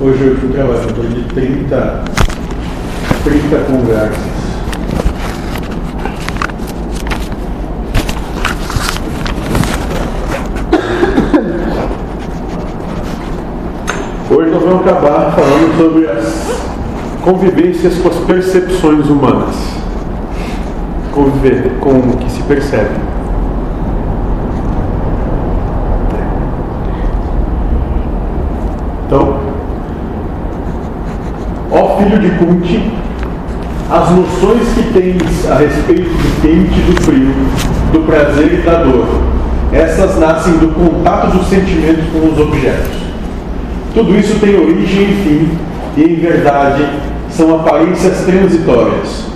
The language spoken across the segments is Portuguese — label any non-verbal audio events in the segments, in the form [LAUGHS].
Hoje eu fui trabalhar em de 30, 30 conversas. Hoje nós vamos acabar falando sobre as convivências com as percepções humanas. Conviver com o que se percebe. Então, filho de Kunti, as noções que tens a respeito do quente e do frio, do prazer e da dor, essas nascem do contato dos sentimentos com os objetos. Tudo isso tem origem e fim, e em verdade são aparências transitórias.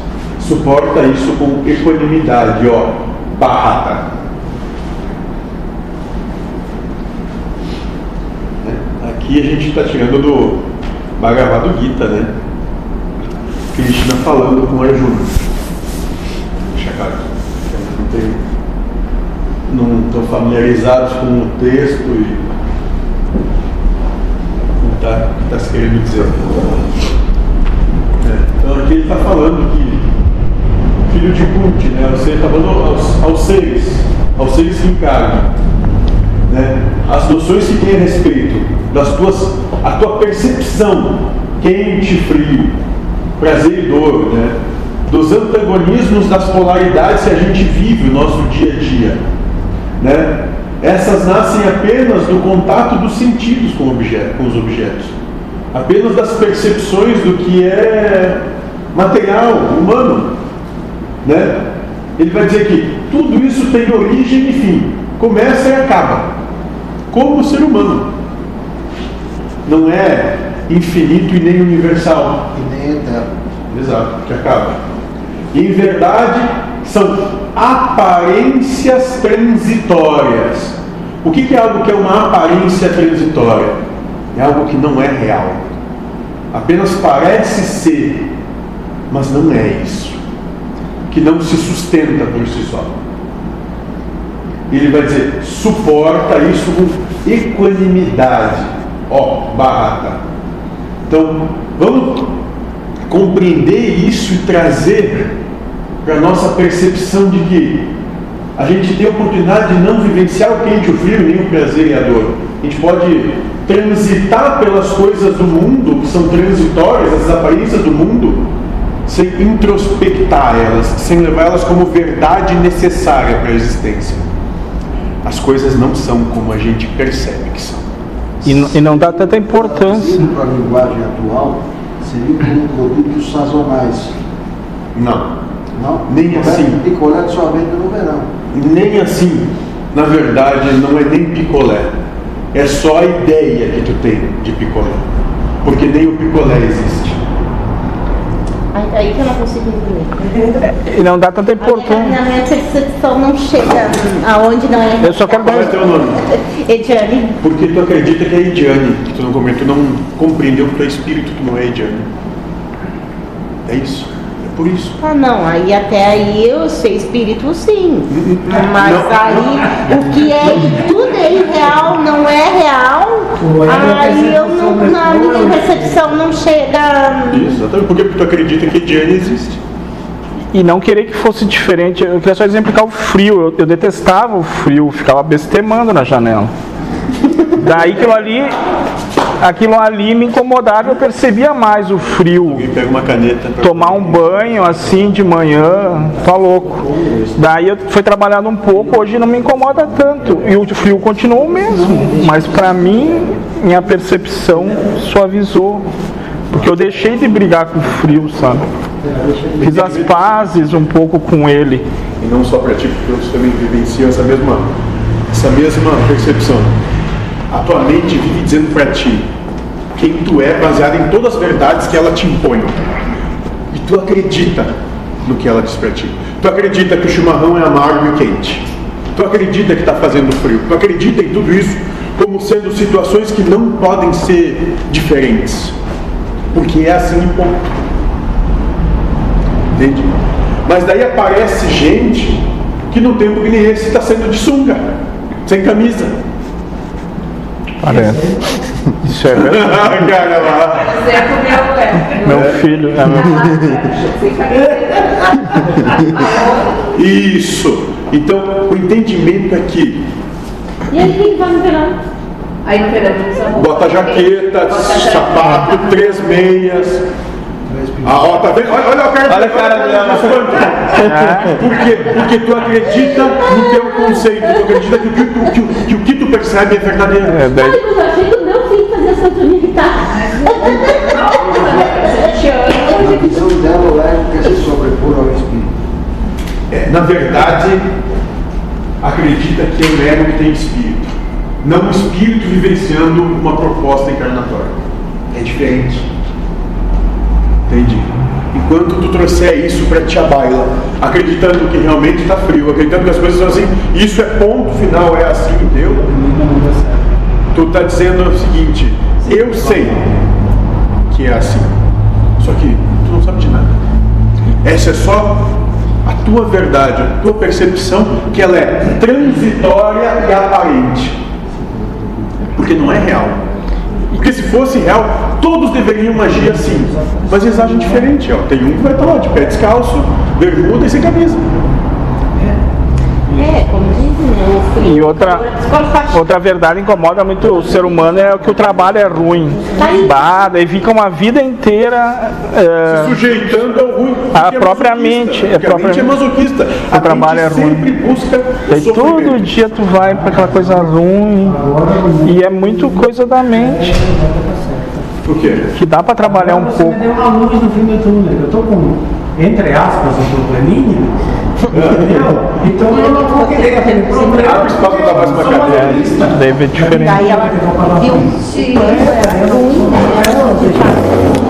Suporta isso com equanimidade, ó, barata. Aqui a gente está tirando do Bhagavad Gita, né? Krishna falando com Arjuna. Deixa claro. Não estão familiarizados com o texto e está tá se querendo dizer. É, então aqui ele está falando que filho de Kunti, né? Você está falando aos, aos seres, aos seres que encarnam. Né? As noções que tem a respeito das tuas, a tua percepção quente, frio, prazer e dor, né? dos antagonismos das polaridades que a gente vive no nosso dia a dia. Né? essas nascem apenas do contato dos sentidos com, objeto, com os objetos, apenas das percepções do que é material, humano. Né? Ele vai dizer que tudo isso tem origem e fim, começa e acaba, como o ser humano. Não é infinito e nem universal. E nem eterno. Exato, que acaba. Em verdade, são aparências transitórias. O que é algo que é uma aparência transitória? É algo que não é real. Apenas parece ser, mas não é isso. Que não se sustenta por si só. Ele vai dizer, suporta isso com equanimidade. Ó, barata. Então, vamos compreender isso e trazer para a nossa percepção de que a gente tem a oportunidade de não vivenciar o quente, o frio, nem o prazer e a dor. A gente pode transitar pelas coisas do mundo, que são transitórias, as aparências do mundo, sem introspectar elas, sem levar elas como verdade necessária para a existência. As coisas não são como a gente percebe que são. E, e não dá tanta importância. Para a linguagem atual, seriam como produtos sazonais. Não. Não? Nem Picolé- assim. Picolé somente no verão. Nem assim, na verdade, não é nem picolé. É só a ideia que tu tem de picolé. Porque nem o picolé existe. Aí, que eu não consigo entender. E não dá tanta A importância. minha, minha percepção não chega aonde não é. Eu só quero Qual é dar. teu nome? Ediane, Porque tu acredita que é Ediane, que tu não comentou, não compreendeu que tu é espírito, tu não é Ediane. É isso. É por isso. ah não, aí até aí eu sei espírito sim. Mas Não. aí o que é tudo é irreal, não é real, aí eu não, na minha percepção não chega. Isso, exatamente. Porque tu acredita que Ediane existe. E não querer que fosse diferente. Eu queria só exemplificar o frio. Eu, eu detestava o frio, ficava bestemando na janela. Daí aquilo ali, aquilo ali me incomodava, eu percebia mais o frio. Tomar um banho assim de manhã, tá louco. Daí eu fui trabalhando um pouco, hoje não me incomoda tanto. E o frio continuou o mesmo. Mas pra mim, minha percepção suavizou. Porque eu deixei de brigar com o frio, sabe? Fiz as pazes um pouco com ele. E não só para ti, porque outros também vivenciam essa mesma, essa mesma percepção. A tua mente vive dizendo para ti quem tu é, baseado em todas as verdades que ela te impõe. E tu acredita no que ela diz para ti. Tu acredita que o chimarrão é amargo e quente. Tu acredita que está fazendo frio. Tu acredita em tudo isso como sendo situações que não podem ser diferentes. Porque é assim e ponto. Entende? Mas daí aparece gente que no tempo que nem esse está saindo de sunga, sem camisa. Parece. Isso é verdade. [LAUGHS] Meu filho, é meu [LAUGHS] Isso. Então, o entendimento é que E aí quem vai no verão? Aí no verão Bota jaqueta. sapato, três meias. Ah, ó, tá vendo? Olha, olha o cara, Olha a cara dela. dela. Por quê? Porque tu acredita no teu conceito, tu acredita que o que, tu- que o- que o que tu percebe é verdadeiro. É, daí- Ai, mas eu achei que o meu filho fazia sintonia guitarra. Na visão dela, ego quer se sobrepor ao espírito. É, na verdade, acredita que é o ego que tem espírito, não o espírito vivenciando uma proposta encarnatória. É diferente. Entende? Enquanto tu trouxer isso para tia baila, acreditando que realmente está frio, acreditando que as coisas são assim, isso é ponto final, é assim, deu? Tu está dizendo o seguinte, eu sei que é assim, só que tu não sabe de nada. Essa é só a tua verdade, a tua percepção, que ela é transitória e aparente. Porque não é real. Porque se fosse real, todos deveriam agir assim. Mas eles agem diferente. Ó. Tem um que vai estar lá de pé descalço, bermuda e sem camisa. É, como dizem, né? O frio. E outra, outra verdade incomoda muito o ser humano é que o trabalho é ruim. Bah, daí fica uma vida inteira. é, Sujeitando ao ruim. Ah, porque é propriamente, é A mente é masoquista. A trabalho é ruim. busca o sofrimento. todo dia tu vai para aquela coisa ruim. E é muito coisa da mente. Por quê? Que dá para trabalhar um Você pouco. me deu uma luz no fim do túnel. Eu estou com, entre aspas, um probleminha. Entendeu? Então eu não vou querer aquele problema. Abre espaço pra mais uma cadeira. É, deve ser diferente. Daí ela viu é né?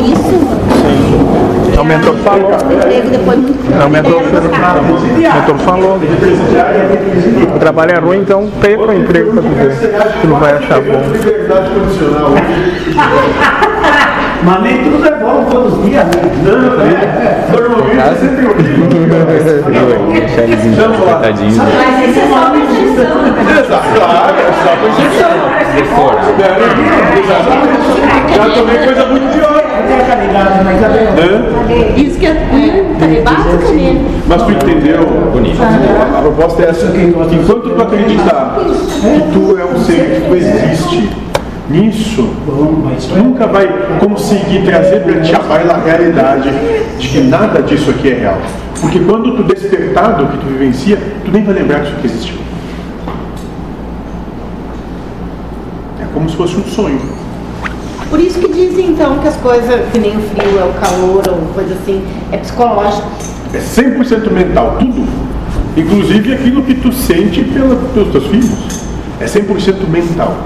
Isso, O mentor falou. É, o mentor, Daí falou. O trabalho é ruim, então perca o emprego para viver. Tu não vai achar bom. Mas nem tudo é bom todos os dias, né? Não, é. Normalmente é sempre horrível. Deixar eles [LAUGHS] Vamos lá. encantadinhos. Mas isso é só percepção. Exato, claro, é só percepção. Decorar. É, Exatamente. Já tomei coisa muito pior. Tem Né? Isso que é hum, basicamente. Mas tu entendeu? Bonito. A proposta é essa. Enquanto tu acreditar que tu é um ser que tu existe nisso, nunca vai conseguir trazer para ti a baila a realidade de que nada disso aqui é real. Porque quando tu despertar do que tu vivencia, tu nem vai lembrar que isso aqui existiu. É como se fosse um sonho. Por isso que dizem então que as coisas, que nem o frio, é o calor ou coisa assim, é psicológico. É 100% mental, tudo. Inclusive aquilo que tu sente pela, pelos teus filhos. É 100% mental.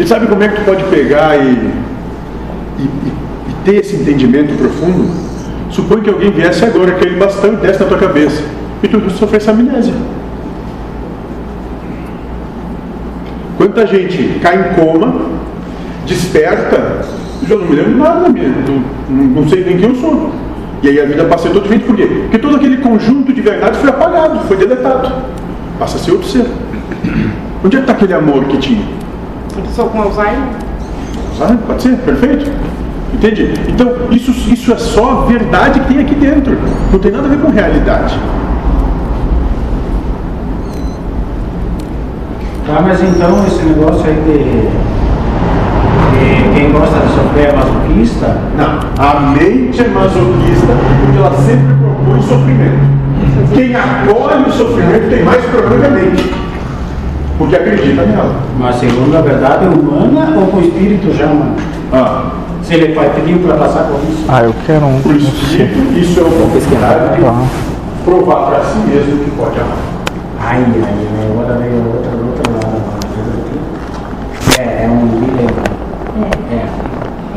E sabe como é que tu pode pegar e, e, e- ter esse entendimento profundo? Supõe que alguém viesse agora, aquele bastão e desse na tua cabeça. E tu sofresse amnésia. Quanta gente cai em coma, desperta, eu não me lembro nada da minha, não, não sei nem quem eu sou. E aí a vida passa a ser diferente, por quê? Porque todo aquele conjunto de verdade foi apagado, foi deletado. Passa a ser outro ser. Onde é que está aquele amor que tinha? A pessoa com Alzheimer. Sabe? Pode ser, perfeito. Entende? Então, isso, isso é só a verdade que tem aqui dentro. Não tem nada a ver com realidade. Tá, mas então esse negócio aí de, de quem gosta de sofrer é masoquista, Não. A mente é masoquista porque ela sempre propõe sofrimento. Quem acolhe o sofrimento tem mais problema que a mente. Porque acredita nela. mas segundo a verdade humana ou com o espírito já, mano? Ah, Se ele vai pedir para passar por isso. Ah, eu quero um. por espírito, isso é o contrário de Tá. provar para si mesmo que pode amar. Ai, ai, ai, agora veio outra, outra lado. É, é um dilema. É.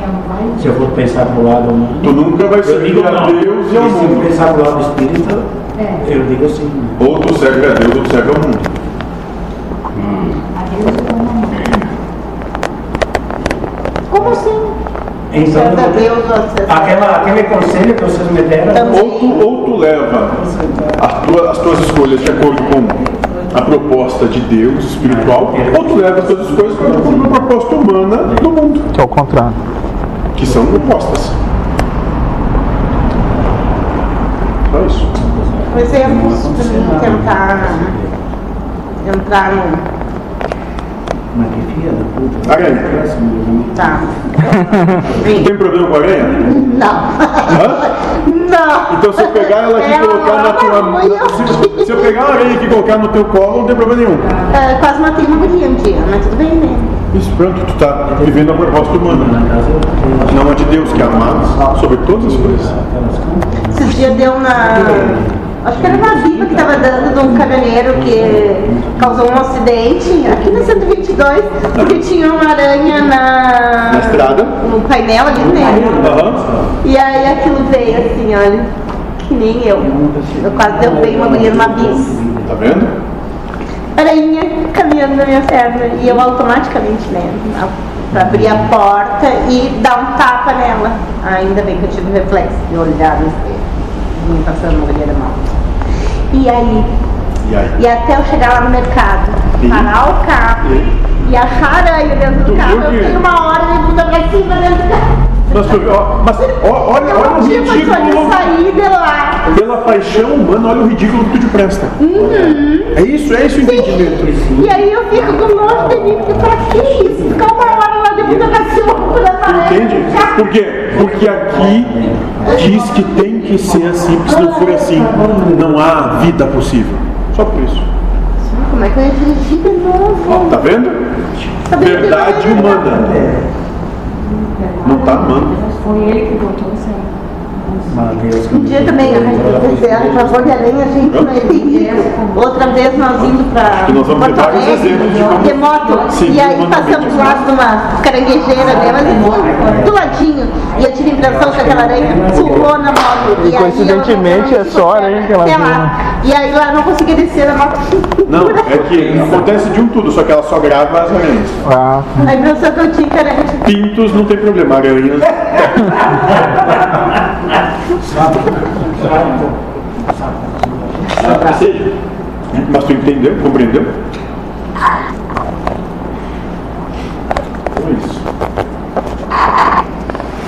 É um. Se eu for pensar pro lado humano. Tu nunca vai Eu servir digo a não. Deus e ao E se eu mundo. pensar pro lado espírita, É. eu digo sim. né? Ou tu serve a Deus ou tu serve ao mundo. A Deus e como amor. Como assim? Então, Certo a Deus, você aquela, aquele conselho que vocês me deram. Então, Ou tu, ou tu leva as tuas, as tuas escolhas de acordo com a proposta de Deus espiritual, ou tu leva todas as coisas para uma proposta humana do mundo, Que é o contrário. que são propostas. Só isso. Por exemplo, se tu não tentar entrar no. Mas que filha da puta. Aranha. Tá. Tem problema com a aranha? Não. Hã? Não. Então se eu pegar ela aqui e colocar na tua se, se eu pegar uma aranha aqui e colocar no teu colo, não tem problema nenhum. É, quase matei uma guria um dia, mas tudo bem, né? Isso, pronto, tu tá vivendo a proposta humana, não a de Deus, que é amado sobre todas as coisas. Esses dias deu na. Acho que era uma viva que estava dando de um caminhoneiro que causou um acidente aqui na 122, porque tinha uma aranha na. Na estrada. No painel ali, né? Aham. E aí aquilo veio assim, olha, que nem eu. Eu quase derrubei uma mulher numa bis. Tá vendo? Aranha caminhando na minha perna. E eu automaticamente, né? Pra abrir a porta e dar um tapa nela. Ainda bem que eu tive o reflexo de olhar no espelho. Não passando uma mulher mal. E aí, E aí? e até eu chegar lá no mercado, E? parar o carro e achar aranha dentro do carro, eu tenho uma hora de bunda pra cima dentro do carro. Mas, mas olha, Eu olha o de ridículo. sair de lá. Pela paixão humana, olha o ridículo que tu te presta. É isso, é isso o entendimento. E aí eu fico com nojo de mim, porque pra que isso? Ficar uma hora Entende? Por quê? Porque aqui diz que tem que ser assim, porque se não for assim, não há vida possível. Só por isso. Como é que eu ia dirigir de novo? Tá vendo? Verdade humana. Não tá amando. Foi ele que botou aí. Mateus. Um dia também, a favor de aranha, gente, não entendi. Outra vez nós indo pra que nós vamos Porto Alegre, de moto, e aí passamos mandamento do lado de uma caranguejeira, né, mas assim, do ladinho, e eu tive a impressão que aquela aranha pulou na moto. E aí ela coincidentemente é só a aranha que ela viu, lá. né? E aí lá não conseguia descer na moto. Não, é que acontece de um tudo, só que ela só grava as aranhas. Ah, A impressão que eu tinha era Pintos não tem problema, aranhas. [LAUGHS] Mas tu entendeu? Compreendeu? Então é isso.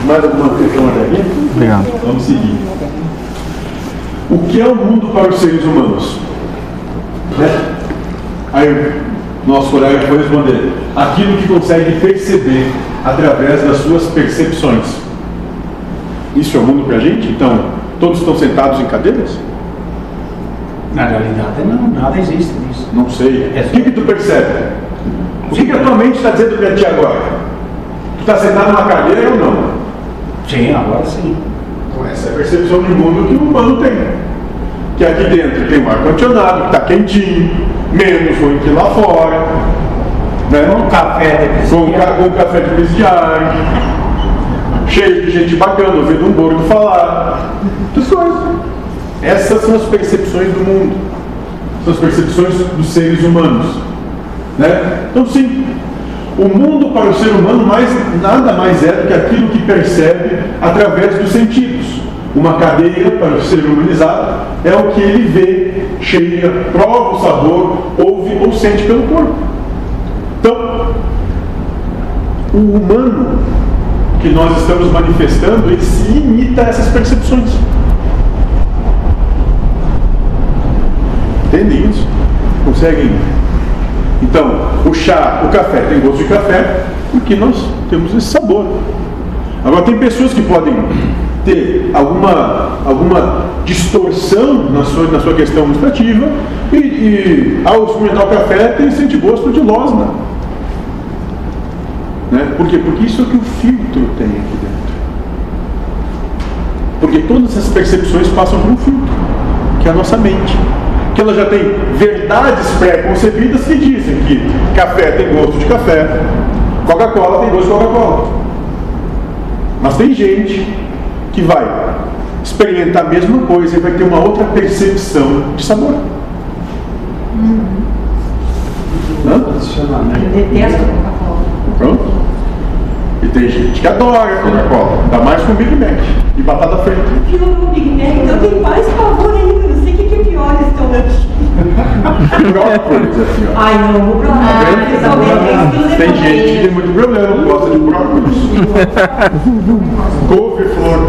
Mais alguma questão até aqui? obrigado. Vamos seguir. O que é o mundo para os seres humanos? Né? Aí, nosso colega foi responder: aquilo que consegue perceber através das suas percepções. Isso é o mundo para a gente? Então, todos estão sentados em cadeiras? Na realidade, não, nada existe disso. Não sei. O que, que tu percebe? O que, que a tua mente está dizendo para ti agora? Tu está sentado numa cadeira ou não? Sim, agora sim. Então, essa é a percepção de mundo que o humano tem. Que aqui dentro tem um ar-condicionado, que está quentinho, menos ruim que lá fora. Né? Um café de Com, ca- com café de presidiário, cheio de gente bacana, ouvindo um gordo falar. Essas coisas. Essas são as percepções do mundo. São as percepções dos seres humanos. Né? Então, sim, o mundo para o ser humano mais, nada mais é do que aquilo que percebe através dos sentidos. Uma cadeira para o ser humanizado é o que ele vê, cheira, prova o sabor, ouve ou sente pelo corpo. Então, o humano que nós estamos manifestando, ele se limita a essas percepções. Entendem isso? Conseguem? Então, o chá, o café tem gosto de café porque nós temos esse sabor. Agora, tem pessoas que podem ter alguma, alguma distorção na sua, na sua questão gustativa e, e ao experimentar o café tem sente gosto de losna. Né? Por quê? Porque isso é o que o filtro tem aqui dentro. Porque todas essas percepções passam por um filtro, que é a nossa mente. Que ela já tem verdades pré-concebidas que dizem que café tem gosto de café, Coca-Cola tem gosto de Coca-Cola. Mas tem gente que vai experimentar a mesma coisa e vai ter uma outra percepção de sabor. Hã? Posicionamento. Eu detesto Coca-Cola. Pronto. E tem gente que adora Coca-Cola, ainda mais com Big Mac e batata frita. Eu amo Big Mac, então eu tenho mais pavor ainda, não sei o que que é pior. olha esse teu lanchinho. Brócolis aqui, ó. Ai, não, o brócolis, principalmente, tem Tem gente que tem muito problema, não gosta de brócolis. [LAUGHS] Couve-flor,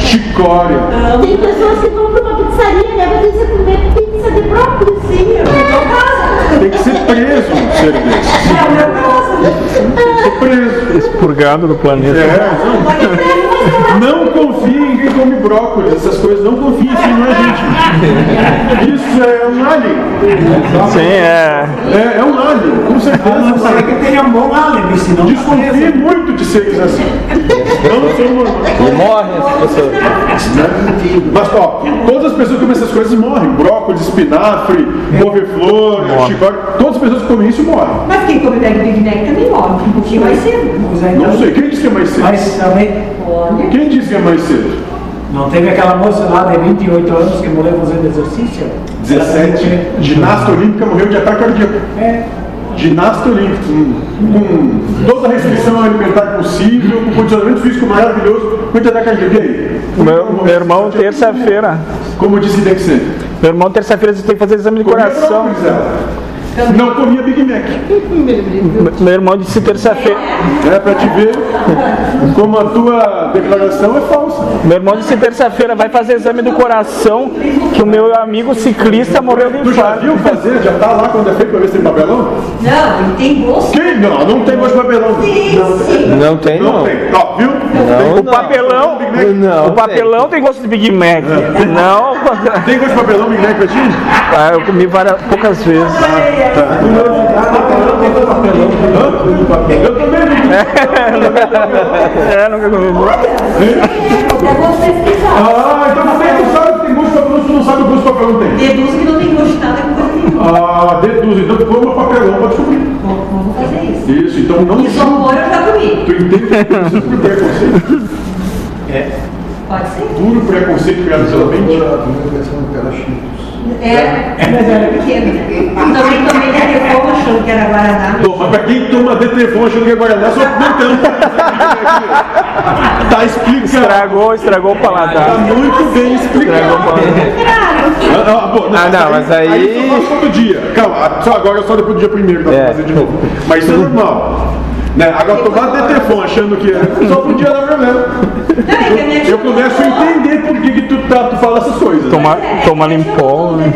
chicória. Tem pessoas que vão pra uma pizzaria, né? Mas você comer pizza de brócolis. Sim, eu não caso. Tem que ser preso um [LAUGHS] ser desse. É. Tem que ser preso. Expurgado do planeta. É, não, não confie em quem come brócolis, essas coisas, não confie, isso não é gente. Isso é um alien. Sim, é. É, é um alien, com A não certeza. ser que tenha um bom álibi, senão tá Desconfie preso. muito de seres assim. Não são normais. E morrem as pessoas. Mas, ó, todas as pessoas que comem essas coisas morrem. Brócolis, espinafre, couve-flor, chicória. Todas as pessoas que comem isso morrem. Mas quem come Big Big Mac também morre, um pouquinho mais cedo. Não sei, quem disse que é mais cedo? Mas também. Quem disse que é mais cedo? não teve aquela moça lá de 28 anos que morreu fazendo exercício? 17. Ginasta olímpica morreu de ataque cardíaco. É. Ginasta olímpica, com, com toda a restrição alimentar possível, com condicionamento físico maravilhoso, ataque cardíaco. E aí? Meu, meu irmão, terça-feira. Como disse tem que ser? Meu irmão, terça-feira, tem que fazer exame de coração. Não comia Big Mac. Meu irmão disse terça-feira. É pra te ver como a tua declaração é falsa. Meu irmão disse terça-feira vai fazer exame do coração que o meu amigo ciclista morreu de Tu já infarto. viu fazer? Já tá lá quando é feito pra ver se tem papelão? Não, ele tem gosto. Quem? Não, não tem mais papelão. Sim, sim. Não tem, Não não. tem. Ó, viu? Não, O papelão, Não, o papelão tem gosto de Big Mac. Não, Tem gosto de papelão Big Mac pra ti? ah, eu comi várias, poucas vezes. Eu também não. É, nunca. Ah, então você não sabe que tem gosto de papelão, você não sabe o gosto de papelão tem. Deduzo que não tem gosto de nada com. Ah, deduz, então coma papelão pra descobrir. Vamos fazer isso. Isso, então não Isopor eu já comi. Tu entende que isso é preconceito? Pode ser? Puro preconceito criado pela mente. É, mas era pequeno, né? Também tomei Detefon achando que era Guaraná. Toma, pra quem toma Detrefon achando que é Guaraná, só comentando. [LAUGHS] Tá explicado. Estragou, estragou o Tá paladar. muito bem explicado. Estragou o paladar. Ah, ah, bom, não, Ah, não, mas aí- Aí faço todo dia. Calma, só agora só depois do dia primeiro dá pra É. fazer de novo. Mas isso é normal. Né? Agora tomar Detrefon achando que é. Só podia dar problema. É Eu começo a entender por que, que tu, tá, tu fala essas coisas. Toma, toma limpol, né?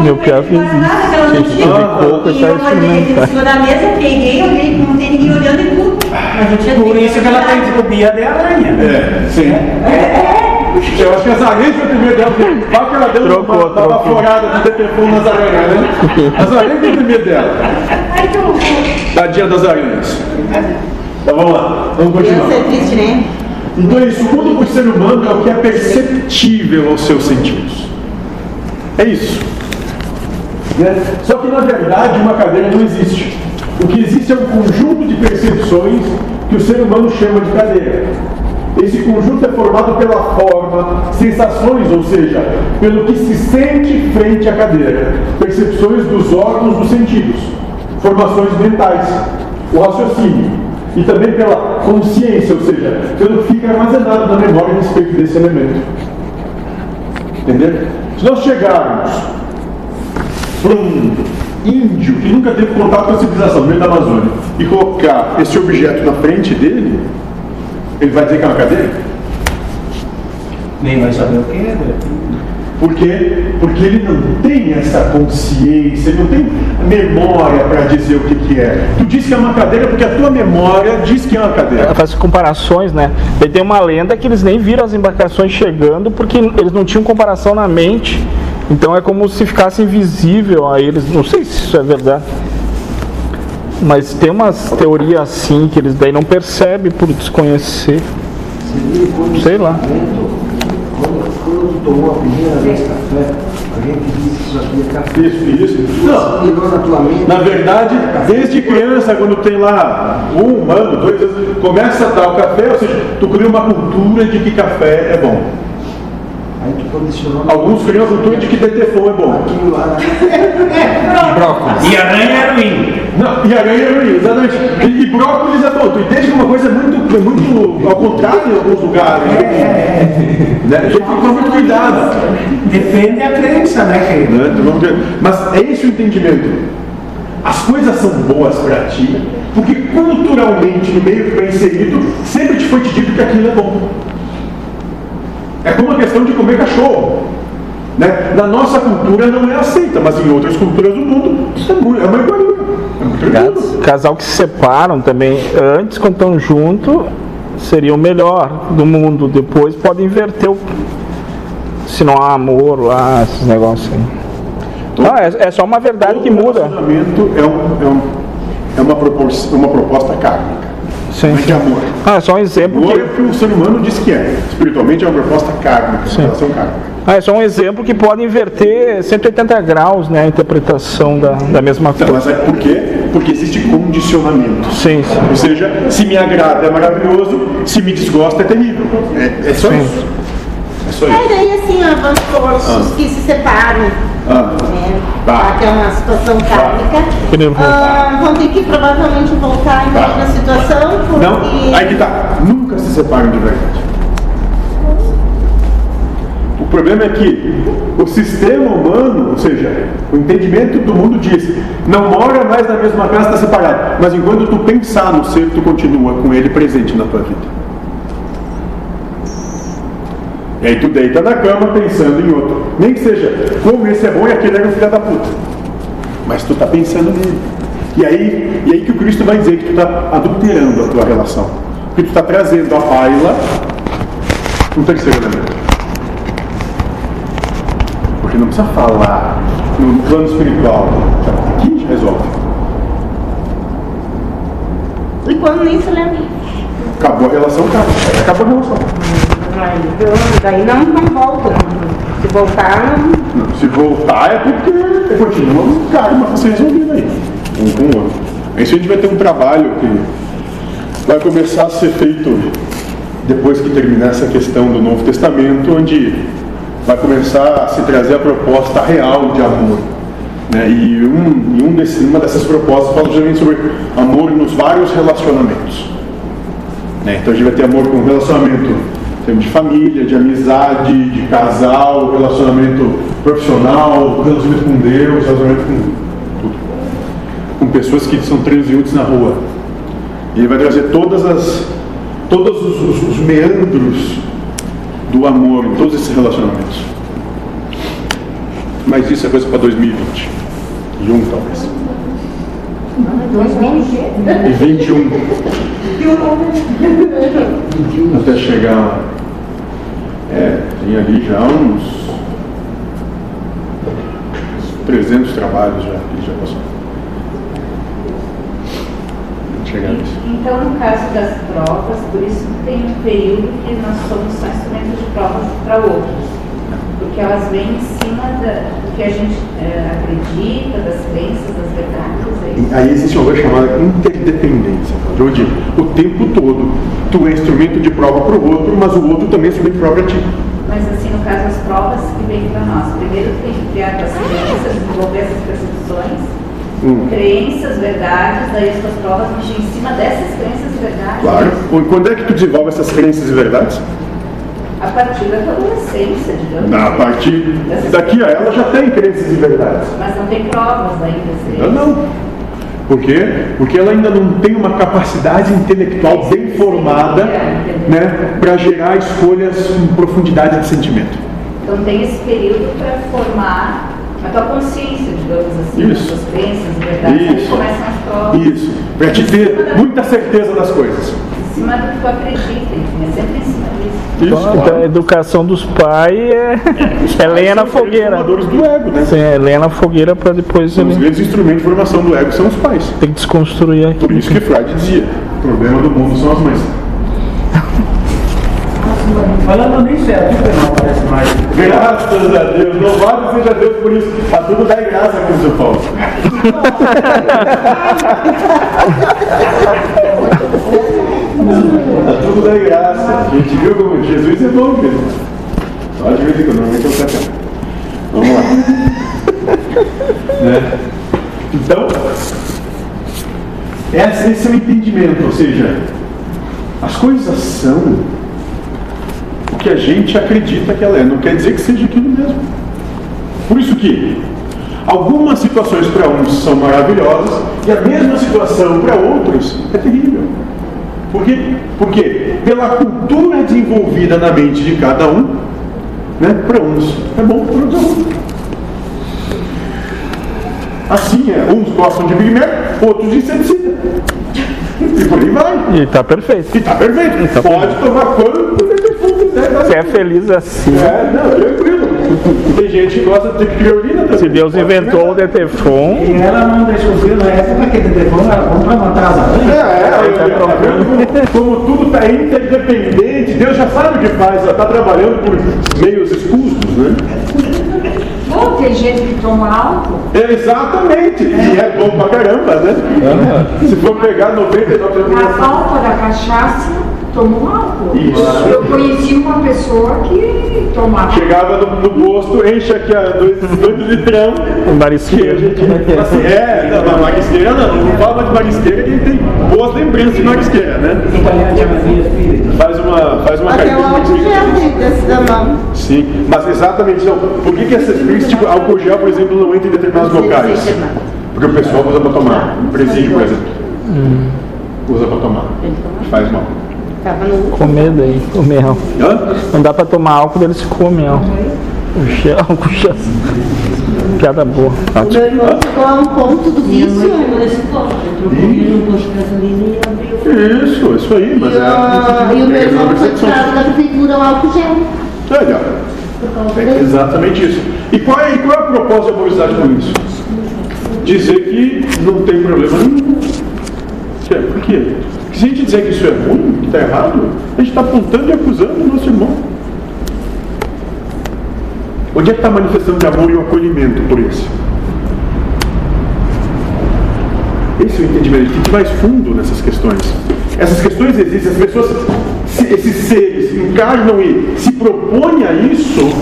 Meu pior fez isso. Gente, de coco e E tá eu olhei em da mesa, peguei, olhei, não tem ninguém olhando e tudo. Por isso que ela tem fobia de aranha. É, sim. Eu acho que essa aranha foi a primeira dela. Fala que ela deu Trocou, uma, uma trocou. baforada de Detrefon nas aranhas, né? As aranhas tem primeiro dela. Ai, que horror. Tadinha das aranhas. Então vamos lá, vamos continuar. Isso é triste, né? Então isso, o mundo para o ser humano é o que é perceptível aos seus sentidos. É isso. Né? Só que na verdade uma cadeira não existe. O que existe é um conjunto de percepções que o ser humano chama de cadeira. Esse conjunto é formado pela forma, sensações, ou seja, pelo que se sente frente à cadeira, percepções dos órgãos dos sentidos, formações mentais, o raciocínio, e também pela consciência, ou seja, fica armazenado na memória a respeito desse elemento. Entendeu? Se nós chegarmos para um índio que nunca teve contato com a civilização no meio da Amazônia e colocar esse objeto na frente dele, ele vai dizer que é uma cadeira? Nem vai saber o que é. Por quê? Porque ele não tem essa consciência, ele não tem memória para dizer o que, que é. Tu diz que é uma cadeira porque a tua memória diz que é uma cadeira. Ela faz comparações, né? Daí tem uma lenda que eles nem viram as embarcações chegando porque eles não tinham comparação na mente. Então é como se ficasse invisível a eles. Não sei se isso é verdade. Mas tem umas teorias assim que eles daí não percebem por desconhecer. Sei lá. Tomou a primeira vez café, a gente disse que é café. Isso, isso. Não, Virou na tua mente. Na verdade, desde criança, quando tem lá um ano, dois anos, começa a dar o café, ou seja, tu cria uma cultura de que café é bom. Aí tu condicionou Alguns criam a cultura de que detefon é bom. aquilo lá. [LAUGHS] Brócolis. E aranha é ruim. Não, e aranha é ruim, exatamente. E, e brócolis é bom. Tu entende que uma coisa é muito é muito ao contrário em alguns lugares. Né? A gente tem que tomar muito cuidado. Depende da crença, né, querido? né? Mas é esse o entendimento. As coisas são boas para ti, porque culturalmente, no meio que foi inserido, sempre te foi te dito que aquilo é bom. É como a questão de comer cachorro. Né? Na nossa cultura não é aceita, mas em outras culturas do mundo isso é, muito, é uma iguaria. É. Casal que se separam também, antes quando estão juntos, seria o melhor do mundo. Depois pode inverter o. Se não há amor lá, esses negócios aí. Não, é, é só uma verdade que muda. relacionamento é, um, é, um, é uma, propor- uma proposta kármica. Sim. Não é de amor. Ah, é só um exemplo Amor é que. o que o ser humano diz que é. Espiritualmente é uma proposta kármica, uma relação kármica. Ah, é só um exemplo que pode inverter 180 graus né, a interpretação da, da mesma coisa. mas é por quê? Porque existe condicionamento. Sim, sim. Ou seja, se me agrada é maravilhoso, se me desgosta é terrível. É, é só Sim. isso. É só É, isso. daí assim, ó, vamos supor, os que se separam, Ah. né? Tá. Tá, que é uma situação kármica, voltar. ah, vão ter que provavelmente voltar em Tá. outra situação, porque... Não, aí que tá. Nunca se separam de verdade. O problema é que o sistema humano, ou seja, o entendimento do mundo diz, não mora mais na mesma casa, está separado. Mas enquanto tu pensar no ser, tu continua com ele presente na tua vida. E aí tu deita na cama pensando em outro. Nem que seja, como esse é bom e aquele era um filho da puta. Mas tu tá pensando nele. E aí, e aí que o Cristo vai dizer que tu está adulterando a tua relação. Que tu está trazendo à baila um terceiro elemento. Porque não precisa falar no plano espiritual. Já- Aqui a gente resolve. E quando nem se lembra. Acabou a relação, acaba. Acabou a relação. Então, daí não, não volta. não. Se voltar, não. Se voltar é porque continua um karma para ser resolvido aí. Um com o outro. Aí a gente vai ter um trabalho que vai começar a ser feito depois que terminar essa questão do Novo Testamento, onde vai começar a se trazer a proposta real de amor. Né? E, um, e um desse, uma dessas propostas fala justamente sobre amor nos vários relacionamentos. Né? Então a gente vai ter amor com relacionamento de família, de amizade, de casal, relacionamento profissional, relacionamento com Deus, relacionamento com tudo. Com pessoas que são transeuntes na rua. E ele vai trazer todas as todos os, os- os meandros do amor em todos esses relacionamentos. Mas isso é coisa para 2020. E um talvez. E 21. Até chegar lá. É, tem ali já uns 300 trabalhos já que já passou. Chegar. Então, no caso das provas, por isso tem um período que nós somos só instrumentos de provas para outros. Porque elas vêm em cima da- do que a gente eh, acredita, das crenças, das verdades. É. Aí existe uma coisa chamada interdependência, onde o tempo todo tu é instrumento de prova para o outro, mas o outro também é instrumento de prova para ti. Mas assim, no caso, as provas que vêm para nós, primeiro tem que criar as crenças, desenvolver essas percepções, Hum. crenças, verdades, daí as tuas provas mexem em cima dessas crenças e verdades. Claro. E Quando é que tu desenvolve essas crenças e verdades? A partir da adolescência, digamos. A partir daqui a ela já tem crenças e verdades. Mas não tem provas ainda. assim. Não, não. Por quê? Porque ela ainda não tem uma capacidade intelectual bem formada né, para gerar escolhas com profundidade de sentimento. Então tem esse período para formar a tua consciência, digamos assim, Isso. as tuas crenças verdades, Isso. começam as provas. Isso. Para te ter muita certeza das coisas. Em cima do que tu acredita, enfim, é sempre em cima disso. Isso, Então, então, a educação dos pais é, é lenha na os fogueira. formadores do ego, né? Sim, é lenha na fogueira para depois Os grandes instrumentos de formação do ego são os pais. tem que desconstruir Por aquilo. isso que Freud dizia: o problema do mundo são as mães. Falando nisso, é a tua que não aparece mais. Graças a Deus, louvado seja Deus por isso. A tudo dá graça com o seu Paulo. [LAUGHS] A tudo dá graça. A gente viu como Jesus é bom mesmo. Só de vez em quando, normalmente é o café. Vamos lá. Né? Então, esse é o entendimento, ou seja, As coisas são o que a gente acredita que ela é, não quer dizer que seja aquilo mesmo. Por isso que algumas situações para uns são maravilhosas e a mesma situação para outros é terrível. Por quê? Porque pela cultura desenvolvida na mente de cada um, né, para uns é bom, para outros é. Assim é, uns gostam de Big Mac, outros de inseticida. E por aí vai. E tá perfeito. E tá perfeito. Tá Pode tomar quanto defunto quiser. Você é feliz assim. É, não, tranquilo. Tem gente que gosta de criolina também. Se Deus inventou o Detefon, E ela não deixou ver na época que ele telefone era bom para matar as É, aranhas. é, Tá eu- tá como, como tudo está interdependente, Deus já sabe o que faz, está trabalhando por meios escusos, né? Bom, tem gente que toma álcool. É, exatamente, e é bom pra caramba, né? Se for pegar 99% Na falta da cachaça, toma um álcool. Isso. Eu conheci uma pessoa que tomava. Chegava no, no posto, enche aqui a dois, dois litrão. Que a marisqueiro. gente, assim, é, não, não, marisqueira não, não fala de marisqueira, quem tem boas lembranças de marisqueira, né? Faz uma, faz uma Até o cartinha de álcool gel marisqueira. tem desse da mão. Sim, mas exatamente não. Por que, que essas, que esse tipo, álcool gel, por exemplo, não entra em determinados locais? Porque o pessoal usa para tomar. Presídio, por exemplo. Usa para tomar. Faz mal. Tava no Com medo aí, o mel. Hã? Não dá pra tomar álcool dele se com mel. O gel, o gel. Piada boa. O meu irmão chegou a um ponto do vício. Isso, isso aí, E, mas é. o- e o meu irmão foi tirado da prefeitura o álcool gel. Legal. Por causa É exatamente isso. E qual é, e qual é o propósito da amorosidade com isso? Dizer que não tem problema nenhum. É, Por quê? Se a gente dizer que isso é ruim, que está errado, a gente está apontando e acusando o nosso irmão. Onde é que está a manifestação de amor e o acolhimento por esse? Esse é o entendimento. A gente mais fundo nessas questões. Essas questões existem, as pessoas, se- esses seres encarnam e se propõem a isso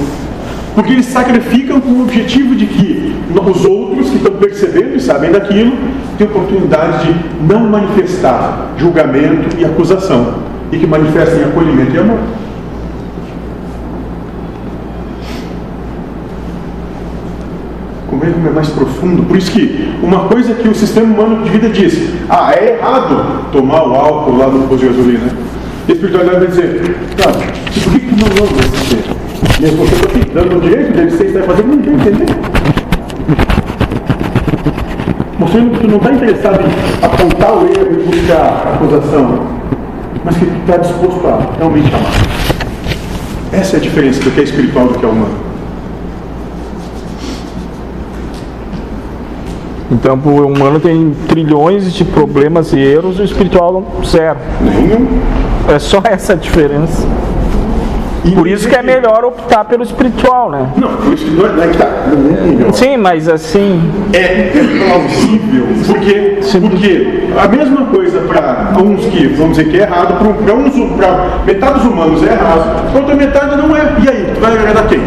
porque eles sacrificam com o objetivo de que os outros que estão percebendo e sabem daquilo tenham oportunidade de não manifestar julgamento e acusação e que manifestem acolhimento e amor. Como é mais profundo. Por isso que uma coisa que o sistema humano de vida diz, ah, é errado tomar o álcool lá no posto de gasolina. E a espiritualidade vai dizer, e por que não esse ser? E você está tentando o direito dele ser está fazendo, não quer entender. Mostrando que tu não está interessado em apontar o erro e buscar a acusação, mas que tu está disposto a realmente amar. Essa é a diferença do que é espiritual do que é humano. Então o humano tem trilhões de problemas e erros e o espiritual zero. Nenhum. É só [LAUGHS] essa a diferença. Por isso que é melhor optar pelo espiritual, né? Não, por isso que não é, não é que tá. Não é, Sim, mas assim, é plausível, porque, porque a mesma coisa para uns que vamos dizer que é errado, para uns, para metade dos humanos é errado, para outra metade não é. E aí, tu vai agradar quem?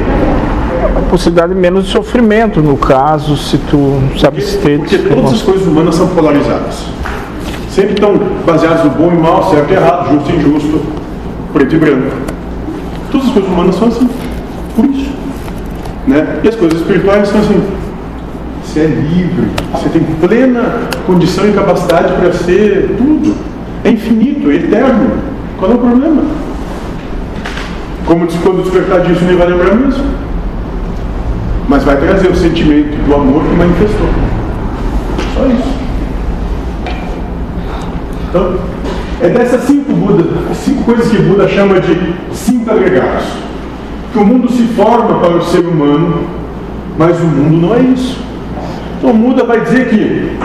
a possibilidade de menos sofrimento, no caso, se tu se abster Porque de todas as coisas humanas são polarizadas. Sempre estão baseadas no bom e mal, certo e errado, justo e injusto, preto e branco. Todas as coisas humanas são assim. Por isso. Né? E as coisas espirituais são assim. Você é livre, você tem plena condição e capacidade para ser tudo. É infinito, é eterno. Qual é o problema? Como quando despertar disso, nem vai lembrar mesmo. Mas vai trazer o sentimento do amor que manifestou. Só isso. Então, é dessas cinco Budas, cinco coisas que Buda chama de agregados. Que o mundo se forma para o ser humano, mas o mundo não é isso. Então o Buda vai dizer que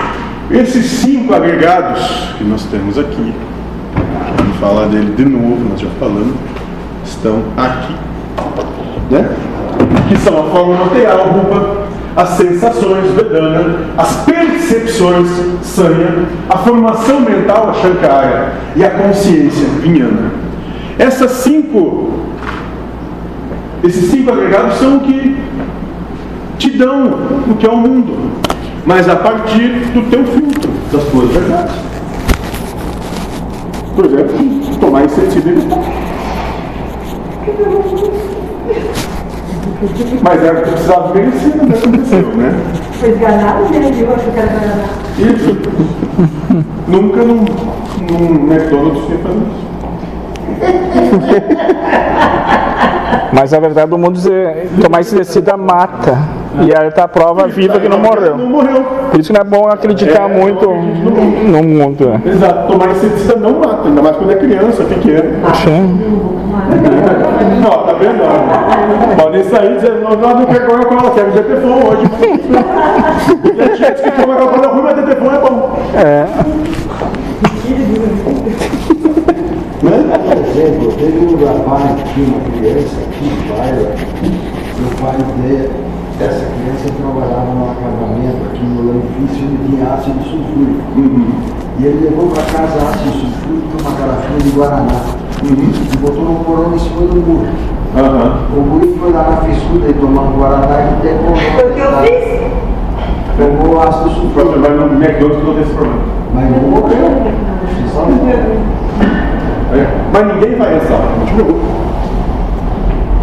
esses cinco agregados que nós temos aqui, vamos falar dele de novo, nós já falamos, estão aqui. Né? Que são a forma material, rupa, as sensações, vedana, as percepções, sanya, a formação mental, a shankara, e a consciência, vinhana. Essas cinco, esses cinco agregados são o que te dão o que é o mundo, mas a partir do teu filtro, das tuas verdades. Por exemplo, tomar inseticida e. Mas era o que precisava medicina, não aconteceu, né? Foi enganado, né? Eu acho que era enganado. Isso. Nunca num, num McDonald's tinha fazer isso. [LAUGHS] Mas a verdade do mundo é tomar inseticida mata. E aí tá a prova viva que não morreu. Não morreu. Por isso que não é bom acreditar É, muito eu acredito no mundo. no mundo. né? Exato, tomar inseticida não mata, ainda mais quando é criança, pequeno. Sim. [LAUGHS] Não, tá vendo? Podem sair dizendo, não, não, não quero Coca-Cola, quero Detefon hoje. Porque a tia disse que Coca-Cola é ruim, mas Detefon é bom. É. Por exemplo, teve um rapaz que tinha uma criança aqui, Baila, e o pai de, dessa criança trabalhava num acampamento aqui no Lanfício e tinha ácido sulfúrico. E ele levou para casa ácido sulfúrico e uma garrafinha de Guaraná. E botou no porão em cima do muro. Aham. O guri foi lá na fissuda e tomou um Guaraná e decolou. Foi o que eu fiz. Pegou ácido Você sulfúrico. vai no McDonald's tem esse problema. Mas não morreu. Você sabe? É. Mas ninguém vai rezar, continua.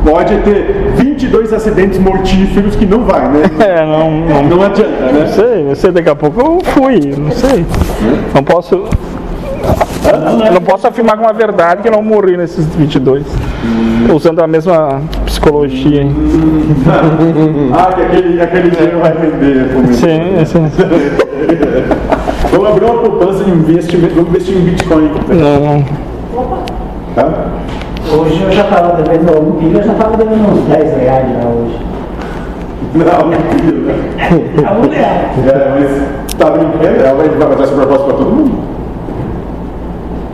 Pode ter 22 acidentes mortíferos que não vai, né? [LAUGHS] É, não, não, Não adianta, não né? sei, não sei, daqui a pouco eu fui, não sei. Não posso. eu Não posso afirmar com a verdade que eu não morri nesses 22. Usando a mesma psicologia. hein? [LAUGHS] Ah, que aquele, aquele dinheiro vai render. comigo. Sim, sim. [LAUGHS] Vamos abrir uma poupança de investimento, vamos investir em Bitcoin. Não, não. Tá? Hoje eu já estava devendo, um eu já estava devendo uns 10 reais já hoje. Não, mentira. [LAUGHS] A mulher. É, mas tá brincando, ela vai vai fazer essa proposta para todo mundo.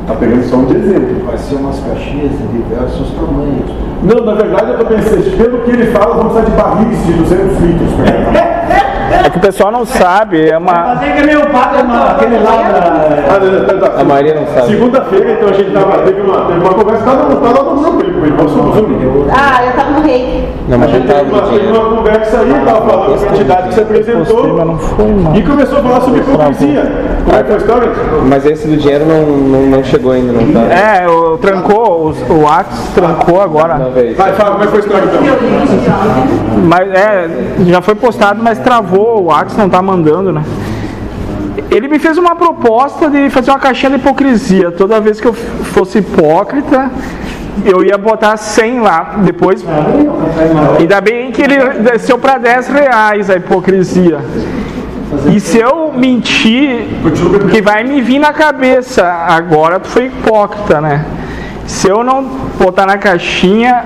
Tá pegando só um de exemplo. Vai ser umas caixinhas de diversos tamanhos. Não, na verdade eu tô pensando, pelo que ele fala, vamos precisar de barris de 200 litros. [LAUGHS] É que o pessoal não sabe, é uma. Mas é que meu padre, uma- aquele lá. Ah. A maioria não sabe. Segunda-feira, então a gente tava, teve uma, teve uma conversa, tá lá no grupo, ele, ele passou no Zoom. Ah, eu tava no rei. Não, mas A não gente teve tava uma, teve conversa aí, tava falando a quantidade que mas apresentou não foi, não. e começou a falar sobre hipocrisia. Como é que foi a história? Mas esse do dinheiro não, não, não chegou ainda, não tá? É, o trancou, o, o Atos trancou agora. Vai, fala como é que foi a história então. Mas é, já foi postado, mas travou, o Atos não tá mandando, né? Ele me fez uma proposta de fazer uma caixinha de hipocrisia. Toda vez que eu fosse hipócrita, eu ia botar 100 lá. Depois, ainda bem que ele desceu para 10 reais a hipocrisia. E se eu mentir, que vai me vir na cabeça, agora tu foi hipócrita, né? Se eu não botar na caixinha,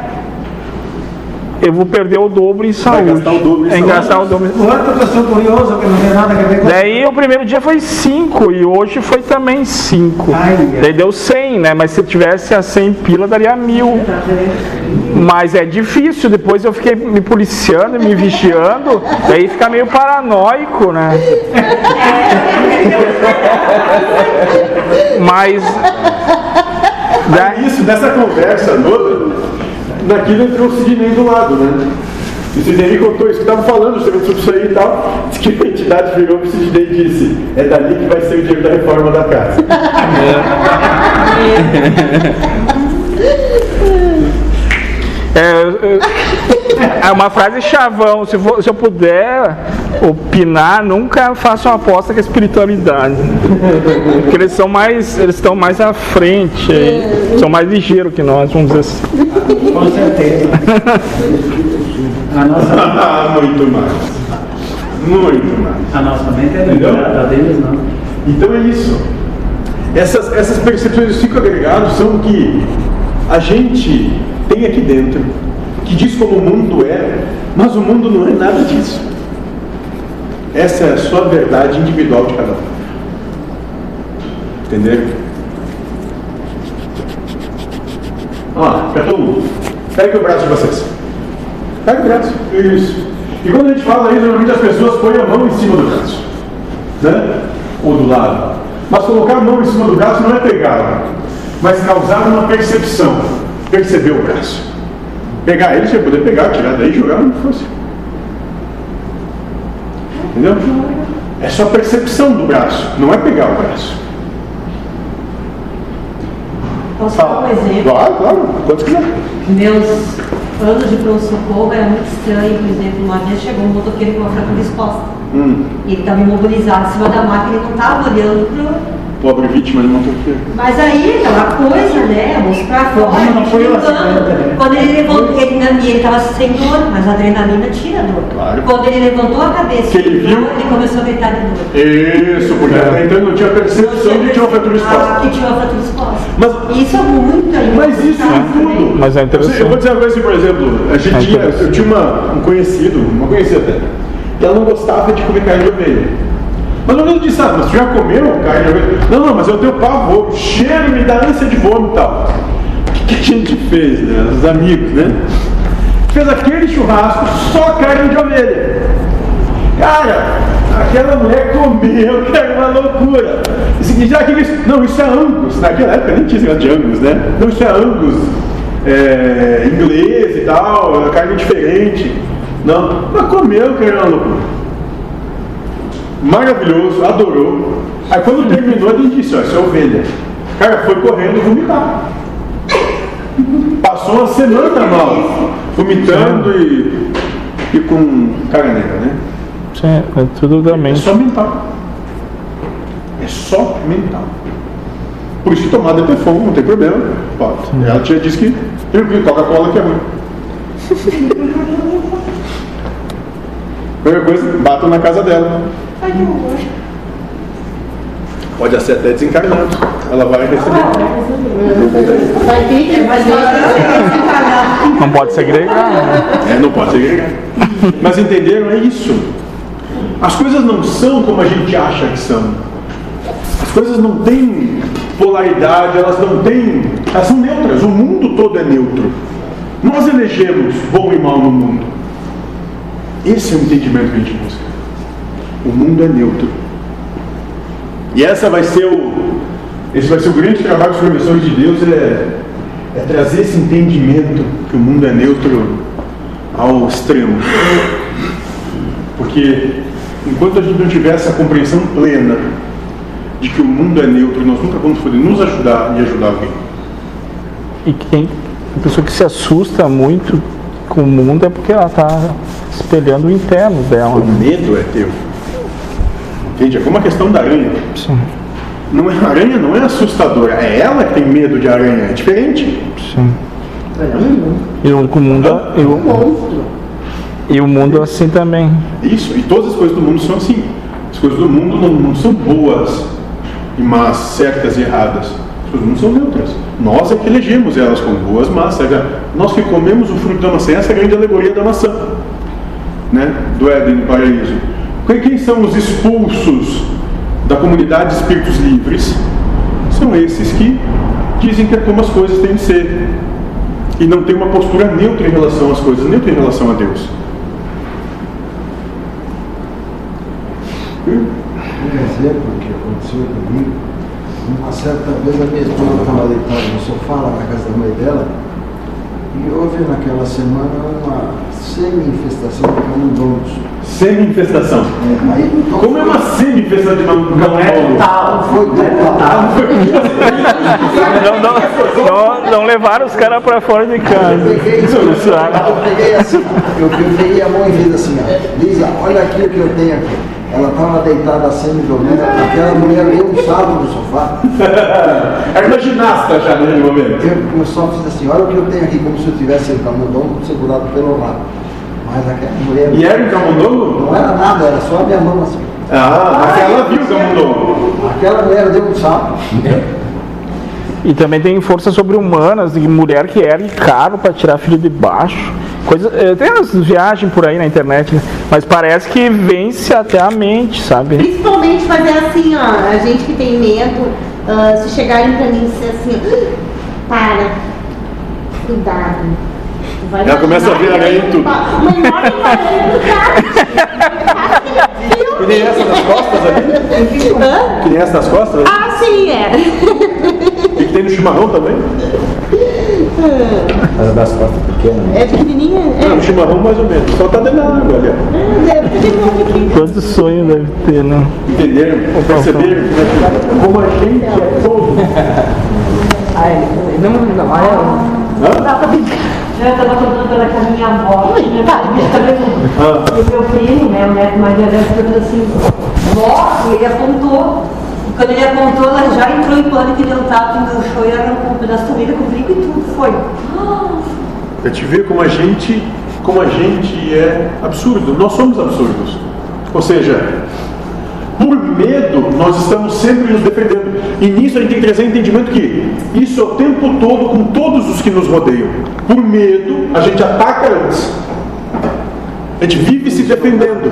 eu vou perder o dobro em saúde. gastar o dobro em saúde. gastar o dobro. Outra pessoa curiosa que não tem nada a ver com Daí o primeiro dia foi 5 e hoje foi também 5. Ai, ai. Daí deu 100, né? Mas se tivesse a 100 pila daria mil. Mas é difícil, depois eu fiquei me policiando, me vigiando, daí fica meio paranoico, né? Mas. da- Isso, nessa conversa toda, naquilo entrou o Sidney do lado, né? E o Sidney contou isso, que estava falando sobre isso aí e tal. Que a entidade virou pro Sidney e disse: é dali que vai ser o dinheiro da reforma da casa. [LAUGHS] É, eu- é uma frase chavão. Se, for- se eu puder opinar, nunca faça uma aposta com a espiritualidade. Porque eles são mais. Eles estão mais à frente, aí, são mais ligeiros que nós, vamos dizer assim. Com certeza. [LAUGHS] A nossa, Ah, muito mais. Muito mais. a nossa mente é a deles não. Então é isso. Essas, essas percepções dos cinco agregados são o que a gente tem aqui dentro, que diz como o mundo é, mas o mundo não é nada disso. Essa é a sua verdade individual de cada um. Entenderam? Ó, apertou um. Pega o braço de vocês. Pega o braço. Isso. E quando a gente fala isso, normalmente as pessoas põem a mão em cima do braço. Né? Ou do lado. Mas colocar a mão em cima do braço não é pegar, mas causar uma percepção. Perceber o braço. Pegar ele, você poder pegar, tirar daí e jogar onde fosse. Entendeu? É só percepção do braço, não é pegar o braço. Posso dar um exemplo? Claro, claro. Quantos quiser. Meus anos de pronto-socorro era muito estranho. Por exemplo, uma vez chegou um motoqueiro com uma fratura exposta. Hum, E ele estava imobilizado em cima da máquina e não estava olhando pro. Pobre vítima de motoqueiro. Mas aí, aquela coisa, né? Mostrar fora, Não, não foi né? Quando ele levantou, ele, estava sem dor, mas a adrenalina tira a dor. Claro. Quando ele levantou a cabeça, Que ele viu? ele começou a gritar de dor. Isso, porque até então não tinha percepção de que tinha uma fratura Ah, exposta. que tinha uma fratura exposta. Mas- isso é muito aí. Mas isso é tudo. Mas é Eu vou interessante. dizer uma coisa assim, por exemplo, a gente É tinha, interessante. eu tinha uma, um conhecido, uma conhecida até, que ela não gostava de comer carne de ovelha. Mas não disse, ah, mas já comeu carne? Não, não, mas eu tenho pavor, o cheiro me dá ânsia de vômito e tal. O que, que a gente fez, né? Os amigos, né? Fez aquele churrasco só carne de ovelha. Cara, aquela mulher comeu, [LAUGHS] que era uma loucura. E já que isso, não, isso é Angus. Naquela época nem tinha de Angus, né? Não, isso é Angus. É, inglês e tal, é carne diferente. Não, mas comeu, que era uma loucura. Maravilhoso, adorou. Aí quando terminou, ele disse, ó, isso é ovelha. Cara, foi correndo vomitar. Passou uma semana mal, vomitando e, e com caganeira, né? Sim, é tudo da É mente. só mental. É só mental. Por isso que tomar Detefon não tem problema. Ela tinha disse que tranquilo, Coca-Cola que é ruim. [LAUGHS] Primeira coisa, batam na casa dela. Pode ser até desencarnado. Ela vai receber. Não Não pode segregar. né? É, não pode segregar. Mas entenderam? É isso. As coisas não são como a gente acha que são. As coisas não têm polaridade, elas não têm. Elas são neutras. O mundo todo é neutro. Nós elegemos bom e mal no mundo. Esse é o entendimento que a gente busca. O mundo é neutro. E essa vai ser o. Esse vai ser o grande trabalho dos professores de Deus, é, é trazer esse entendimento que o mundo é neutro ao extremo. Porque enquanto a gente não tiver essa compreensão plena de que o mundo é neutro, nós nunca vamos poder nos ajudar e ajudar alguém. E quem, a pessoa que se assusta muito com o mundo é porque ela está espelhando o interno dela. O medo é teu. Entende? É como a questão da aranha. Sim, Não é, a aranha não é assustadora, é ela que tem medo de aranha. É diferente. sim. E o, o mundo, e o, e o mundo assim também. Isso, e todas as coisas do mundo são assim. As coisas do mundo não, não são boas e más, certas e erradas. As coisas do mundo são neutras. Nós é que elegemos elas como boas, más, certas. Nós que comemos o fruto da maçã, essa é a grande alegoria da maçã, né? do Éden, do paraíso. Quem- Quem são os expulsos da comunidade de espíritos livres? São esses que dizem que é como as coisas têm de ser. E não tem uma postura neutra em relação às coisas, neutra em relação a Deus. Um exemplo que aconteceu comigo, uma certa vez a minha esposa estava deitada no sofá lá na casa da mãe dela e houve naquela semana uma semi-infestação de camundongos. Semi-infestação. É, Como é uma semi-infestação de camundongo? Não é total. Foi total. Não, não, não, não levaram os caras para fora de casa. Eu peguei, eu peguei assim, eu, eu peguei a mão e fiz assim, ó. Lisa, olha aqui o que eu tenho aqui. Ela estava deitada semi-dormindo, aquela mulher um salto no sofá. [LAUGHS] Era uma ginasta já naquele momento. Eu, eu só fiz assim, olha o que eu tenho aqui, como se eu tivesse um camundongo segurado pelo rabo. Mas aquela mulher E era um camundongo? não era nada, era só a minha mão assim. Ah, mas ela viu o camundongo. Aquela mulher deu um salto. E também tem forças sobre-humanas de mulher que ergue caro para tirar filho de baixo. Coisa, eh, tem as viagens por aí na internet, né? mas parece que vence até a mente, sabe? Principalmente fazer assim, ó, a gente que tem medo, ah, se chegarem pra mim e dizer assim, "Ah, para, cuidado. Vai Ela começa a em que tudo. Que nem essa nas costas ali? Hã? Que nem essa nas costas? ali? Ah, sim, é. E que tem no chimarrão também? As das costas pequenas. né? É pequenininha? Ah, É. no chimarrão mais ou menos. Só tá dentro da água ali. É, deve ter um pouquinho. Quanto sonho deve ter, né? Entenderam? Perceberam? Como a gente é todo. Ai, não, não, olha, não dá pra brincar. Eu estava contando pela que a minha avó, né, e o meu primo, né, o neto mais velho, falou assim, vó, e ele apontou. Quando ele apontou, ela já entrou em pânico e deu um tapa, enganchou e arrancou um pedaço de comida com brinco e tudo, foi. Pra te ver como a gente, como a gente é absurdo. Nós somos absurdos. Ou seja, por medo, nós estamos sempre nos defendendo. E nisso a gente tem que trazer entendimento que isso é o tempo todo com todos os que nos rodeiam. Por medo, a gente ataca antes. A gente vive se defendendo.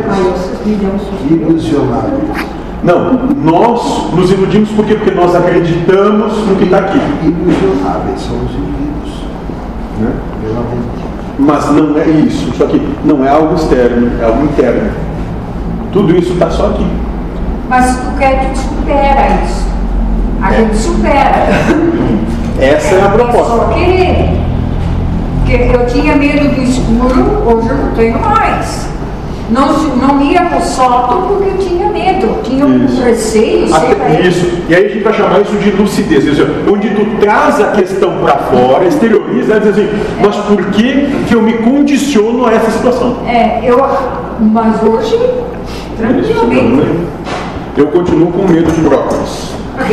Ilusionado. Não, nós nos iludimos por quê? Porque nós acreditamos no que está aqui. Ilusionáveis são os indivíduos. Né? Mas não é isso. Isso aqui não é algo externo, é algo interno. Tudo isso está só aqui. Mas tu quer que supera isso. A É. gente supera. [LAUGHS] Essa é a É proposta. só querer. Porque eu tinha medo do escuro, hoje eu não tenho mais. Não, não ia no sótão porque eu tinha medo, tinha um Isso. receio, sei lá. Até isso. E aí a gente vai chamar isso de lucidez. Onde tu traz a questão para fora, exterioriza, diz assim, mas por que, que eu me condiciono a essa situação? É, eu, mas hoje, tranquilamente. Eu continuo com medo de brócolis. [LAUGHS]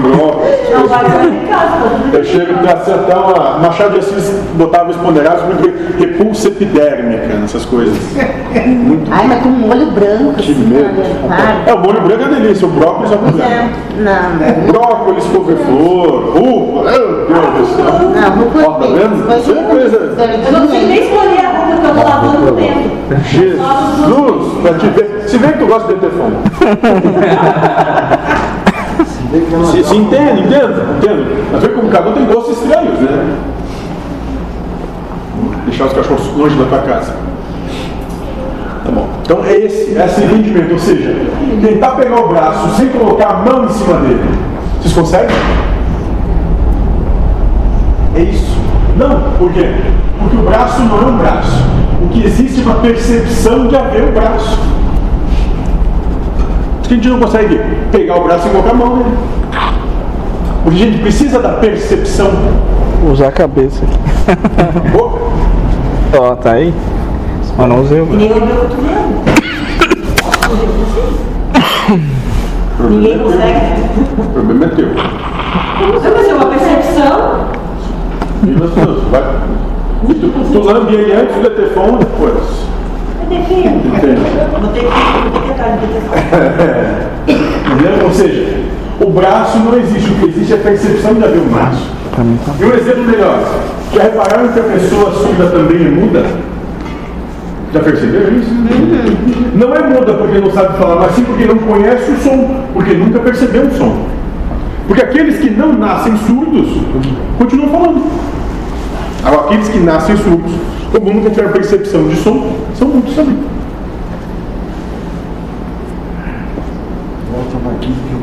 Brócolis. Não. Eu chego para acertar uma. Machado de Assis botava os ponderados porque repulsa epidérmica nessas coisas. Muito Ai, mas com um molho branco, que assim, medo. para. É, o molho branco é delícia, o brócolis é o problema. É, Não, Brócolis, couve-flor, rúcula, meu Deus do céu. não, rúcula. Ó, tá vendo? Isso é coisa. Eu não sei nem escolher a roupa que eu tô lavando no tempo. Jesus, pra te ver. Se vê que tu gosta de ter fome. Se Se, entende, entende, entende. Mas vê como cada um tem gostos estranhos, né? Deixar os cachorros longe da tua casa. Tá bom. Então é esse, esse entendimento, ou seja, tentar pegar o braço sem colocar a mão em cima dele. Vocês conseguem? É isso. Não, por quê? Porque o braço não é um braço. O que existe é uma percepção de haver o braço. A gente não consegue pegar o braço e colocar a mão nele. Porque a gente precisa da percepção. Usar a cabeça aqui. [LAUGHS] Ó, tá aí? Mas não usei o braço. Ninguém consegue. O problema é teu. Mas é uma percepção. Viva Deus. Vai. Tu, tu lambe ele antes do telefone depois. Depende. Vou ter que vou ter que atrás [LAUGHS] do. Entendeu? Ou seja, o braço não existe. O que existe é a percepção de haver um braço. Tá. E um exemplo melhor. Já repararam que a pessoa surda também é muda? Já perceberam isso? Não é muda porque não sabe falar, mas sim porque não conhece o som, porque nunca percebeu o som. Porque aqueles que não nascem surdos continuam falando. Agora, aqueles que nascem surdos, como nunca tiveram percepção de som, são mudos também.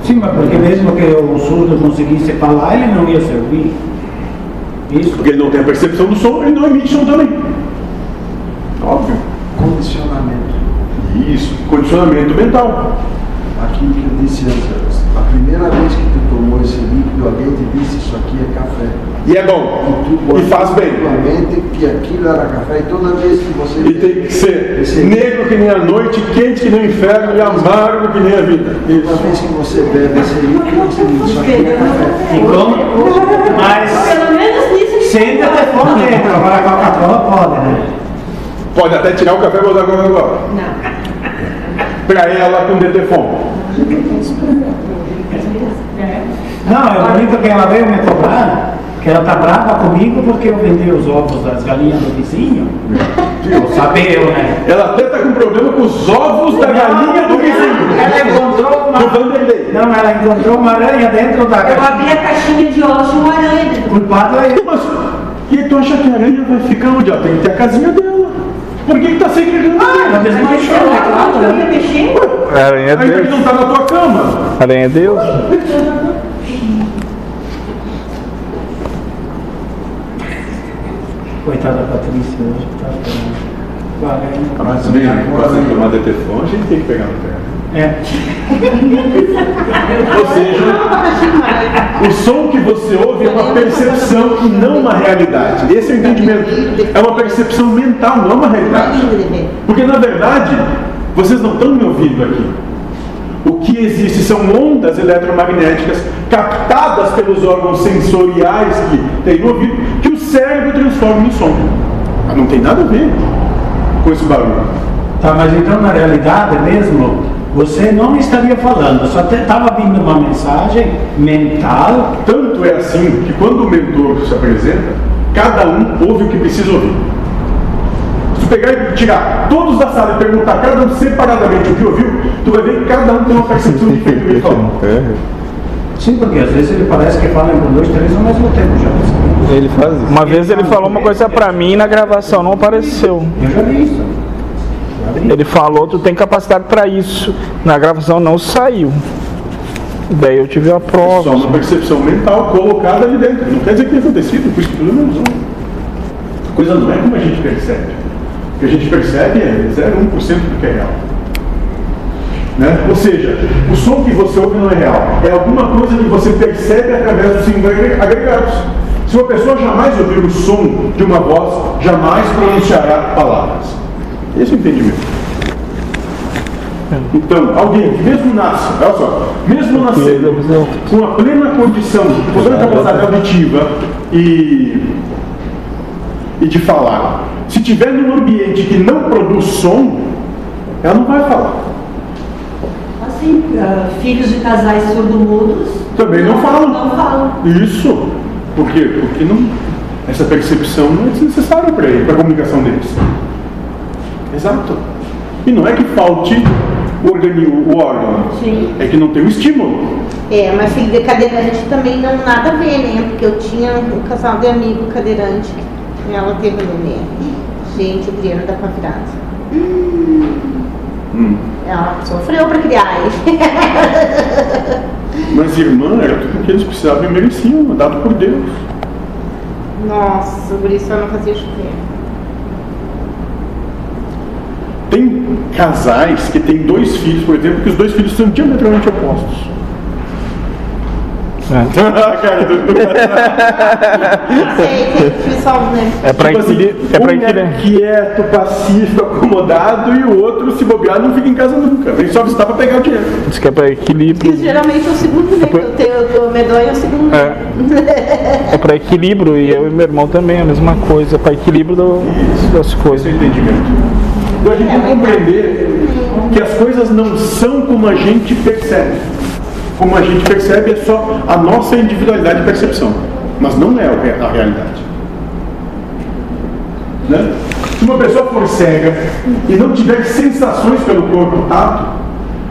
Sim, mas porque mesmo que o surdo conseguisse falar, ele não ia servir. Isso. Porque ele não tem a percepção do som, ele não emite som também. Óbvio. condicionamento. Isso, condicionamento mental. Aquilo que eu disse antes, a primeira vez que tu tomou esse líquido, alguém te disse isso aqui é café. E é bom. E E faz bem. que aquilo era café e toda vez que você E tem que ser negro que nem a noite, quente que nem o inferno e amargo que nem a vida. toda Isso. vez que você bebe esse líquido, isso aqui é café. E como? Mas Pelo menos nisso. sem telefone dentro. Agora a Coca-Cola pode, né? Pode até tirar o café e botar agora agora. Não. Pra ela com detefone. Não, eu brinco que ela veio me cobrar, ela tá brava comigo porque eu vendi os ovos das galinhas do vizinho. Eu sabia, eu, né? Ela até tá com problema com os ovos da galinha do vizinho. Ela encontrou uma. Do Vanderlei. Não, ela encontrou uma aranha dentro da Eu abri a caixinha de ovos e uma aranha. O culpado é. Mas, e tu acha que a aranha vai ficar onde? Ela tem que ter a casinha dela. Por que, que tá sempre Ela ah, é claro, não né? ia mexer. Aranha é Ainda que Deus. não tá na tua cama. Aranha é Deus. [LAUGHS] Coitada da Patrícia hoje, tá ficando. com a aranha. Mas bem, quase tomar detefone, a gente tem que pegar no pé. É. Ou seja, o som que você ouve é uma percepção e não uma realidade. Esse é o entendimento. É uma percepção mental, não é uma realidade. Porque na verdade, vocês não estão me ouvindo aqui. O que existe são ondas eletromagnéticas captadas pelos órgãos sensoriais que tem no ouvido, que o cérebro transforma em som. Mas não tem nada a ver com esse barulho. Tá, mas então na realidade mesmo, você não estaria falando, só estava vindo uma mensagem mental. Tanto é assim que quando o mentor se apresenta, cada um ouve o que precisa ouvir. Pegar e tirar todos da sala e perguntar cada um separadamente o que ouviu, tu vai ver que cada um tem uma percepção diferente do que falou. Sim, porque às vezes ele parece que fala com dois, três ao mesmo tempo já. Ele faz isso. Uma vez ele falou uma coisa pra mim e na gravação não apareceu. Eu já vi isso. Ele falou, tu tem capacidade pra isso. Na gravação não saiu. Daí eu tive a Só prova. uma percepção mental colocada ali dentro. Não quer dizer que tenha acontecido, por isso que tudo é ilusão. A coisa não é como a gente percebe. O que a gente percebe é 0,1% do que é real. Né? Ou seja, o som que você ouve não é real. É alguma coisa que você percebe através dos agre- agregados. Se uma pessoa jamais ouvir o som de uma voz, jamais pronunciará palavras. Esse é o entendimento. Então, alguém que mesmo nasce, olha só, mesmo nascendo com a plena condição, com plena capacidade auditiva e, e de falar, se tiver num ambiente que não produz som, ela não vai falar. Assim, ah, filhos de casais surdo-mudos Também não falam. não falam. Isso. Por quê? Porque não, essa percepção não é necessária para ele, para a comunicação deles. Exato. E não é que falte o, organi- o órgão, Sim. é que não tem o estímulo. É, mas filho de cadeirante também não nada a ver, né? Porque eu tinha um casal de amigo cadeirante e ela teve um nenê. Gente, Adriana dá pra virar. Hum. Ela sofreu pra criar ele. [LAUGHS] Mas irmã era tudo que eles precisavam e mereciam, dado por Deus. Nossa, por isso eu não fazia chover. Tem casais que têm dois filhos, por exemplo, que os dois filhos são diametralmente opostos. Cara, do-? É pra Tipo assim, equilibrar. É pra um é quieto, pacífico, acomodado, e o outro, se bobear, não fica em casa nunca. Vem só visitar pra pegar o dinheiro. Diz que é pra equilíbrio. Que geralmente é o segundo, né? Que eu tenho o medonho é o segundo. É. É pra equilíbrio. E eu e meu irmão também, a mesma coisa. É pra equilíbrio do- das Esse é coisas. o entendimento. Então a gente tem que compreender que as coisas não são como a gente percebe. Como a gente percebe é só a nossa individualidade de percepção, mas não é a realidade. Né? Se uma pessoa for cega e não tiver sensações pelo corpo tato,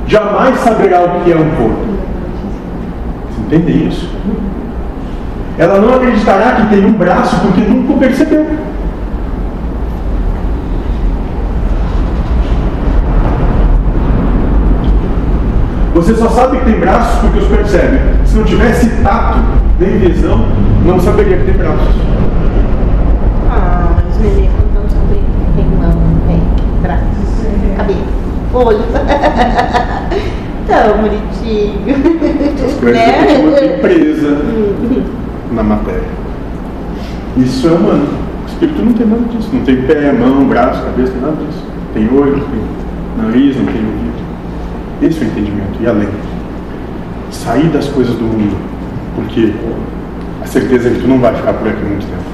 jamais saberá o que é um corpo. Você entende isso? Ela não acreditará que tem um braço porque nunca percebeu. Você só sabe que tem braços porque os percebe. Se não tivesse tato nem visão, não saberia que tem braços. Ah, mas os nenê quando estão sobre tem mão, tem braços, cabelo, olho. [LAUGHS] Tão bonitinho. As coisas que a gente mantém né? presa na matéria. Isso é humano. O espírito não tem nada disso. Não tem pé, mão, braço, cabeça, tem nada disso. Tem olho, tem nariz, não tem ouvido. Esse é o entendimento. E além. Sair das coisas do mundo. Porque a certeza é que tu não vai ficar por aqui muito tempo.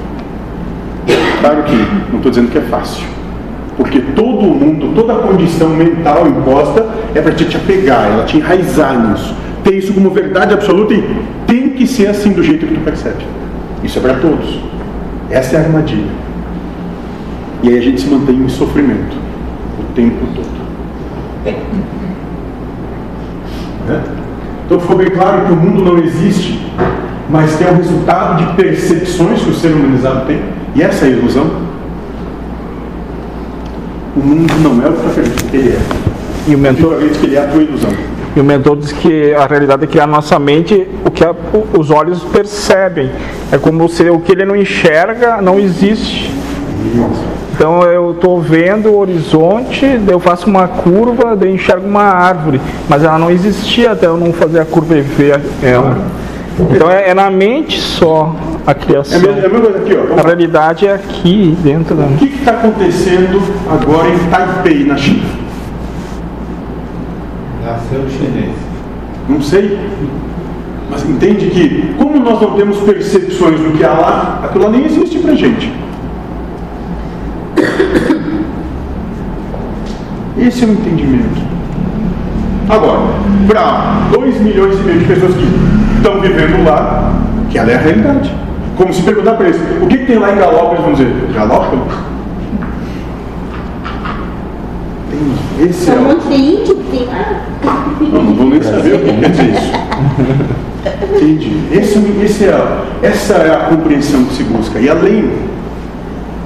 Claro que não estou dizendo que é fácil. Porque todo o mundo, toda a condição mental imposta é para te, te apegar, ela te enraizar nisso. Ter isso como verdade absoluta e tem que ser assim do jeito que tu percebe. Isso é para todos. Essa é a armadilha. E aí a gente se mantém em sofrimento o tempo todo. Né? Então ficou bem claro que o mundo não existe, mas que é o resultado de percepções que o ser humanizado tem. E essa é a ilusão. O mundo não é o que acredita que ele é. E o mentor, acredita que ele é a tua ilusão. e o mentor diz que a realidade é que a nossa mente, o que a- os olhos percebem. É como se o que ele não enxerga não existe. Isso. Então eu tô vendo o horizonte, eu faço uma curva, daí enxergo uma árvore, mas ela não existia até eu não fazer a curva e ver ela. Então é, é na mente só a É criação. mesma, é a mesma coisa aqui, ó. A realidade é aqui dentro da O que está acontecendo agora em Taipei, na China? Nasceu chinês. Não sei. Mas entende que, como nós não temos percepções do que há lá, aquilo lá nem existe pra gente. [LAUGHS] Esse é o entendimento. Agora, para 2 milhões e meio de pessoas que estão vivendo lá, que ela é a realidade. Como se perguntar para eles, o que, que tem lá em Galópolis? Vão dizer, Galópolis? Tem- Esse é um o... monte de índio que tem lá. Não, não vou nem saber o que quer dizer isso. [LAUGHS] Entendi. Esse, esse é, essa é a compreensão que se busca. E além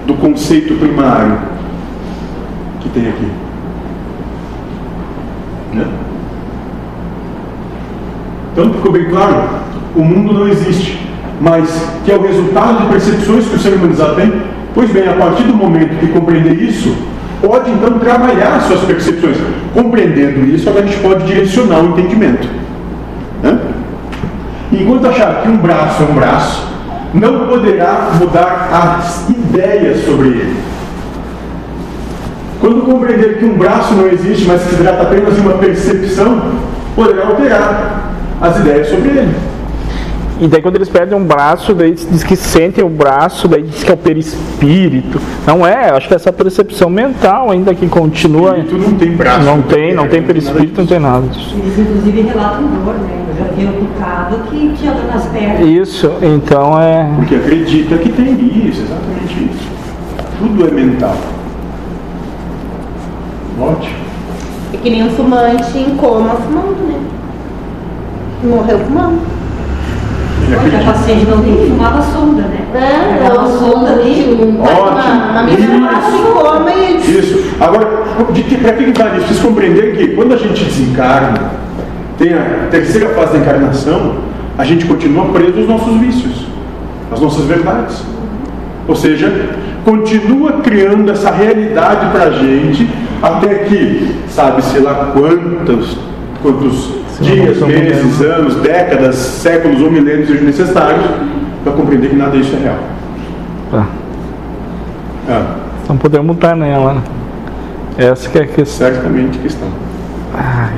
do conceito primário que tem aqui. Né? Então ficou bem claro? O mundo não existe, mas que é o resultado de percepções que o ser humanizado tem. Pois bem, a partir do momento que compreender isso, pode então trabalhar as suas percepções. Compreendendo isso, a gente pode direcionar o entendimento. Né? Enquanto achar que um braço é um braço, não poderá mudar as ideias sobre ele. Quando compreender que um braço não existe, mas que se trata apenas de uma percepção, poderá alterar as ideias sobre ele. E daí quando eles perdem um braço, daí diz que sentem o braço, daí diz que é o perispírito. Não é, acho que essa percepção mental ainda que continua. Tu não tem braço. Não tem, não tem perispírito, não tem nada disso. Eles inclusive relatam dor, né? Eu já vi um bocado que tinha dor nas pernas. Isso, então é. Porque acredita que tem isso, exatamente isso. Tudo é mental. Ótimo. É que nem um fumante em coma fumando, né? Morreu fumando. A paciente não tem que fumar a sonda, né? É, Aquela sonda ali. um, uma, coma e Isso. Agora, de que, para que vale isso? Precisa compreender que quando a gente desencarna, tem a terceira fase da encarnação, a gente continua preso aos nossos vícios, às nossas verdades. Ou seja, continua criando essa realidade para a gente, até que, sabe-se lá quantos, quantos dias, meses, anos, décadas, séculos ou milênios sejam necessários para compreender que nada disso é real. Tá. Ah, Então podemos estar nela. né? Essa que é a questão. certamente questão. Ai,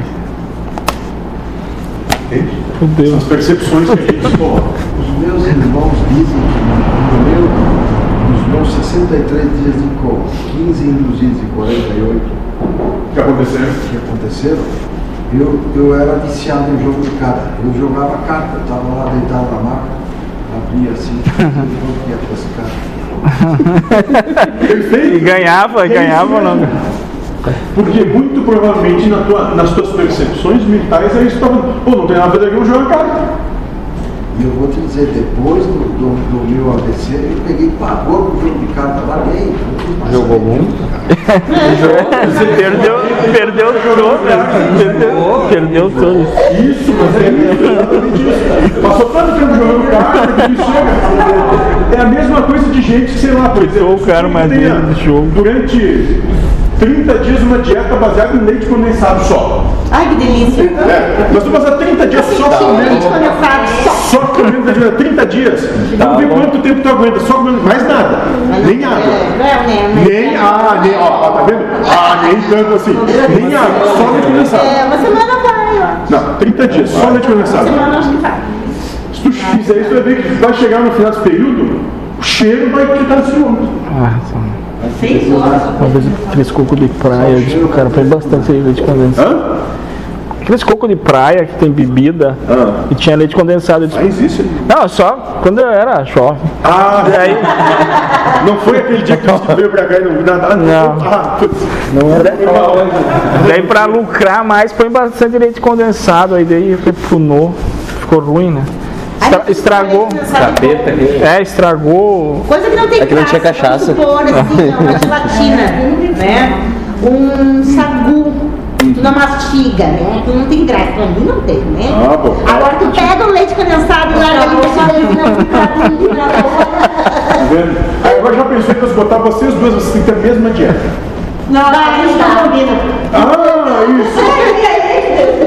Entende? São as percepções que a gente [LAUGHS] coloca. Os meus irmãos dizem que no meu, nos meus 63 dias de coma, 15 induzidos e 48 O que aconteceu? que aconteceram, eu, eu era viciado em jogo de carta. Eu jogava carta, eu estava lá deitado na maca, abria assim, [LAUGHS] eu ia para esse cara. Perfeito. [LAUGHS] E ganhava, isso ganhava ou não? Porque muito provavelmente na tua- nas tuas percepções mentais é isso que tava. Pô, não tem nada a ver com jogar carta. E eu vou te dizer, depois do, do, do meu AVC, eu peguei pavor pro jogo de carta, quis mais Jogou muito? Você perdeu, perdeu tudo, né? perdeu, perdeu tudo. Isso, mas é exatamente isso. Passou tanto tempo jogando carta que chega. É a mesma coisa de gente que, sei lá, por exemplo, Sou o cara mais dele do jogo. Durante 30 dias uma dieta baseada em leite condensado só. Ai, que delícia. É, mas tu passar 30 dias só Tinha leite comendo. condensado só. Só comendo leite 30 dias. Vamos ver quanto tempo tu aguenta, só comendo mais nada. Nem água. Não, né? mas- Nem, ah, nem, ó, ó, tá vendo? Ah, nem tanto assim. Nem água, só leite condensado. É, uma semana vai, eu acho. Não, 30 dias, só leite Uma condensado. semana acho que vai. Se tu fizer isso, tu vai ver que vai chegar no final desse período, o cheiro vai te dar ciúme. Ah, só. Seis horas. Uma vez aqueles cocos de praia, eu disse pro cara, põe bastante leite condensado. Hã? Aqueles cocos de praia que tem bebida Ah. e tinha leite condensado. Eu disse, Mas isso. não, só quando eu era jovem. Ah, E aí, não foi aquele dia que tu veio pra cá e não viu nada. Não. Ah, não era. Foi mal. Daí pra lucrar mais, põe bastante leite condensado. Aí daí repunou, ficou ruim, né? Estra- estragou. Capeta. É, estragou. Coisa que não tem É que não tinha cachaça. vamos supor, assim, uma gelatina, né? Um sagu. Tu não mastiga, né? Tu não tem graça. Pra mim não tem, né? Ah, bom. Agora tu pega o leite condensado e larga ali pra sua não fica vendo? Agora já pensou em botar vocês duas, vocês têm que ter a mesma dieta. Não, não combina. Ah, isso!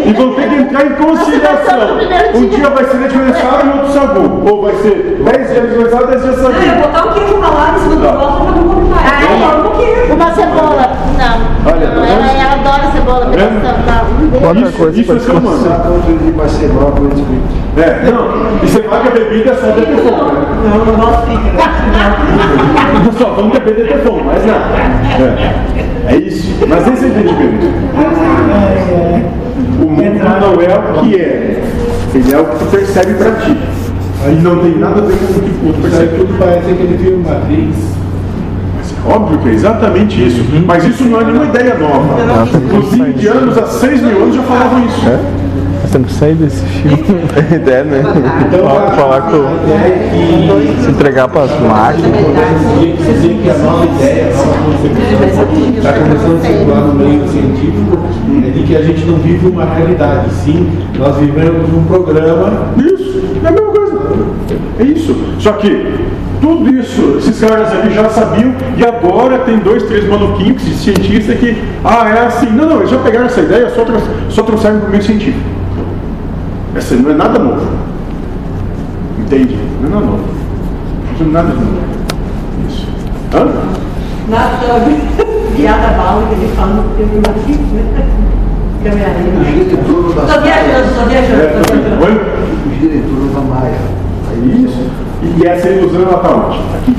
E vão ter que entrar em conciliação. Um dia vai ser aniversário e outro sagu. Ou vai ser 10 dias de aniversário, 10 dias de Ah, eu sagu. botar o queijo ralado em cima do bolo, não mais. Ah, é? Não quero. Uma cebola. Não. Olha, não ela, ela adora cebola. essa- não, não Isso, coisa isso é esse vídeo? É, não. E você fala que a bebida é só detefon, né? Não, não gosto de [LAUGHS] Só vamos beber detefon, mas nada. É. é isso. Mas esse é o entendimento. O mundo não é o que é. Ele é o que tu percebe pra ti. Aí não tem nada a ver com o que o outro percebe. Tudo parece aquele filme Matrix. Óbvio que é exatamente isso. Mas isso não é nenhuma ideia nova. Os indianos há 6 mil anos já falavam isso. Nós temos que sair desse filme. [LAUGHS] É, né? Então, Falar- falar com- a ideia é que Se entregar para as máquinas. está começando a circular no meio científico é de que a gente não vive uma realidade, sim, nós vivemos um programa Isso, é a mesma coisa. É isso. Só que tudo isso, esses caras aqui já sabiam, e agora tem dois, três maluquinhos de cientistas que, ah, é assim. Não, não, eles já pegaram essa ideia, só, só trouxeram para o meio científico. Essa não é nada novo. Entende? Não é nada novo. Isso não é nada novo. Isso. Hã? Nada, [LAUGHS] piada bala que ele fala no filme Matrix, né? O da Tô viajando, É, viajando, tô viajando. Oi? O diretor da Maia. Isso. E essa ilusão ela está onde? Aqui.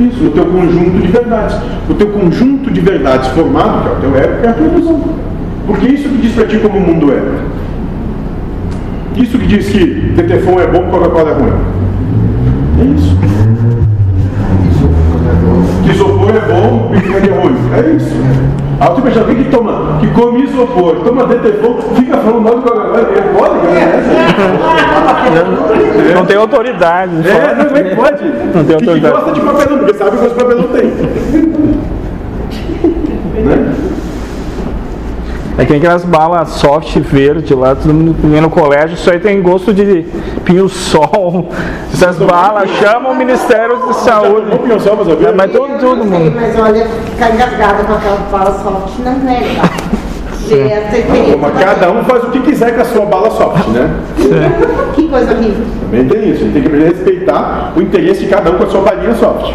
Isso, no teu conjunto de verdades. O teu conjunto de verdades formado, que é o teu ego, é a tua ilusão. Porque isso que diz para ti como o mundo é. Isso que diz que Detefon é bom, Coca-Cola é ruim. É isso. Que isopor é bom, picanha é ruim. É isso. A outra pessoa alguém que toma, que come isopor, toma Detefon, fica falando mal do Coca-Cola. É pode, galera. Não tem autoridade. É, não, é que pode? Não tem que, que autoridade. gosta de papelão, porque sabe que os papelão tem. [LAUGHS] né? É que nem aquelas balas soft verde lá, todo mundo comia no colégio, isso aí tem gosto de pinho-sol. [LAUGHS] Essas balas chamam o Ministério da Saúde. Vamos pensar, mas a É, mas todo, todo mundo. Mas olha, ficar engasgada com aquela bala soft não é legal. [LAUGHS] Mas cada um faz o que quiser com a sua bala soft, né? Que coisa horrível. Também tem isso. A gente tem que respeitar o interesse de cada um com a sua balinha soft.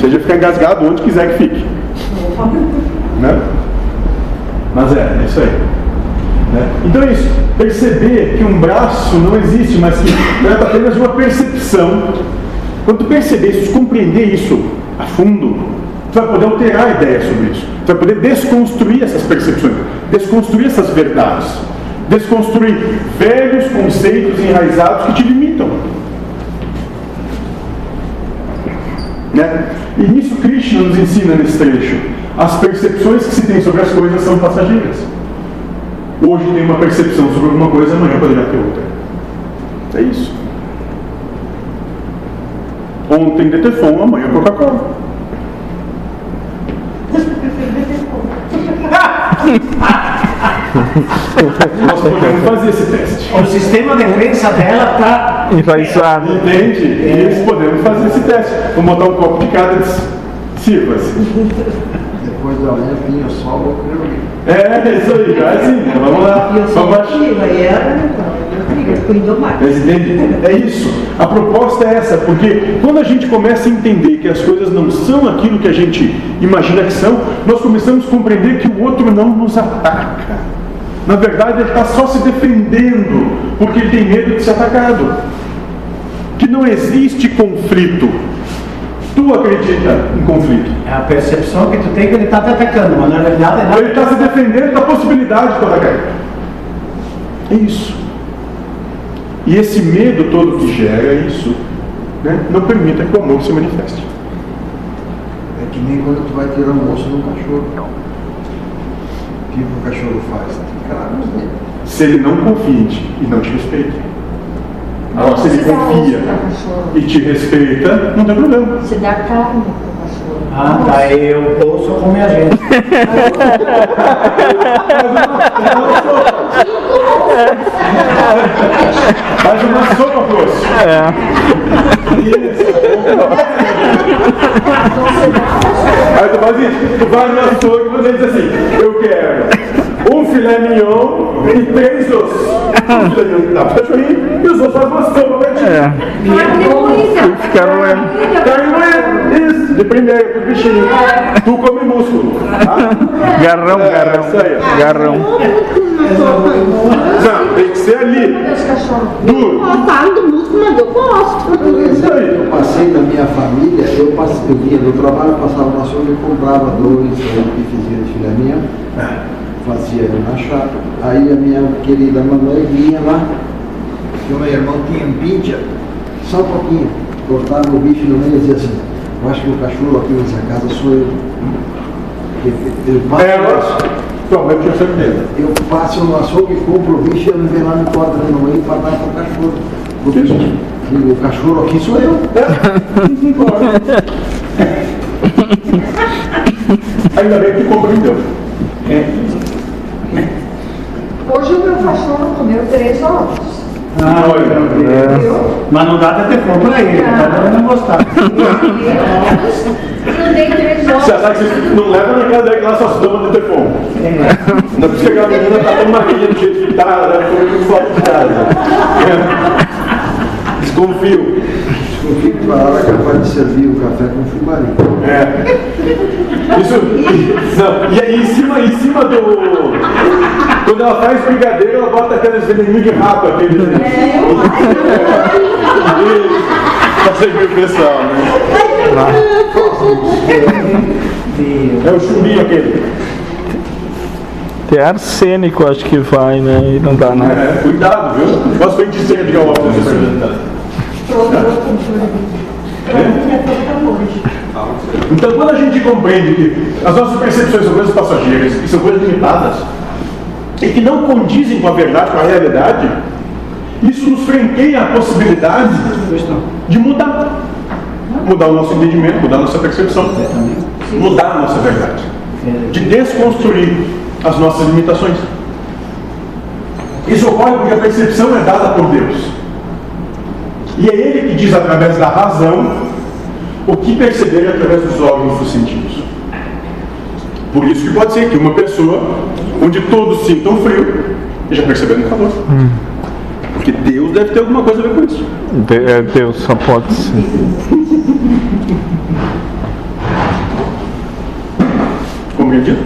Seja ficar engasgado onde quiser que fique. Né? Mas é, é isso aí. Né? Então é isso. Perceber que um braço não existe, mas que trata apenas de uma percepção. Quando perceber isso, compreender isso a fundo, tu vai poder alterar a ideia sobre isso. Tu vai poder desconstruir essas percepções, desconstruir essas verdades, desconstruir velhos conceitos enraizados que te limitam. Né? E nisso Krishna nos ensina nesse trecho. As percepções que se tem sobre as coisas são passageiras. Hoje tem uma percepção sobre alguma coisa, amanhã poderá ter outra. É isso. Ontem Detefon, amanhã Coca-Cola. [LAUGHS] Nós podemos fazer esse teste. O sistema de crença dela está Enraizado. Entende? E eles podemos fazer esse teste. Vamos botar um copo de cada e sirva-se. Depois da manhã, pinho sol, vou comer o livro. É, isso aí, já é assim. né? Vamos lá. E eu sou Vamos motiva, e mais. Mas entende? É isso. A proposta é essa, porque quando a gente começa a entender que as coisas não são aquilo que a gente imagina que são, nós começamos a compreender que o outro não nos ataca. Na verdade, ele está só se defendendo, porque ele tem medo de ser atacado. Que não existe conflito. Tu acredita em conflito. É a percepção que tu tem que ele está te atacando, mas na realidade é nada. Ele está se defendendo da possibilidade de tu atacar. É isso. E esse medo todo que gera isso, né, não permita que o amor se manifeste. É que nem quando tu vai tirar almoço num cachorro. O que o cachorro faz? Dentes. Se ele não ti e não te respeita. Agora, se ele confia e te respeita, não tem problema. Você dá carne. Ah, tá, eu ouço com minha gente. Faz uma sopa, grosso. É. Isso, Aí tu faz isso, tu vai no açougue e você diz assim, eu quero um filé mignon e três ossos. [LAUGHS] Um filé mignon dá pro cachorrinho e os ossos faz uma sopa pra ti. É. Fica roendo. Carne isso, de primeira pro bichinho. Tu come músculo. Tá? [LAUGHS] Garrão, É, garrão. isso aí. Garrão. Não, tem que ser ali. Duro. Falo do músculo, mas eu gosto. Isso aí. Eu passei na minha família, eu, passei, eu vinha do trabalho, passava na açougue e comprava dois bifezinhos de filé mignon, fazia na chapa. Aí a minha querida mamãe vinha lá, que o meu irmão tinha um pincha, só um pouquinho, cortava o bife no meio e dizia assim, eu acho que o cachorro aqui nessa casa sou eu. Porque Eu passo, Ela, tinha certeza. eu passo no açougue, compro o bicho e ele vem lá me corta no meio para dar para o cachorro. Porque o cachorro aqui sou eu. [LAUGHS] Ainda bem que compreendeu. Hoje o meu cachorro comeu três ovos. Ah, olha. Viu? Mas não dá até fome pra ele, tá dando não gostar. Eu dei três ovos. Você sabe que você não leva na casa dele que lá só se dama de ter fome. Não é porque aquela menina tá tão magrinha do jeito que tá, deve comer muito forte de casa. É. Desconfio. Desconfio que ela era capaz de servir o café com fumarim. É. Isso. Não, e aí em cima, em cima do. Quando ela faz brigadeiro, ela bota aqueles veneninhos de rato, aqueles. É. Pra servir o pessoal, né? É o chumbinho aquele. Tem arsênico, acho que vai, né? E não dá nada. É, cuidado, viu? Posso ver de ser de nesse apresentado. Então, quando a gente compreende que as nossas percepções são coisas passageiras e são coisas limitadas, e que não condizem com a verdade, com a realidade, isso nos franqueia a possibilidade de mudar. Mudar o nosso entendimento, mudar a nossa percepção, mudar a nossa verdade, de desconstruir as nossas limitações. Isso ocorre porque a percepção é dada por Deus. E é Ele que diz através da razão o que perceber através dos órgãos dos sentidos. Por isso que pode ser que uma pessoa onde todos sintam frio esteja percebendo calor. Porque Deus deve ter alguma coisa a ver com isso. De- é, Deus só pode ser. Compreendido?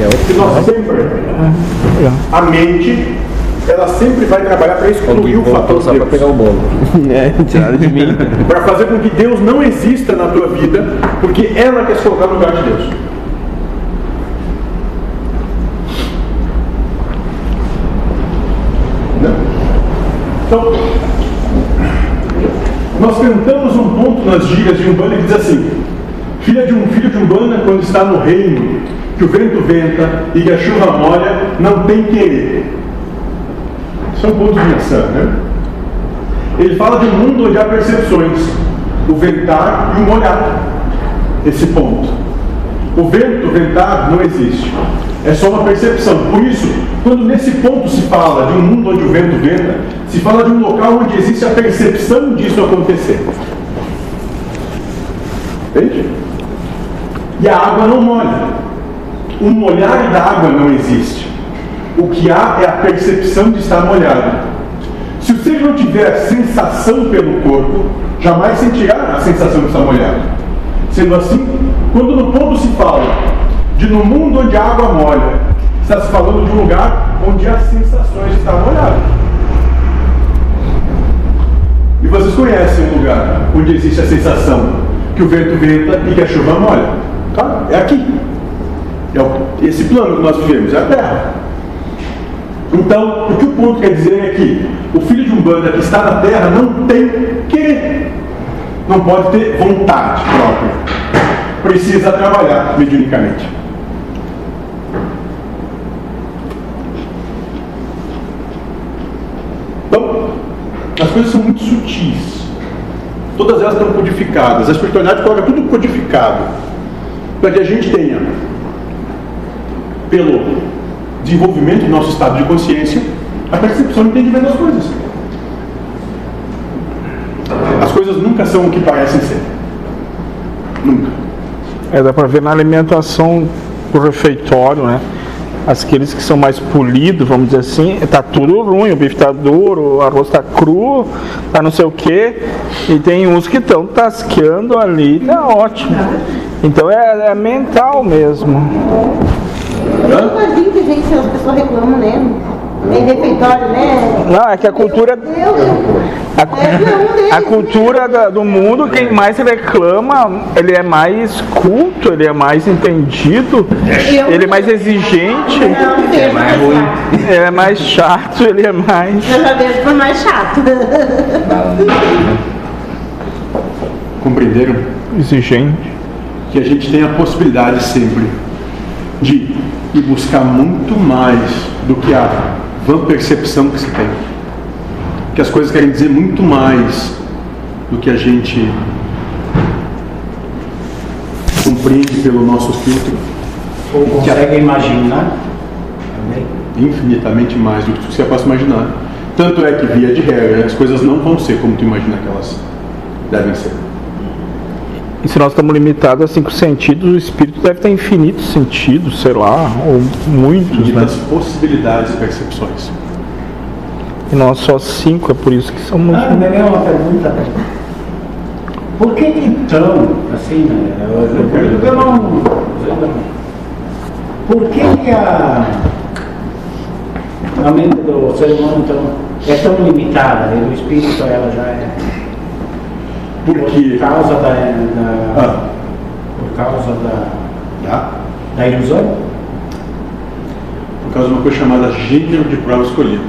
É outro Que nós sempre, a mente, ela sempre vai trabalhar para excluir o fator Deus. pegar o bolo. [LAUGHS] É, tiraram de mim. [LAUGHS] Para fazer com que Deus não exista na tua vida, porque ela quer se colocar no lugar de Deus. Não? Então, nós cantamos um ponto nas gírias de Umbanda que diz assim: Filha de um filho de Umbanda, quando está no reino, que o vento venta e que a chuva molha, não tem querer. Isso é um ponto de menção, né? Ele fala de um mundo onde há percepções, o ventar e o molhar. Esse ponto. O vento, o ventar, não existe. É só uma percepção. Por isso, quando nesse ponto se fala de um mundo onde o vento venta, se fala de um local onde existe a percepção disso acontecer. Entende? E a água não molha. O molhar da água não existe. O que há é a percepção de estar molhado. Se você não tiver sensação pelo corpo, jamais sentirá a sensação de estar molhado. Sendo assim, quando no ponto se fala de no mundo onde a água molha, está se falando de um lugar onde há sensações de estar molhado. E vocês conhecem um lugar onde existe a sensação que o vento venta e que a chuva molha? Tá? É aqui. É esse plano que nós vivemos, é a Terra. Então, o que o ponto quer dizer é que o filho de um banda que está na terra não tem querer, não pode ter vontade própria, precisa trabalhar mediunicamente. Então, as coisas são muito sutis, todas elas estão codificadas, a espiritualidade coloca tudo codificado, para que a gente tenha, pelo desenvolvimento do nosso estado de consciência, a percepção e entendimento das coisas. coisas nunca são o que parecem ser. Nunca. É, dá pra ver na alimentação do refeitório, né? Aqueles que são mais polidos, vamos dizer assim, tá tudo ruim, o bife tá duro, o arroz tá cru, tá não sei o que, e tem uns que estão tasqueando ali, tá ótimo. Então é, é mental mesmo. Eu imagino que gente, as pessoas reclamam, né? Em refeitório, né? Não, é que a cultura. Meu Deus, A, [LAUGHS] a cultura da- do mundo, quem mais reclama, ele é mais culto, ele é mais entendido, ele é mais exigente, não, é mais ruim. ele é mais chato, ele é mais. Eu já vejo por mais chato. [LAUGHS] Compreenderam? Exigente. Que a gente tem a possibilidade sempre de ir buscar muito mais do que a vã percepção que se tem. Que as coisas querem dizer muito mais do que a gente compreende pelo nosso filtro. Ou consegue imaginar também. infinitamente mais do que você possa imaginar. Tanto é que, via de regra, as coisas não vão ser como tu imagina que elas devem ser. E se nós estamos limitados a cinco sentidos, o espírito deve ter infinitos sentidos, sei lá, ou muitos, né? Infinitas possibilidades e percepções. E nós só cinco, é por isso que somos. Ah, me veio uma pergunta. Por que então, assim, né, eu, eu, eu não... Por que que a, a mente do ser humano então, é tão limitada e o espírito ela já é... Porque. Por causa da... da Ah, Por causa da, tá? da ilusão? Por causa de uma coisa chamada gênero de prova escolhida.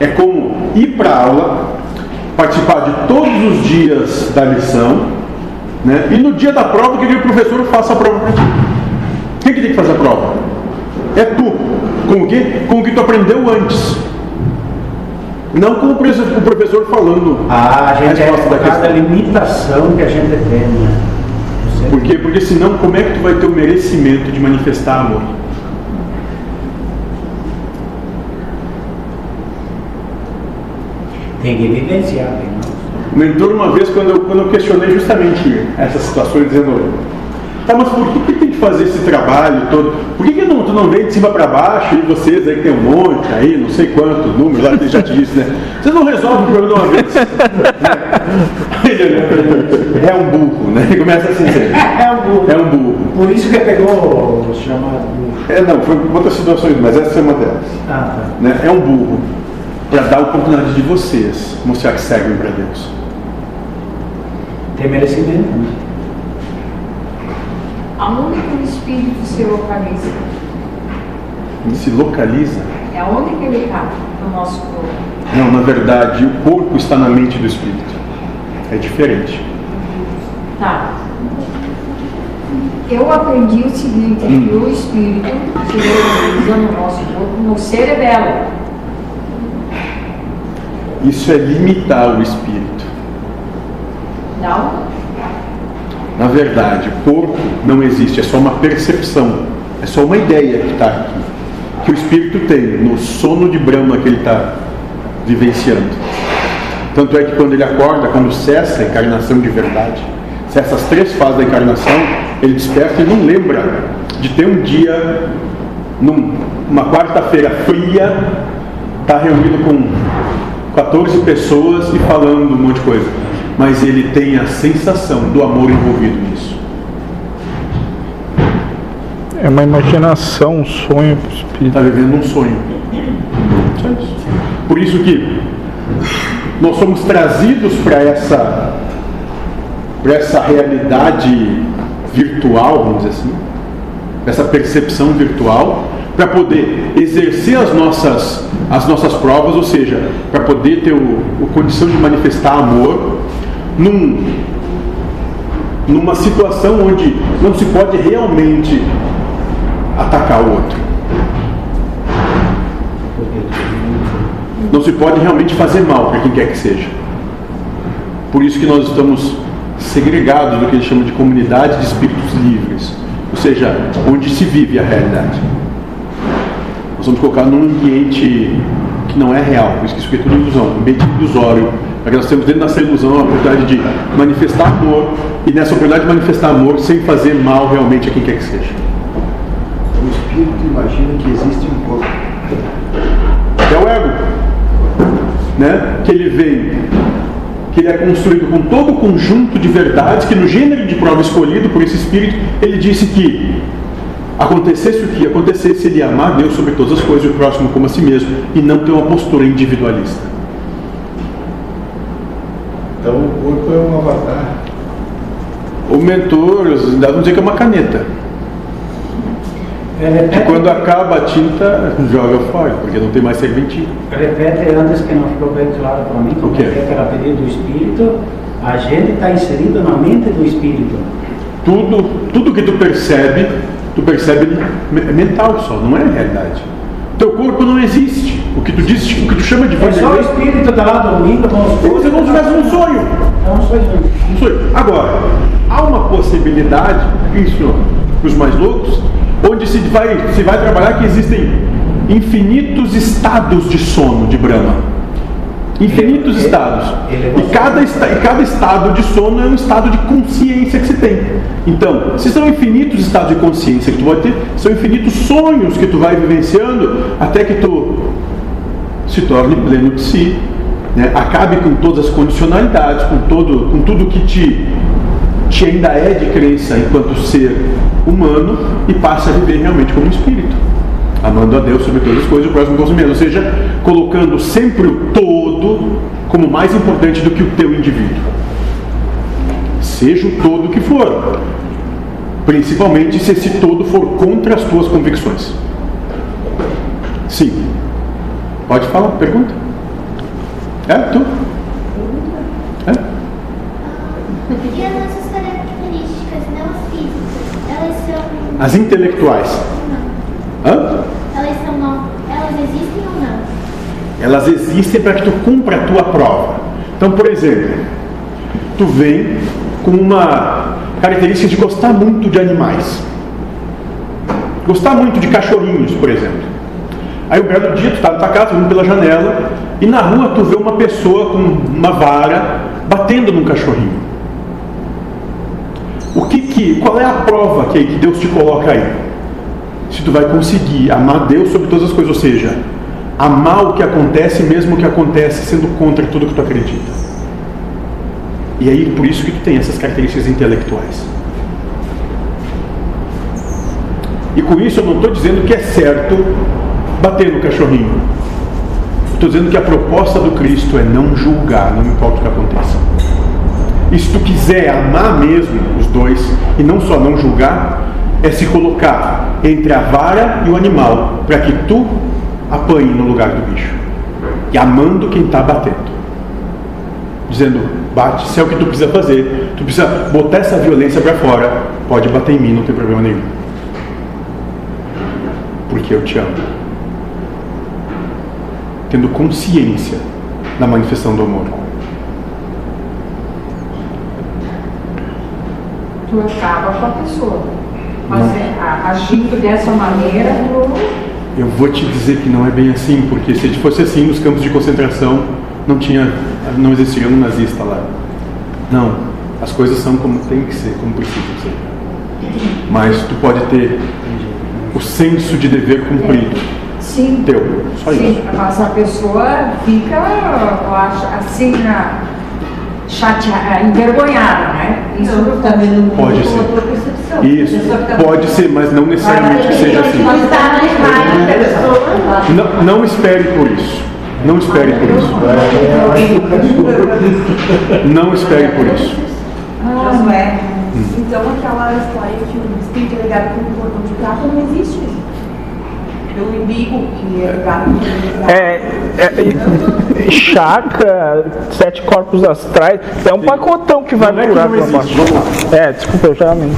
É como ir para aula, participar de todos os dias da lição, né? e no dia da prova que o professor faça a prova para ti. Quem que tem que fazer a prova? É tu. Com o quê? Com o que tu aprendeu antes. Não com o professor, falando Ah, a gente é resposta por da questão. limitação que a gente tem, né? Por quê? Porque senão como é que tu vai ter o merecimento de manifestar amor? Tem que evidenciar, tem O mentor, uma vez, quando eu, quando eu questionei justamente essas situações, dizendo: Tá, mas por que, que tem que fazer esse trabalho todo? Por que, que não, tu não vem de cima para baixo e vocês aí que tem um monte aí, não sei quanto número, lá que já te disse, né? Vocês não resolvem o problema de uma vez. [LAUGHS] É um burro, né? Começa assim sempre. [LAUGHS] É um burro. É um burro. Por isso que pegou o chamado burro. É, não, foi outras situações, mas essa é uma delas. Ah, tá. né? É um burro para dar oportunidade de vocês mostrar que servem para Deus. Tem merecimento, né? Aonde que o espírito se localiza? Se localiza. É onde que ele está no nosso corpo? Não, na verdade, o corpo está na mente do espírito. É diferente. Tá. Eu aprendi o seguinte, que o espírito se localiza no nosso corpo, no cerebelo. Isso é limitar o espírito. Não? Na verdade, corpo não existe, é só uma percepção, é só uma ideia que está aqui, que o espírito tem no sono de Brahma que ele está vivenciando. Tanto é que quando ele acorda, quando cessa a encarnação de verdade, cessa as três fases da encarnação, ele desperta e não lembra de ter um dia, num- numa quarta-feira fria, estar reunido com 14 pessoas e falando um monte de coisa. Mas ele tem a sensação do amor envolvido nisso. É uma imaginação, um sonho. Está vivendo um sonho. Por isso que nós somos trazidos para essa, para essa realidade virtual, vamos dizer assim, essa percepção virtual, para poder exercer as nossas, as nossas provas, ou seja, para poder ter o, o condição de manifestar amor num, numa situação onde não se pode realmente atacar o outro. Não se pode realmente fazer mal para quem quer que seja. Por isso que nós estamos segregados do que eles chamam de comunidade de espíritos livres, ou seja, onde se vive a realidade. Nós somos colocados num ambiente que não é real, por isso que isso aqui é tudo ilusão, ambiente ilusório Porque nós temos dentro da nossa ilusão a oportunidade de manifestar amor e nessa oportunidade de manifestar amor sem fazer mal realmente a quem quer que seja. O espírito imagina que existe um corpo. É o ego. Né? Que ele vem, que ele é construído com todo o conjunto de verdades que no gênero de prova escolhido por esse espírito, ele disse que acontecesse o que acontecesse, ele ia amar Deus sobre todas as coisas e o próximo como a si mesmo e não ter uma postura individualista. Então o corpo é um avatar. O mentor, dá pra dizer que é uma caneta. É, Que repete, quando acaba a tinta, joga fora, porque não tem mais serventia. repete antes que não ficou bem claro para mim, como O quê? é que era pedido do Espírito, a gente está inserido na mente do Espírito. Tudo, tudo que tu percebe, tu percebe me- é mental só, não é realidade. Teu corpo não existe. O que tu diz, o que tu chama de É só o Espírito está lá dormindo com os você não tivesse um sonho. É um sonho. Um sonho. Agora, há uma possibilidade, isso para os mais loucos, onde se vai, se vai trabalhar que existem infinitos estados de sono de Brahma. Infinitos Ele- estados. ele- E cada, esta- e cada estado de sono é um estado de consciência que se tem. Então, se são infinitos estados de consciência que tu vai ter, são infinitos sonhos que tu vai vivenciando até que tu se torne pleno de si, né? acabe com todas as condicionalidades, com, todo, com tudo que te, te ainda é de crença enquanto ser humano e passe a viver realmente como espírito, amando a Deus sobre todas as coisas e o próximo como ou seja, colocando sempre o todo como mais importante do que o teu indivíduo. Seja o todo que for, principalmente se esse todo for contra as tuas convicções. Sim. Pode falar, pergunta. É, tu? É? E as nossas características não físicas, elas são. As intelectuais. Não. Hã? Elas são não. Elas existem ou não? Elas existem para que tu cumpra a tua prova. Então, por exemplo, tu vem com uma característica de gostar muito de animais. Gostar muito de cachorrinhos, por exemplo. Aí um belo dia tu está na tua casa, vindo pela janela, e na rua tu vê uma pessoa com uma vara batendo num cachorrinho. O que que, qual é a prova que, que Deus te coloca aí? Se tu vai conseguir amar Deus sobre todas as coisas, ou seja, amar o que acontece mesmo o que acontece sendo contra tudo que tu acredita. E aí por isso que tu tem essas características intelectuais. E com isso eu não estou dizendo que é certo bater no cachorrinho. Estou dizendo que a proposta do Cristo é não julgar, não importa o que aconteça. E se tu quiser amar mesmo os dois, e não só não julgar, é se colocar entre a vara e o animal, para que tu apanhe no lugar do bicho. E amando quem está batendo. Dizendo, bate, se é o que tu precisa fazer, tu precisa botar essa violência para fora, pode bater em mim, não tem problema nenhum. Porque eu te amo. Tendo consciência da manifestação do amor. Tu acaba com a pessoa. Mas é, agindo dessa maneira, tu Eu vou te dizer que não é bem assim, porque se fosse assim nos campos de concentração, não tinha, não existiria um nazista lá. Não, as coisas são como tem que ser, como precisam ser. Mas tu pode ter o senso de dever cumprido, sim. teu, só Sim, isso. mas a pessoa fica, eu acho, assim, na- chateada, envergonhada, né? Isso Não, tá vendo Pode ser. percepção. Isso, tá- pode ser, mas não necessariamente que seja assim. Não pessoa. Não, não espere por isso. Não espere por isso. Não espere por isso. Josué, Hum. então aquela história que o espírito é ligado com o cordão de prata não existe. Que é prata. É, é, chakra, sete corpos astrais, é um pacotão que vai Não é vamos lá. É, desculpa, eu já me.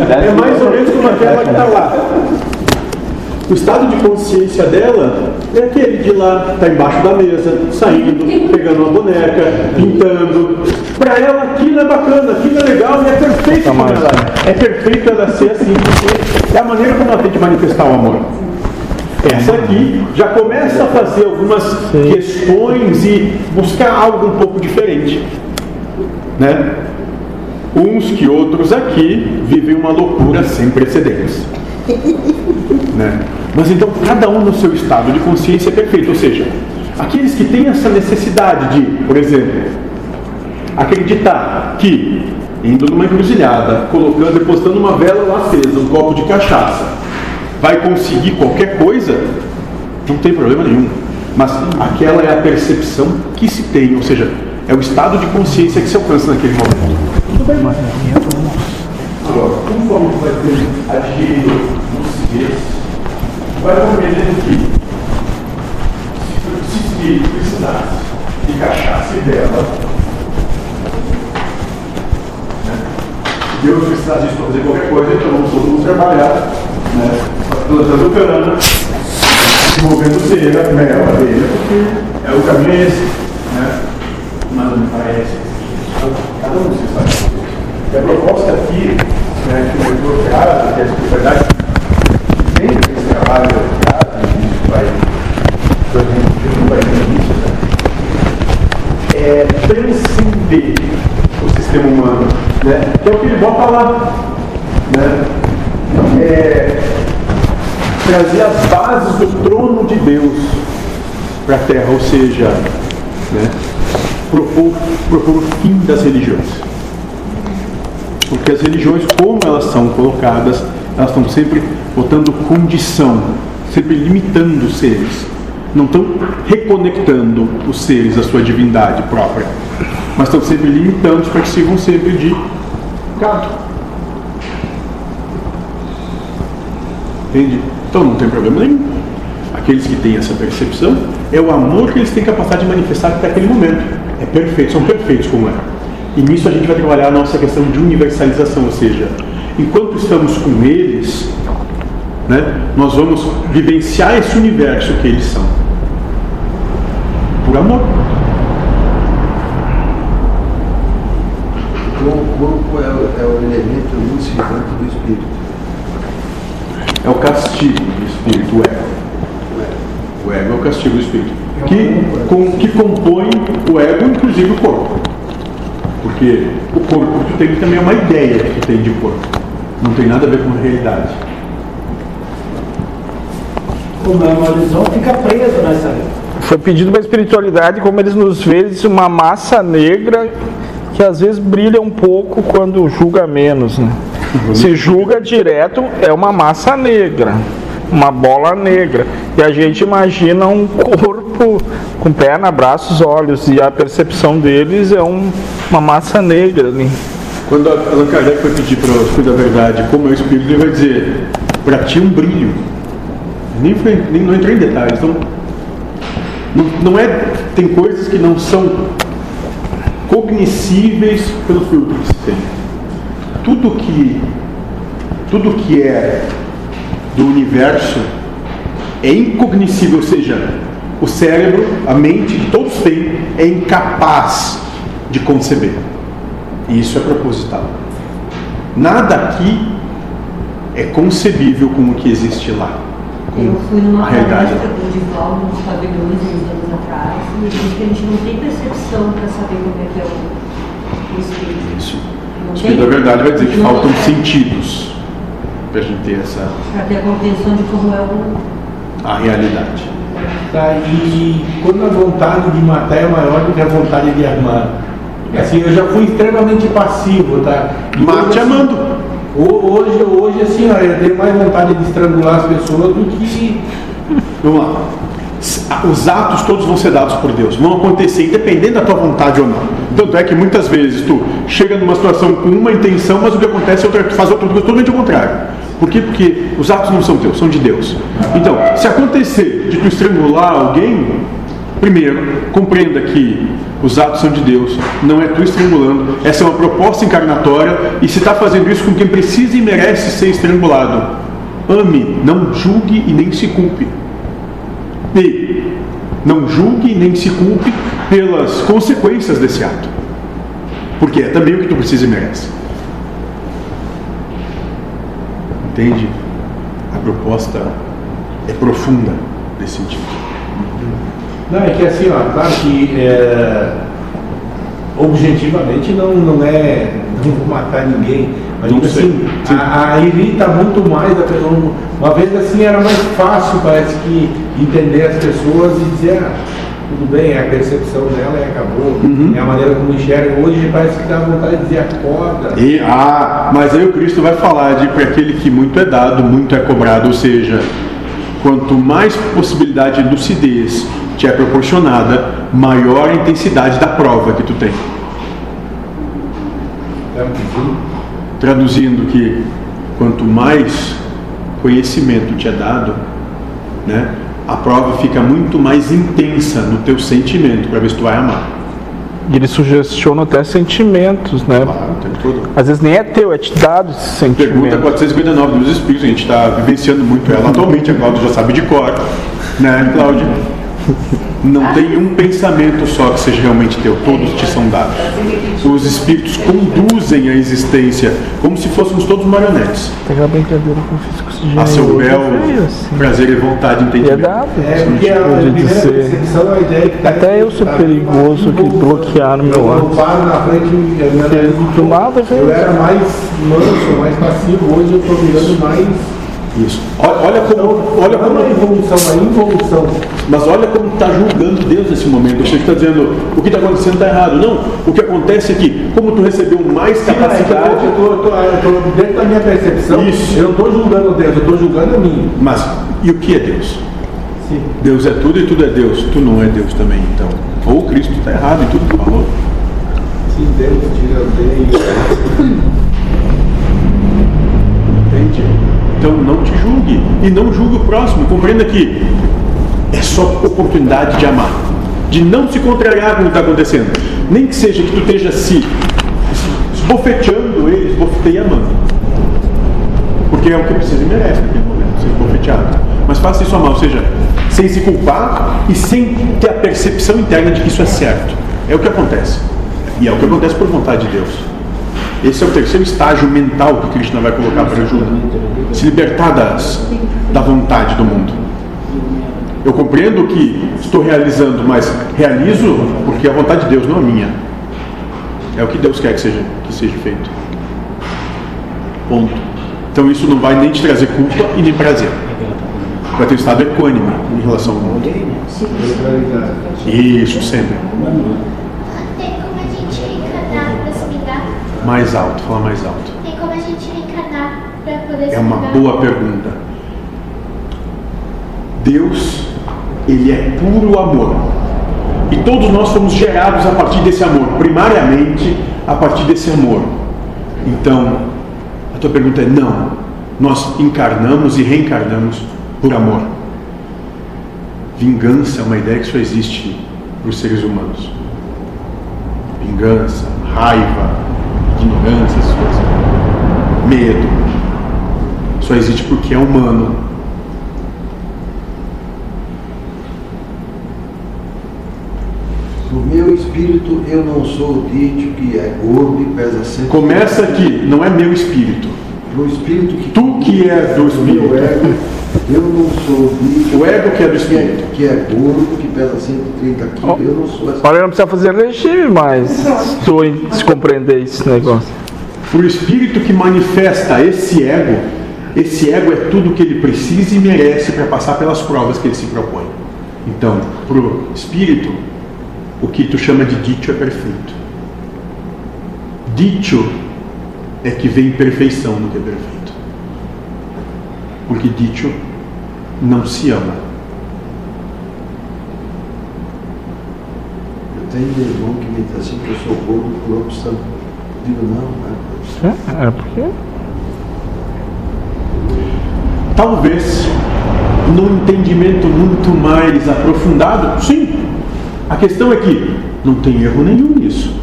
É mais ou menos como aquela que está lá. O estado de consciência dela é aquele de lá, está embaixo da mesa, saindo, pegando uma boneca, pintando. Para ela aquilo é bacana, aquilo é legal e é perfeito como ela é. É perfeito ela ser assim, porque é a maneira como ela tem de manifestar o amor. Essa aqui já começa a fazer algumas questões e buscar algo um pouco diferente. Né? Uns que outros aqui vivem uma loucura sem precedentes. [LAUGHS] Né? Mas então cada um no seu estado de consciência é perfeito. Ou seja, aqueles que têm essa necessidade de, por exemplo, acreditar que indo numa encruzilhada, colocando, depositando uma vela lá acesa, um copo de cachaça, vai conseguir qualquer coisa, não tem problema nenhum. Mas aquela é a percepção que se tem, ou seja, é o estado de consciência que se alcança naquele momento. Tudo bem, Agora, conforme vai ter adquirido lucidez, vai compreendendo que se espírito precisasse de cachaça e vela, Deus precisasse disso para fazer qualquer coisa, então vamos todo mundo trabalhar, né? plantando cana, desenvolvendo cera, mel, abelha, porque é, o caminho é esse. Né? Mas me parece. Cada um vocês sabe. E a proposta aqui, né, que leitor traz, que é a que vem desse trabalho traz, a gente vai, a gente vai né? é transcender o sistema humano, né? que é o que ele bota lá. Né? É, trazer as bases do trono de Deus para a terra, ou seja, né? propor, propor o fim das religiões. Porque as religiões, como elas são colocadas, elas estão sempre botando condição, sempre limitando os seres. Não estão reconectando os seres à sua divindade própria, mas estão sempre limitando que sirvam sempre de gado. Entende? Então não tem problema nenhum. Aqueles que têm essa percepção, é o amor que eles têm capacidade de manifestar até aquele momento. É perfeito, são perfeitos como é. E nisso a gente vai trabalhar a nossa questão de universalização, ou seja, enquanto estamos com eles, né, nós vamos vivenciar esse universo que eles são. Por amor. Então o corpo é, o- é o elemento lucidante do espírito. É o castigo do espírito, o ego. O ego é o castigo do espírito. Que, com, que compõe o ego, inclusive o corpo. Porque o corpo que tu tem também é uma ideia que tu tem de corpo. Não tem nada a ver com a realidade. Como é uma ilusão, fica preso nessa. Foi pedido para a espiritualidade, como eles nos veem, uma massa negra que às vezes brilha um pouco quando julga menos. Né? Se julga direto, é uma massa negra, uma bola negra. E a gente imagina um corpo com perna, braços, olhos, e a percepção deles é um- uma massa negra ali. Quando Allan Kardec foi pedir para o Espírito da Verdade como é o Espírito, ele vai dizer, para ti um brilho. Nem, foi, nem não entrei em detalhes. Então, não, não é, tem coisas que não são cognoscíveis pelo filtro que se tem. Tudo que, tudo que é do universo é incognoscível, ou seja, o cérebro, a mente que todos têm, é incapaz de conceber. E isso é proposital. Nada aqui é concebível com o que existe lá. Eu fui numa a realidade. o Divaldo, nos pavilhões, uns anos atrás, e disse que a gente não tem percepção para saber como é que é o, o espírito. Isso. Não O Espírito da Verdade vai dizer que não- faltam sentidos para a gente ter essa Para ter a compreensão de como é o. a realidade. Tá, e quando a vontade de matar é maior do que a vontade de amar. Assim, eu já fui extremamente passivo, tá? E Mate hoje, assim, amando. ho- Hoje, hoje, assim, ó, eu tenho mais vontade de estrangular as pessoas do que. Vamos lá. Os atos todos vão ser dados por Deus, vão acontecer independente da tua vontade ou não. Tanto é que muitas vezes tu chega numa situação com uma intenção, mas o que acontece é outra, tu faz outra coisa totalmente ao contrário. Por quê? Porque os atos não são teus, são de Deus. Então, se acontecer de tu estrangular alguém, primeiro, compreenda que os atos são de Deus, não é tu estrangulando. Essa é uma proposta encarnatória e se está fazendo isso com quem precisa e merece ser estrangulado. Ame, não julgue e nem se culpe. E não julgue nem se culpe pelas consequências desse ato. Porque é também o que tu precisa e merece. Entende? A proposta é profunda nesse sentido. Não, é que assim, ó, claro que é, objetivamente não, não é. Não vou matar ninguém. Mas Não sei. assim, Sim. a, a irrita muito mais a pessoa. Uma vez assim era mais fácil, parece que, entender as pessoas e dizer, ah, tudo bem, é a percepção dela e acabou. Uhum. É a maneira como enxerga. Hoje parece que dá vontade de dizer acorda. E, ah, mas aí o Cristo vai falar de para aquele que muito é dado, muito é cobrado, ou seja, quanto mais possibilidade de lucidez te é proporcionada, maior a intensidade da prova que tu tem. Traduzindo que quanto mais conhecimento te é dado, né, a prova fica muito mais intensa no teu sentimento para ver se tu vai amar. E ele sugestiona até sentimentos, né? Claro, o tempo todo. Às vezes nem é teu, é te dado esse Pergunta sentimento. 459 dos Espíritos, a gente está vivenciando muito ela atualmente, a Cláudia já sabe de cor, né, Cláudia? [LAUGHS] Não tem um pensamento só que seja realmente teu, todos te são dados. Os Espíritos conduzem a existência como se fôssemos todos marionetes, Aquela brincadeira com físicos de a seu bel foi assim. prazer e vontade é entendimento. dado. É, ideia que tá Até eu sou tá- perigoso que bloquearam meu Eu lado. eu, eu, Do nada eu veio. era mais manso, mais passivo, hoje eu estou virando mais. Isso. Olha, olha como, olha Não é como, evolução, uma involução. mas olha como está julgando Deus nesse momento. Você está dizendo o que está acontecendo está errado. Não. O que acontece é que, como tu recebeu mais capacidade, Eu tô dentro da minha percepção, Isso. eu não estou julgando Deus, eu estou julgando a mim. mas e o que é Deus? Sim. Deus é tudo e tudo é Deus. Tu não é Deus também, então. Ou Cristo está errado em tudo que falou. Sim, Deus tira bem. Entende? Então não te julgue. E não julgue o próximo. Compreenda que é só oportunidade de amar. De não se contrariar com o que está acontecendo. Nem que seja que tu esteja se esbofeteando ele, esbofeteia amando. Porque é o que precisa e merece naquele momento, ser esbofeteado. Mas faça isso amar, ou seja, sem se culpar e sem ter a percepção interna de que isso é certo. É o que acontece. E é o que acontece por vontade de Deus. Esse é o terceiro estágio mental que Krishna vai colocar para ajuda. Se libertar das, da vontade do mundo. Eu compreendo o que estou realizando, mas realizo porque é a vontade de Deus, não a minha. É o que Deus quer que seja, que seja feito. Ponto. Então isso não vai nem te trazer culpa e nem prazer. Vai ter um estado equânime em relação ao mundo. Isso, sempre. Mais alto, fala mais alto. Tem como a gente reencarnar para poder se É uma boa pergunta. Deus, ele é puro amor. E todos nós fomos gerados a partir desse amor, primariamente a partir desse amor. Então, a tua pergunta é não. Nós encarnamos e reencarnamos por amor. Vingança é uma ideia que só existe para os seres humanos. Vingança, raiva, ignorância, essas coisas. Medo, só existe porque é humano. No meu espírito eu não sou o Dítio que é gordo e pesa 100 Começa aqui, não é meu espírito. No espírito que Tu que é do meu espírito. ego, eu não sou o Dítio O ego que é do que é, espírito. que é gordo, que pesa 130 quilos, eu não sou essa. Olha, não precisa fazer regime, mas se tu se compreender esse negócio. O espírito que manifesta esse ego, esse ego é tudo que ele precisa e merece para passar pelas provas que ele se propõe. Então, para o espírito, o que tu chama de ditio é perfeito. Ditio é que vem perfeição no que é perfeito. Porque ditio não se ama. Eu tenho um irmão que me diz assim que eu sou gordo por opção. Eu digo, não, não é por opção. É, é porque Talvez, num entendimento muito mais aprofundado, sim. A questão é que não tem erro nenhum nisso.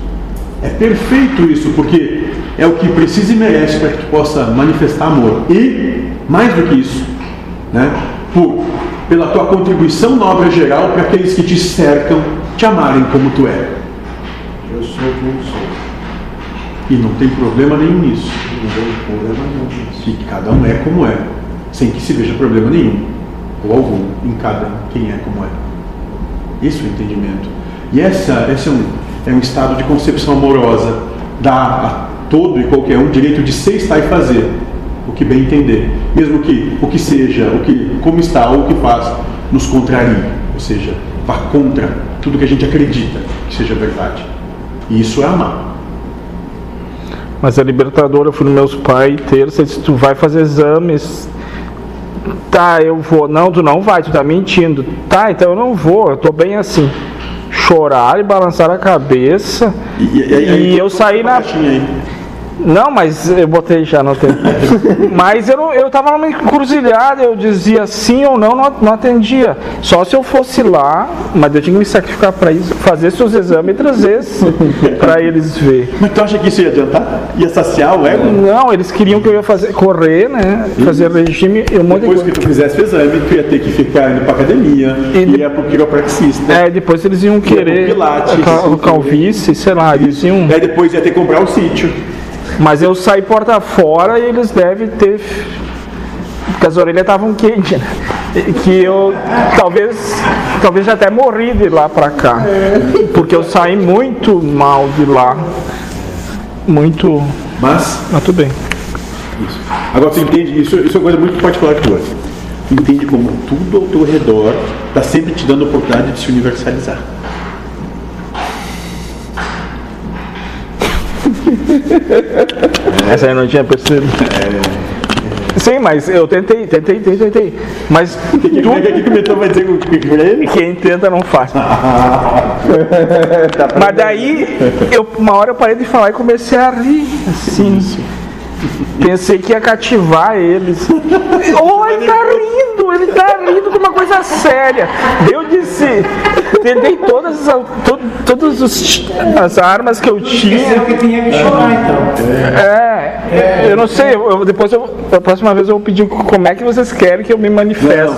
É perfeito isso, porque é o que precisa e merece para que tu possa manifestar amor. E, mais do que isso, né, por, pela tua contribuição na obra geral para aqueles que te cercam te amarem como tu é. Eu sou como sou. E não tem problema nenhum nisso. Não tem problema nenhum nisso. Que cada um é como é, sem que se veja problema nenhum. ou algum, em cada quem é como é. Isso é o entendimento. E essa, esse é um, é um estado de concepção amorosa. Dá a todo e qualquer um direito de ser, estar e fazer o que bem entender. Mesmo que o que seja, o que, como está ou o que faz, nos contrarie. Ou seja, vá contra tudo que a gente acredita que seja verdade. E isso é amar. Mas a libertadora, eu fui nos meus pais terça, disse, tu vai fazer exames. Tá, eu vou. Não, tu não vai, tu tá mentindo. Tá, então eu não vou, eu tô bem assim. Chorar e balançar a cabeça. E, e- e- aí- eu saí na. Aí. Não, mas eu botei já no tempo. [LAUGHS] mas eu, não, eu tava numa encruzilhada, eu dizia sim ou não, não, não atendia. Só se eu fosse lá, mas eu tinha que me sacrificar para isso, fazer seus exames e trazer [LAUGHS] para eles ver. Mas tu acha que isso ia adiantar? Ia saciar o ego? Não, eles queriam que eu ia fazer correr, né? Fazer regime e um monte de Depois que coisa. tu fizesse o exame, tu ia ter que ficar indo pra academia, E- ia pro quiropraxista. É, depois eles iam querer Pilates. o calvície, sei lá, eles iam. Daí depois ia ter que comprar o sítio. Mas eu saí porta fora e eles devem ter. Porque as orelhas estavam quentes, né? Que eu talvez, talvez até morri de lá pra cá. Porque eu saí muito mal de lá. Muito. Mas, Mas tudo bem. isso. Agora tu entende, isso, isso é uma coisa muito particular tua. Tu entende como tudo ao teu redor está sempre te dando a oportunidade de se universalizar. Essa eu não tinha percebido. Sim, mas eu tentei, tentei, tentei, tentei. Mas O que, que, que, que o Metão vai dizer com ele? quem tenta não faz. [LAUGHS] Mas daí, eu, uma hora eu parei de falar e comecei a rir, assim. Pensei que ia cativar eles. [LAUGHS] Oh, ele tá rindo, ele tá rindo de uma coisa séria. Eu disse, tentei todas as, to, todas os- as armas que eu tinha. que tinha que chorar, então. É, eu não sei, eu, eu- depois eu, a próxima vez eu vou pedir como é que vocês querem que eu me manifeste.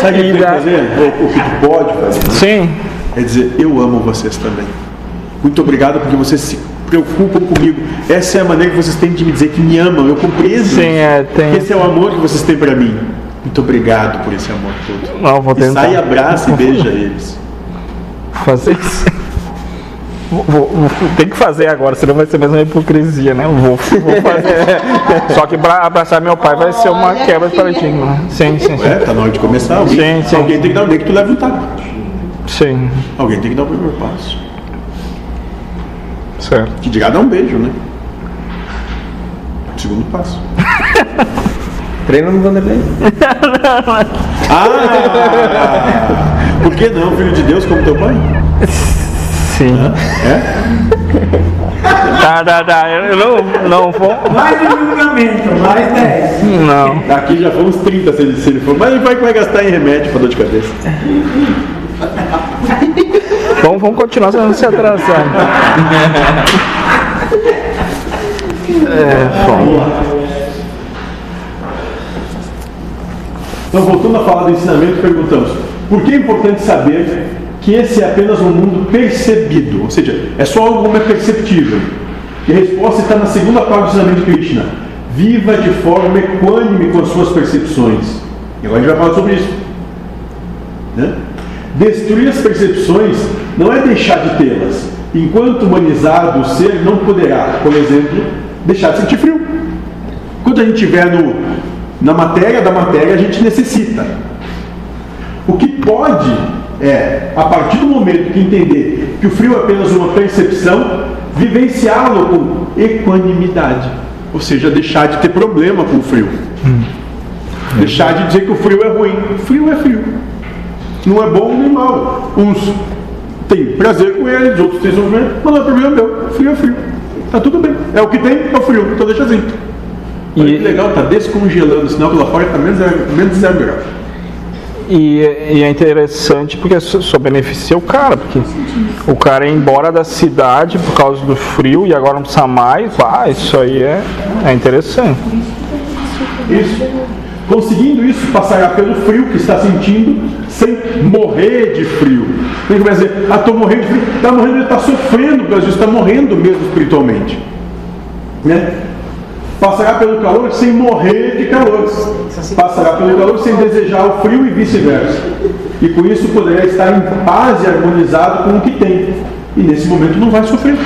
Sabe o que tem que fazer? O, o que pode fazer? Sim, É dizer, eu amo vocês também. Muito obrigado porque vocês se preocupam comigo. Essa é a maneira que vocês têm de me dizer que me amam. Eu compreendo. sim, é, tem. Esse é o amor que vocês têm pra mim. Muito obrigado por esse amor todo. Não, vou E tentar. sai, abraça e beija eles. fazer isso. Vou, vou- vou- tem que fazer agora, senão vai ser mais uma hipocrisia, né? Vou, vou fazer. Só que pra abraçar meu pai vai ser uma Olha, quebra de paradigma. né? Sim, sim, sim. É, tá na hora de começar. Alguém, Sim, sim. alguém tem que dar alguém que tu leva um tapa. Sim, Alguém tem que dar o primeiro passo. certo. Que dirá dar um beijo, né? Segundo passo. [LAUGHS] Treina no Vanderlei. [LAUGHS] Ah! Por que não, filho de Deus, como teu pai? Sim. É? Tá, tá, tá. Eu não, não vou. Mais um julgamento, mais 10. Não. Aqui já fomos 30 se ele, se ele for. Mas ele vai, vai gastar em remédio pra dor de cabeça. Vamos, vamos continuar senão não se atrasar. [LAUGHS] É, bom. Então, voltando a falar do ensinamento, perguntamos: por que é importante saber que esse é apenas um mundo percebido? Ou seja, é só algo como é perceptível. E a resposta está na segunda parte do ensinamento de Krishna: viva de forma equânime com as suas percepções. E agora a gente vai falar sobre isso. Né? Destruir as percepções não é deixar de tê-las. Enquanto humanizado o ser não poderá, por exemplo, deixar de sentir frio. Quando a gente estiver no, na matéria da matéria, a gente necessita. O que pode é, a partir do momento que entender que o frio é apenas uma percepção, vivenciá-lo com equanimidade. Ou seja, deixar de ter problema com o frio. Deixar de dizer que o frio é ruim. O frio é frio. Não é bom nem mal. Uns têm prazer com ele, os outros têm sofrimento, mas não é problema meu. Frio é frio. Tá tudo bem. É o que tem, é o frio. Então deixa assim. Olha E- que legal, tá descongelando, que lá fora tá menos, zero- menos zero grau. E, e é interessante porque só, beneficia o cara, porque o cara ia embora da cidade por causa do frio e agora não precisa mais. Ah, isso aí é, é interessante. Isso. Conseguindo isso, passará pelo frio que está sentindo sem morrer de frio. Tem que dizer, ah, estou morrendo de frio. Está morrendo, ele está sofrendo, porque vezes está morrendo mesmo espiritualmente. Né? Passará pelo calor sem morrer de calor. Passará pelo calor sem desejar o frio e vice-versa. E com isso poderá estar em paz e harmonizado com o que tem. E nesse momento não vai sofrer.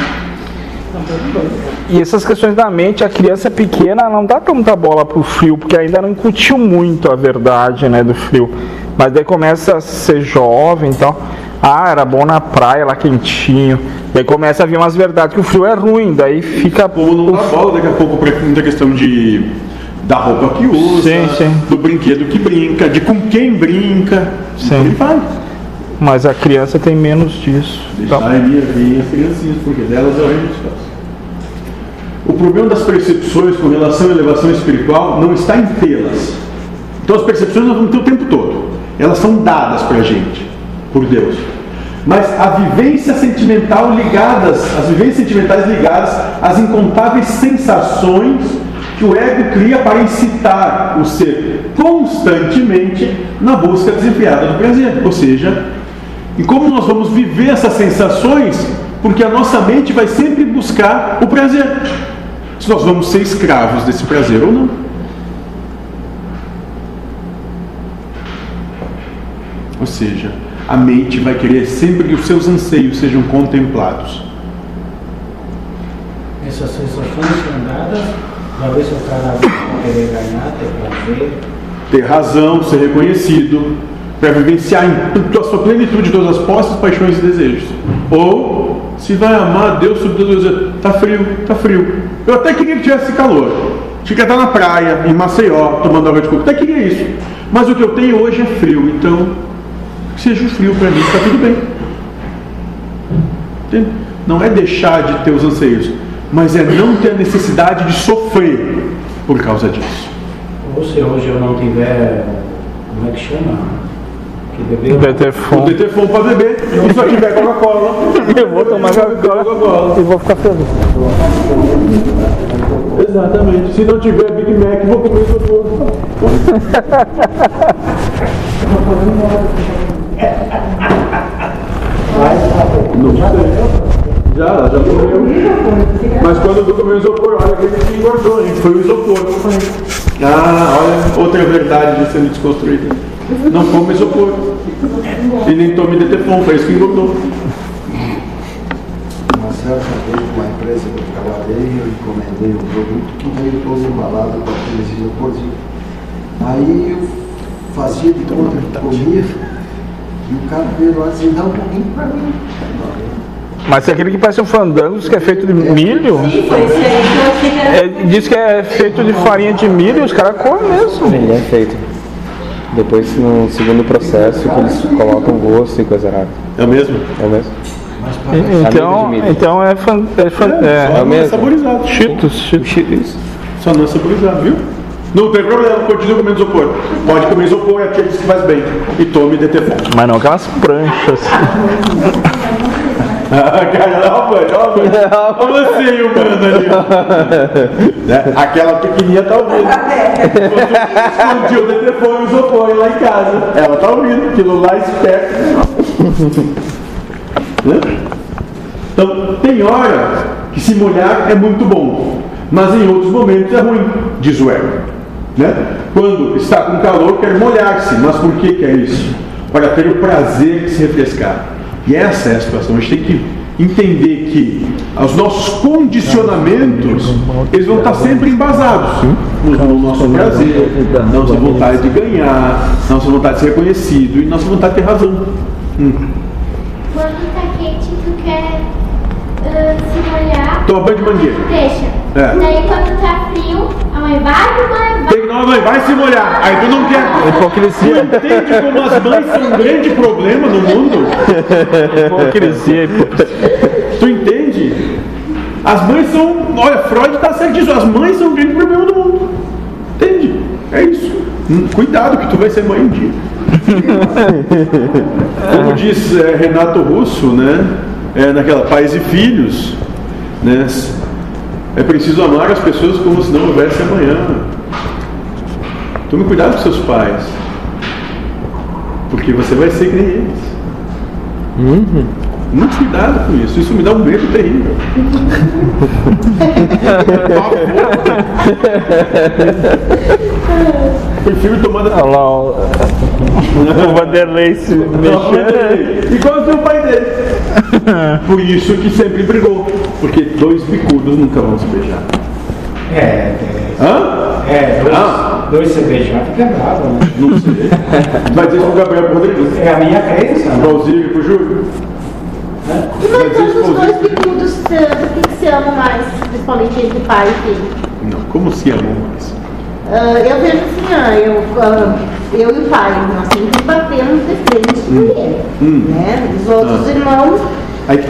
E essas questões da mente, a criança pequena não dá tanta bola pro frio, porque ainda não incutiu muito a verdade né, do frio. Mas daí começa a ser jovem e tal. Ah, era bom na praia, lá quentinho. Daí começa a vir umas verdades que o frio é ruim, daí fica. Ou não dá bola daqui a pouco muita questão de da roupa que usa, Sim, sim. do brinquedo que brinca, de com quem brinca. Sim. Ele vai. Mas a criança tem menos disso. Deixar ele vir as criancinhas, porque delas é o reino dos céus. O problema das percepções com relação à elevação espiritual não está em tê-las. Então as percepções nós vamos ter o tempo todo. Elas são dadas para a gente, por Deus. Mas a vivência sentimental ligadas, as vivências sentimentais ligadas às incontáveis sensações que o ego cria para incitar o ser constantemente na busca desenfreada do prazer. Ou seja, e como nós vamos viver essas sensações? Porque a nossa mente vai sempre buscar o prazer. Se nós vamos ser escravos desse prazer ou não. Ou seja, a mente vai querer sempre que os seus anseios sejam contemplados. Essas sensações são dadas o cara vai querer ganhar, ter prazer. Ter razão, ser reconhecido, para vivenciar em a sua plenitude todas as posses, paixões e desejos. Ou se vai amar Deus sobre as coisas. Tá frio, tá frio. Eu até queria que tivesse calor. Fica estar na praia, em Maceió, tomando água de coco. Até queria isso. Mas o que eu tenho hoje é frio, então que seja o frio para mim, está tudo bem. Entende? Não é deixar de ter os anseios, mas é não ter a necessidade de sofrer por causa disso. Ou se hoje eu não tiver, como é que chama? Que beber. O Betefon. Detefon para beber, e só tiver Coca-Cola. Eu vou tomar Coca-Cola e vou ficar feliz. Exatamente. Se não tiver Big Mac, vou comer isopor. [LAUGHS] Não sei. Já, já. Mas quando tu comeu isopor, olha que ele engordou, hein? Foi o isopor. Ah, olha, outra verdade já sendo desconstruída. Não come isopor. E nem tome detefon, foi isso que engordou. Certa vez, uma empresa que eu trabalhei, eu encomendei um produto que veio todo embalado com aqueles isoporzinhos. Aí eu fazia de conta que comia, e o cara veio lá e disse, dá um pouquinho para mim. Mas é aquele que parece um fandango, que é feito de milho. Sim, foi isso aí que eu. É, diz que é feito de farinha de milho e os caras comem mesmo. Ele é feito. Depois, no segundo processo, que eles colocam gosto e coisa arada. É o mesmo? É o mesmo. Então, então é, fan, é, fan, é, não é mesmo? saborizado. Cheetos, Cheetos. Só não é saborizado, viu? Não tem problema, continua comendo isopor. Pode comer isopor, é aquele que faz bem. E tome detefon. Mas não aquelas pranchas. [LAUGHS] Ah, cara, ó, mãe, ó, mãe. Olha você, humano ali. ó. Né? Aquela pequenininha tá ouvindo. Explodiu o detefon e o isopor lá em casa. Ela tá ouvindo, aquilo lá esperto. Né? Então, tem hora que se molhar é muito bom, mas em outros momentos é ruim, diz o ego. Né? Quando está com calor, quer molhar-se, mas por que quer isso? Para ter o prazer de se refrescar. E essa é a situação. A gente tem que entender que os nossos condicionamentos eles vão estar sempre embasados no no nosso prazer, na nossa vontade de ganhar, na nossa vontade de ser reconhecido e na nossa vontade de ter razão. Hum. Quando tá quente, tu quer ah, se molhar. Toma banho de mangueira. Deixa. É. Daí quando tá frio, a mãe vai, mãe, vai. Tem que não, mãe, vai se molhar. Aí tu não quer. Hipocrisia. Tu entende como as mães são um grande problema no mundo? Hipocrisia, hipocrisia. Tu entende? As mães são. Olha, Freud está certo disso. As mães são um grande problema do mundo. Entende? É isso. Hum, Cuidado que tu vai ser mãe um dia. Como diz é, Renato Russo, né? É, naquela Pais e Filhos, né? É preciso amar as pessoas como se não houvesse amanhã. Tome cuidado com seus pais. Porque você vai ser que nem eles. Muito cuidado com isso, isso me dá um medo terrível. Prefiro tomar da. Olha lá, o [LAUGHS] o Vanderlei se mexendo. Igual o pai dele. [LAUGHS] Por isso que sempre brigou. Porque dois bicudos nunca vão se beijar. É, é, Hã? é dois, Ah. dois se beijar fica bravo, né? Não sei. Vai dizer pro Gabriel Rodrigues. É a minha crença. né? Pro Osílio e pro Júlio. E Vai dizer mas isso os dois bicudos, eh, por que, que se amam mais, principalmente entre pai e filho? Não, como se amam mais? Ah, eu vejo assim, ah, eu, ah, eu e o pai, nós sempre batemos de frente com ele. Hum. Né? Os outros Ah. irmãos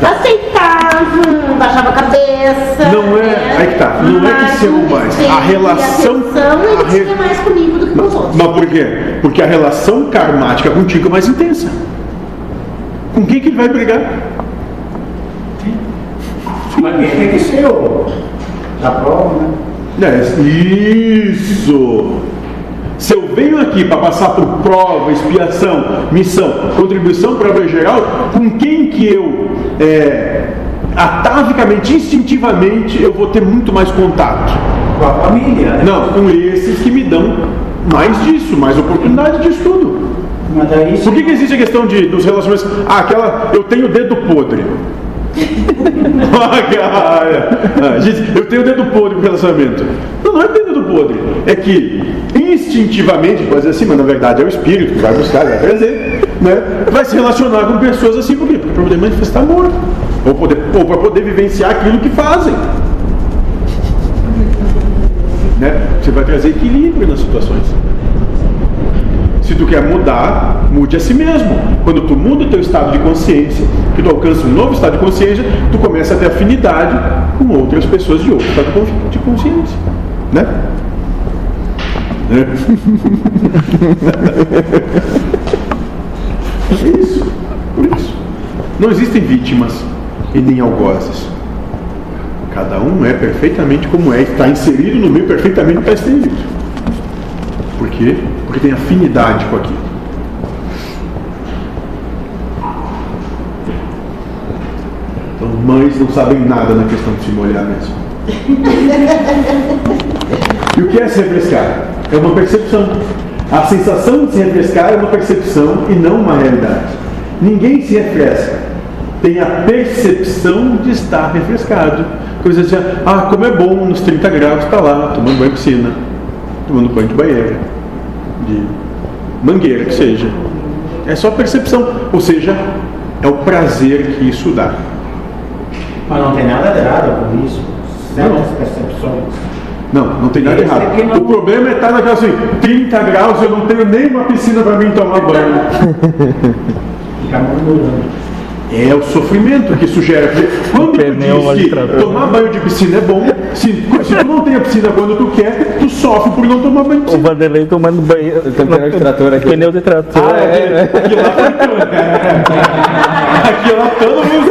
tá. aceitavam, baixavam a cabeça. Não é- né? aí que tá, não é que Mas se amam o mais, a e relação- atenção ele a re- tinha mais comigo do que com os outros. Mas por quê? Porque a relação karmática contigo é mais intensa. Com quem que ele vai brigar? Mas quem tem que ser o da prova, né? É, isso! Se eu venho aqui para passar por prova, expiação, missão, contribuição para a geral, com quem que eu, é, atavicamente, instintivamente, eu vou ter muito mais contato? Com a família, né? Não, com esses que me dão mais disso, mais oportunidade disso tudo. Mas daí Por que, que existe a questão de, dos relacionamentos? Ah, aquela, eu tenho o dedo podre. [LAUGHS] Ah. Ah, gente, eu tenho o dedo podre com relacionamento. Não, não é dedo podre. É que instintivamente, pode dizer assim, mas na verdade é o espírito que vai buscar, vai trazer, né? Vai se relacionar com pessoas assim, por quê? Para poder manifestar amor. Ou, poder, para poder vivenciar aquilo que fazem. Né? Você vai trazer equilíbrio nas situações. Se tu quer mudar, mude a si mesmo. Quando tu muda o teu estado de consciência, que tu alcança um novo estado de consciência, tu começa a ter afinidade com outras pessoas de outro estado de consci- de consciência. Né? Né? É isso. Por isso. Não existem vítimas e nem algozes. Cada um é perfeitamente como é, está inserido no meio perfeitamente está inserido. Por quê? Porque tem afinidade com aquilo. Então, mães não sabem nada na questão de se molhar mesmo. E o que é se refrescar? É uma percepção. A sensação de se refrescar é uma percepção e não uma realidade. Ninguém se refresca. Tem a percepção de estar refrescado. Coisa assim, ah, como é bom nos 30 graus estar lá, tomando banho de piscina, tomando banho de banheira, de mangueira que seja. É só percepção. Ou seja, é o prazer que isso dá. Mas não tem nada de errado com isso. Certas percepções. Não, não tem nada errado. não- O problema é estar naquela assim, 30 graus, eu não tenho nem uma piscina para mim tomar banho. [LAUGHS] É o sofrimento que isso gera. Quando tu diz que tomar banho de piscina é bom, se, se tu não tem a piscina quando tu quer, tu sofre por não tomar banho de O piscina. Vanderlei tomando banho. Tem pneu de trator aqui. Pneu de trator. Ah, é, aqui lá foi tudo. [LAUGHS] Aqui lá todo mundo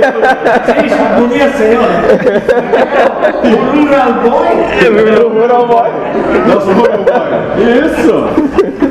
já podia ser, né? Rural boy. Nossa, boy. Isso!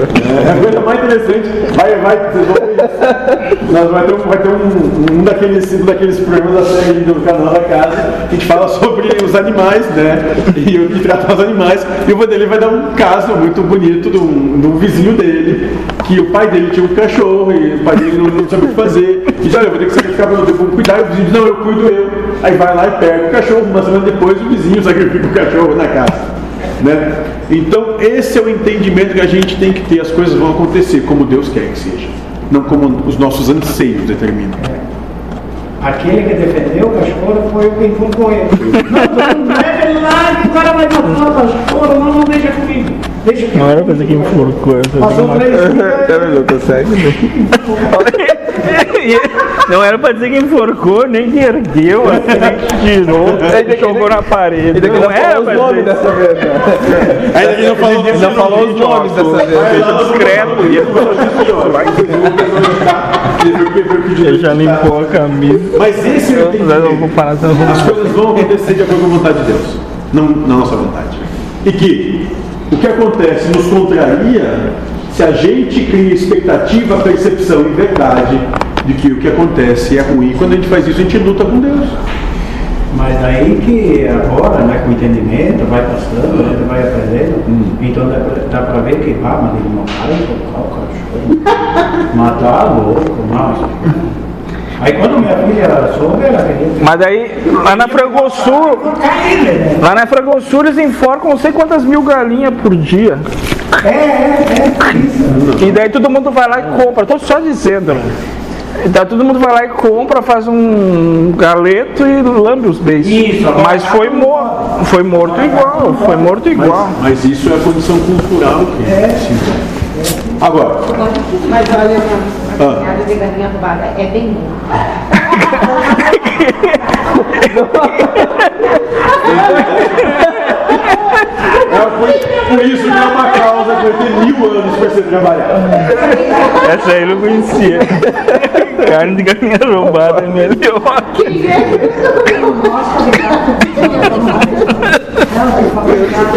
É, a coisa mais interessante, vai, vai, vocês vão ver isso. Nós vai ter, um, vai ter um, um, daqueles, um daqueles programas da série do canal da casa que fala sobre os animais, né? E, o- e tratar os animais. E o Vanderlei vai dar um caso muito bonito de um, de um vizinho dele, que o pai dele tinha um cachorro e o pai dele não, não sabia o que fazer. E diz, olha, eu vou ter que sacrificar para eu vou cuidar. E o vizinho diz, não, eu cuido eu. Aí vai lá e pega o cachorro, uma semana depois o vizinho sacrifica o cachorro na casa. Né? Então, esse é o entendimento que a gente tem que ter. As coisas vão acontecer como Deus quer que seja, não como os nossos anseios determinam. Aquele que defendeu o cachorro foi o que enforcou ele. [LAUGHS] Não, não lá que o cara vai matar o cachorro, não, não deixa comigo. Não era pra dizer que enforcou. Passou três dias. Consegue? Não era pra dizer que enforcou, nem que ergueu, assim, nem que tirou, que- jogou na parede. Não não era falou os pra nomes dizer. dessa vez, né? [LAUGHS] Ainda que não falou, Não falou os nomes dessa vez. Deixa discreto. Ele já limpou a camisa. Mas esse o Eu vou entendimento. parar de arrumar. As coisas vão acontecer de acordo com a vontade de Deus, não na nossa vontade. E que o que acontece nos contraria se a gente cria expectativa, percepção e verdade de que o que acontece é ruim. Quando a gente faz isso, a gente luta com Deus. Mas daí que agora, né, com o entendimento, vai passando, a gente vai aprendendo, então dá, dá pra ver que, ah, mas ele mataram o cachorro. [LAUGHS] Matar louco, mas. Aí quando minha filha soube, ela queria. Mas daí, lá na Frangosul, lá na Frangosul eles enforcam não sei quantas mil galinhas por dia. É, é, é, isso. E daí todo mundo vai lá e compra, tô só dizendo, né? E daí todo mundo vai lá e compra, faz um galeto e lambe os beijos. Isso, Mas foi, mo foi morto igual, foi morto igual. Mas isso é a condição cultural que É. Agora, Mas olha, Ah. a piada de galinha roubada é bem boa. [LAUGHS] é por, isso que é uma causa que vai ter mil anos para ser trabalhada. Essa aí eu não conhecia. [LAUGHS] Carne de galinha roubada é melhor.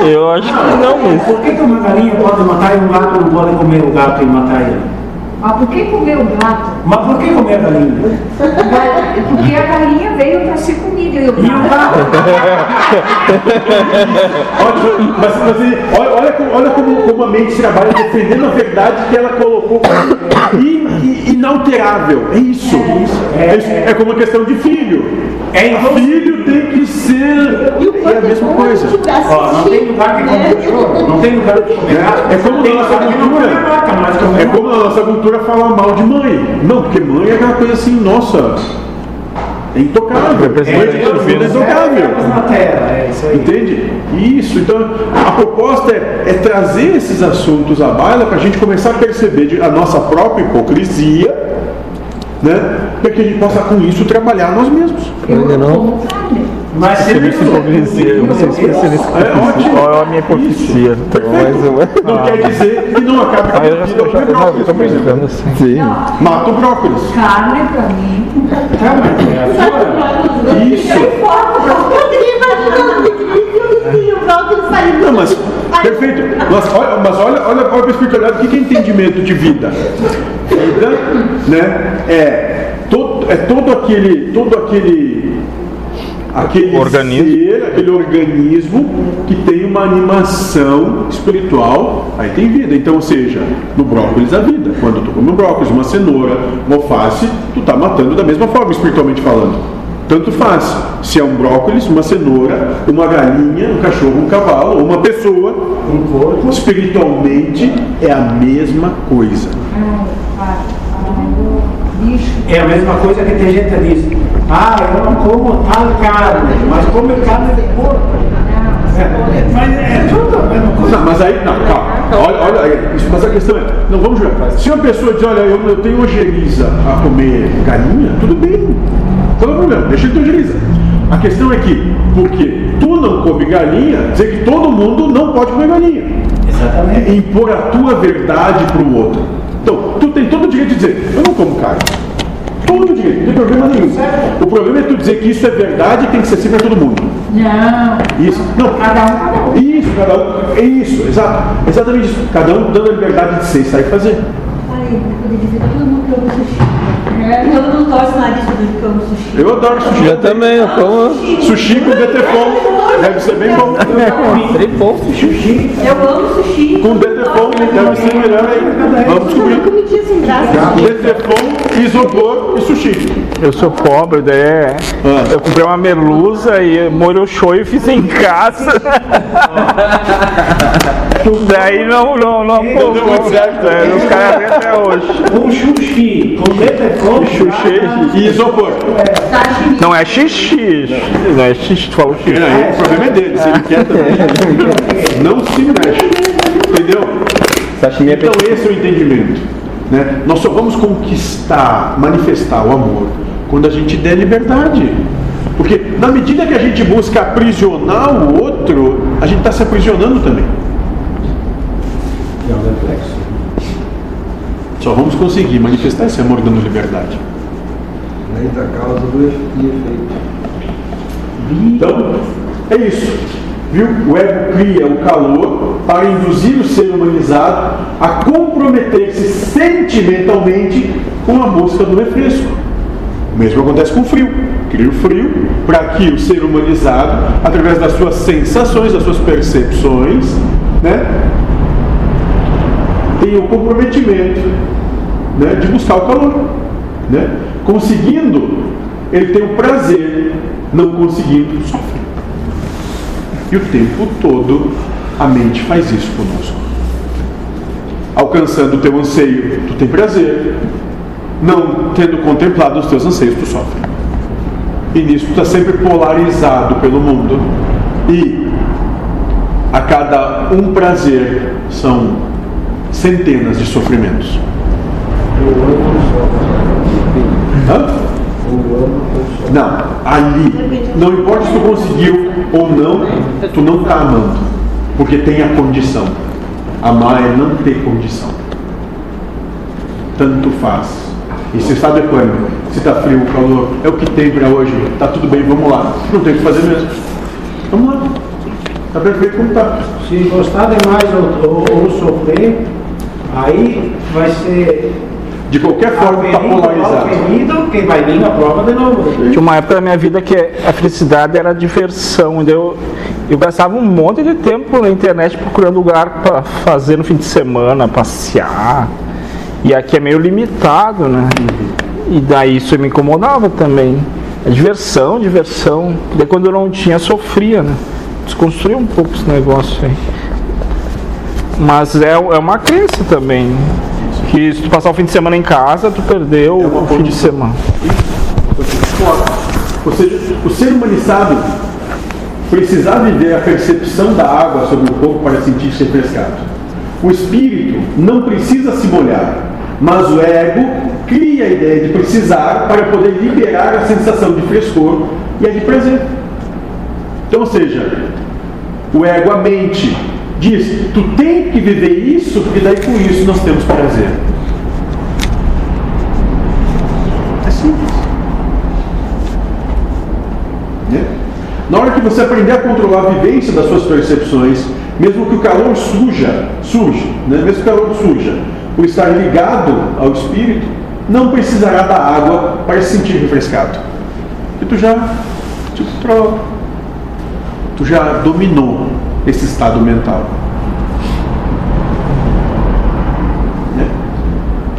Eu acho que não, mas. Por que, que uma galinha pode matar e um gato não pode comer o gato e matar ele? Mas por que comer o gato? Mas por que comer a galinha? Porque a galinha veio para ser comida e o E o gato. gato? Olha, mas, mas olha, olha como, olha como, como a mente trabalha defendendo a verdade que ela colocou inalterável. É isso. É, isso. É como a questão de filho. É então- Filho tem que ser. É a mesma coisa. Ó, não tem lugar que come cachorro, não tem lugar que comer gato. É como na nossa não come cultura. É como na nossa cultura falar mal de mãe. Não, porque mãe é aquela coisa assim, nossa, é intocável. Representante Mãe do filho. é intocável. é isso aí. Entende? Isso. Então, a proposta é, é trazer esses assuntos à baila para a gente começar a perceber de- a nossa própria hipocrisia, né? Para que a gente possa, com isso, trabalhar nós mesmos. Ainda não. Mas se ele Hipocrisia, eu não sei É ótimo. Qual é a minha hipocrisia? Então, Mais uma. Não quer dizer que não acabe com Ah, a eu já vida estou brócolis, por exemplo. brincando assim. Sim. Mata o brócolis. Carne para mim. Tá, mas é a sua. Isso. Eu queria imaginar o brócolis saindo. Não, mas perfeito. Mas olha, mas olha, olha a espiritualidade, o que é entendimento de vida? Vida, né? É todo, é todo aquele, todo aquele, aquele Organismo. ser, aquele organismo que tem uma animação espiritual, aí tem vida. Então, ou seja, no brócolis a vida. Quando tu come um brócolis, uma cenoura, uma alface, tu tá matando da mesma forma, espiritualmente falando. Tanto faz se é um brócolis, uma cenoura, uma galinha, um cachorro, um cavalo, uma pessoa, Um corpo. espiritualmente é a mesma coisa. Bicho. É a mesma coisa que tem gente que diz, ah, eu não como tal carne, mas come carne de porco. É, mas é tudo a mesma coisa. Não, mas aí, não, calma. Olha, olha aí, isso- mas a questão é, não vamos jogar. Se uma pessoa diz, olha, eu, eu tenho ojeriza a comer galinha, tudo bem. Qual é o problema? Deixa ele ter ojeriza. A questão é que, porque tu não come galinha, dizer que todo mundo não pode comer galinha. Exatamente. É impor a tua verdade para o outro. Então, tu tem todo o direito de dizer, eu não como carne. Todo o direito, não tem problema nenhum. O problema é tu dizer que isso é verdade e tem que ser assim para todo mundo. Não. Isso. Não. Cada um, cada um. Isso, cada um. É isso, exato. Exatamente isso. Cada um dando a liberdade de ser e sair fazer. Aí, eu dizer que todo mundo que ama sushi. Todo mundo torce o nariz quando que ama sushi. Eu adoro sushi. Eu também, eu como. Sushi com detefon. Deve ser bem bom. Tripom. Sushi. Eu amo sushi. Com detefon deve ser melhor ainda. Vamos descobrir. Comidinha sem graça. Detefon, isopor e sushi. Eu sou pobre, daí é. Ah. Eu comprei uma merluza e molho show e fiz em casa. [LAUGHS] daí não, não, não deu muito certo. É, os caras vêm até hoje. Um sushi com detector. Sushi. E isopor. Não é xixi. Não é xixi, tu falou xixi. Aí, o problema é dele. Se ele quer também. Não se mexe. Entendeu? É Então esse é o entendimento. Né? Nós só vamos conquistar, manifestar o amor quando a gente der liberdade. Porque na medida que a gente busca aprisionar o outro, a gente está se aprisionando também. É um reflexo. Só vamos conseguir manifestar esse amor dando liberdade. Lei da causa do efeito. Então, é isso. Viu? O ego cria o calor para induzir o ser humanizado a comprometer-se sentimentalmente com a busca do refresco. O mesmo acontece com o frio. Cria o frio para que o ser humanizado, através das suas sensações, das suas percepções, né, tenha o comprometimento né, de buscar o calor. Né? Conseguindo, ele tem o prazer, não conseguindo, sofre. E o tempo todo a mente faz isso conosco. Alcançando o teu anseio, tu tem prazer. Não tendo contemplado os teus anseios, tu sofre. E nisso tu está sempre polarizado pelo mundo. E a cada um prazer são centenas de sofrimentos. Hã? Não, ali, não importa se tu conseguiu ou não, tu não está amando, porque tem a condição. Amar é não ter condição. Tanto faz. E se está pânico, se está frio, calor, é o que tem para hoje, está tudo bem, vamos lá. Não tem o que fazer mesmo. Vamos lá. Está perfeito como está. Se gostar demais ou, ou, ou sofrer, aí vai ser de qualquer forma está polarizado. quem vai vir na prova de novo. Tinha uma época da minha vida que a felicidade era a diversão. Eu, eu gastava um monte de tempo na internet procurando lugar para fazer no fim de semana, passear. E aqui é meio limitado, né? E daí isso me incomodava também. A diversão, diversão. Daí quando eu não tinha, sofria, né? Desconstruir um pouco esse negócio aí. Mas é, é uma crença também que se tu passar o fim de semana em casa, tu perdeu é o fim de semana. Ou seja, o ser humanizado precisar viver a percepção da água sobre o corpo para sentir-se refrescado. O espírito não precisa se molhar, mas o ego cria a ideia de precisar para poder liberar a sensação de frescor e a de prazer. Então, ou seja, o ego, a mente, diz: tu tem que viver isso, porque daí com isso nós temos prazer. É simples. Né? Na hora que você aprender a controlar a vivência das suas percepções, mesmo que o calor suja, surge, né? mesmo que o calor suja, por estar ligado ao espírito, não precisará da água para se sentir refrescado. E tu já controla. Tu já dominou esse estado mental. Né?